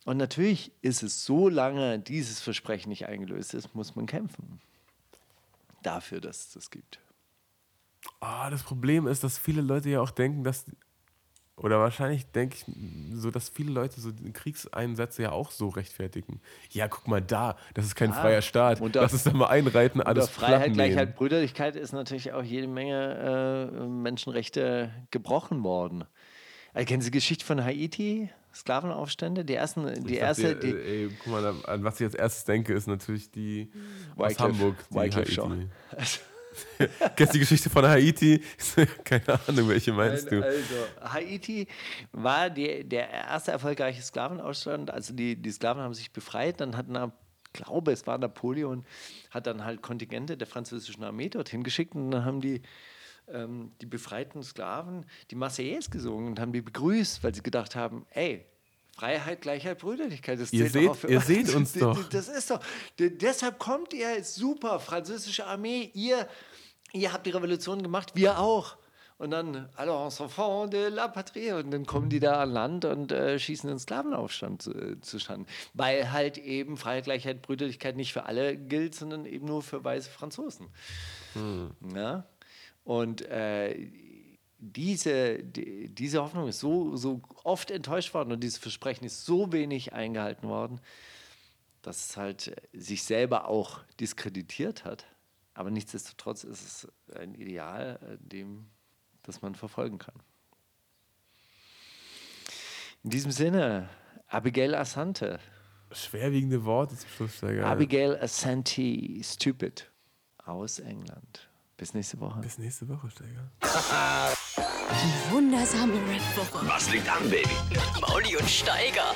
Und natürlich ist es, solange dieses Versprechen nicht eingelöst ist, muss man kämpfen. Dafür, dass es das gibt. Ah, das Problem ist, dass viele Leute ja auch denken, dass. Oder wahrscheinlich denke ich so, dass viele Leute so Kriegseinsätze ja auch so rechtfertigen. Ja, guck mal da, das ist kein Ja, freier Staat. und da- Lass uns da mal einreiten, Unter alles Freiheit, platten Gleichheit, nehmen. Brüderlichkeit ist natürlich auch jede Menge äh, Menschenrechte gebrochen worden. Also, kennen Sie die Geschichte von Haiti? Sklavenaufstände? Die ersten, die erste, die, äh, ey, guck mal, an was ich als erstes denke, ist natürlich die aus Hamburg. Die Wycliffe Haiti. Jean. Kennst du die Geschichte von Haiti? Keine Ahnung, welche meinst du? Also, Haiti war die, der erste erfolgreiche Sklavenausstand. Also die, die Sklaven haben sich befreit. Dann hat, Na, glaube es war Napoleon, hat dann halt Kontingente der französischen Armee dorthin geschickt und dann haben die ähm, die befreiten Sklaven die Marseillaise gesungen und haben die begrüßt, weil sie gedacht haben, ey, Freiheit, Gleichheit, Brüderlichkeit. Das Ihr seht- ihr seht uns Das- doch. Das ist doch. Deshalb kommt ihr, super, französische Armee, ihr, ihr habt die Revolution gemacht, wir auch. Und dann, alors, enfant de la patrie. Und dann kommen die da an Land und äh, schießen den Sklavenaufstand äh, zustande. Weil halt eben Freiheit, Gleichheit, Brüderlichkeit nicht für alle gilt, sondern eben nur für weiße Franzosen. Ja? Und äh, diese, die, diese Hoffnung ist so, so oft enttäuscht worden und dieses Versprechen ist so wenig eingehalten worden, dass es halt sich selber auch diskreditiert hat. Aber nichtsdestotrotz ist es ein Ideal, äh, dem, das man verfolgen kann. In diesem Sinne, Abigail Asante. Schwerwiegende Worte zum Schluss. Digga. Abigail Asante, Stupid, aus England. Bis nächste Woche. Bis nächste Woche, Steiger. Wundersame Rap-Woche. Was liegt an, Baby? Mauli und Steiger.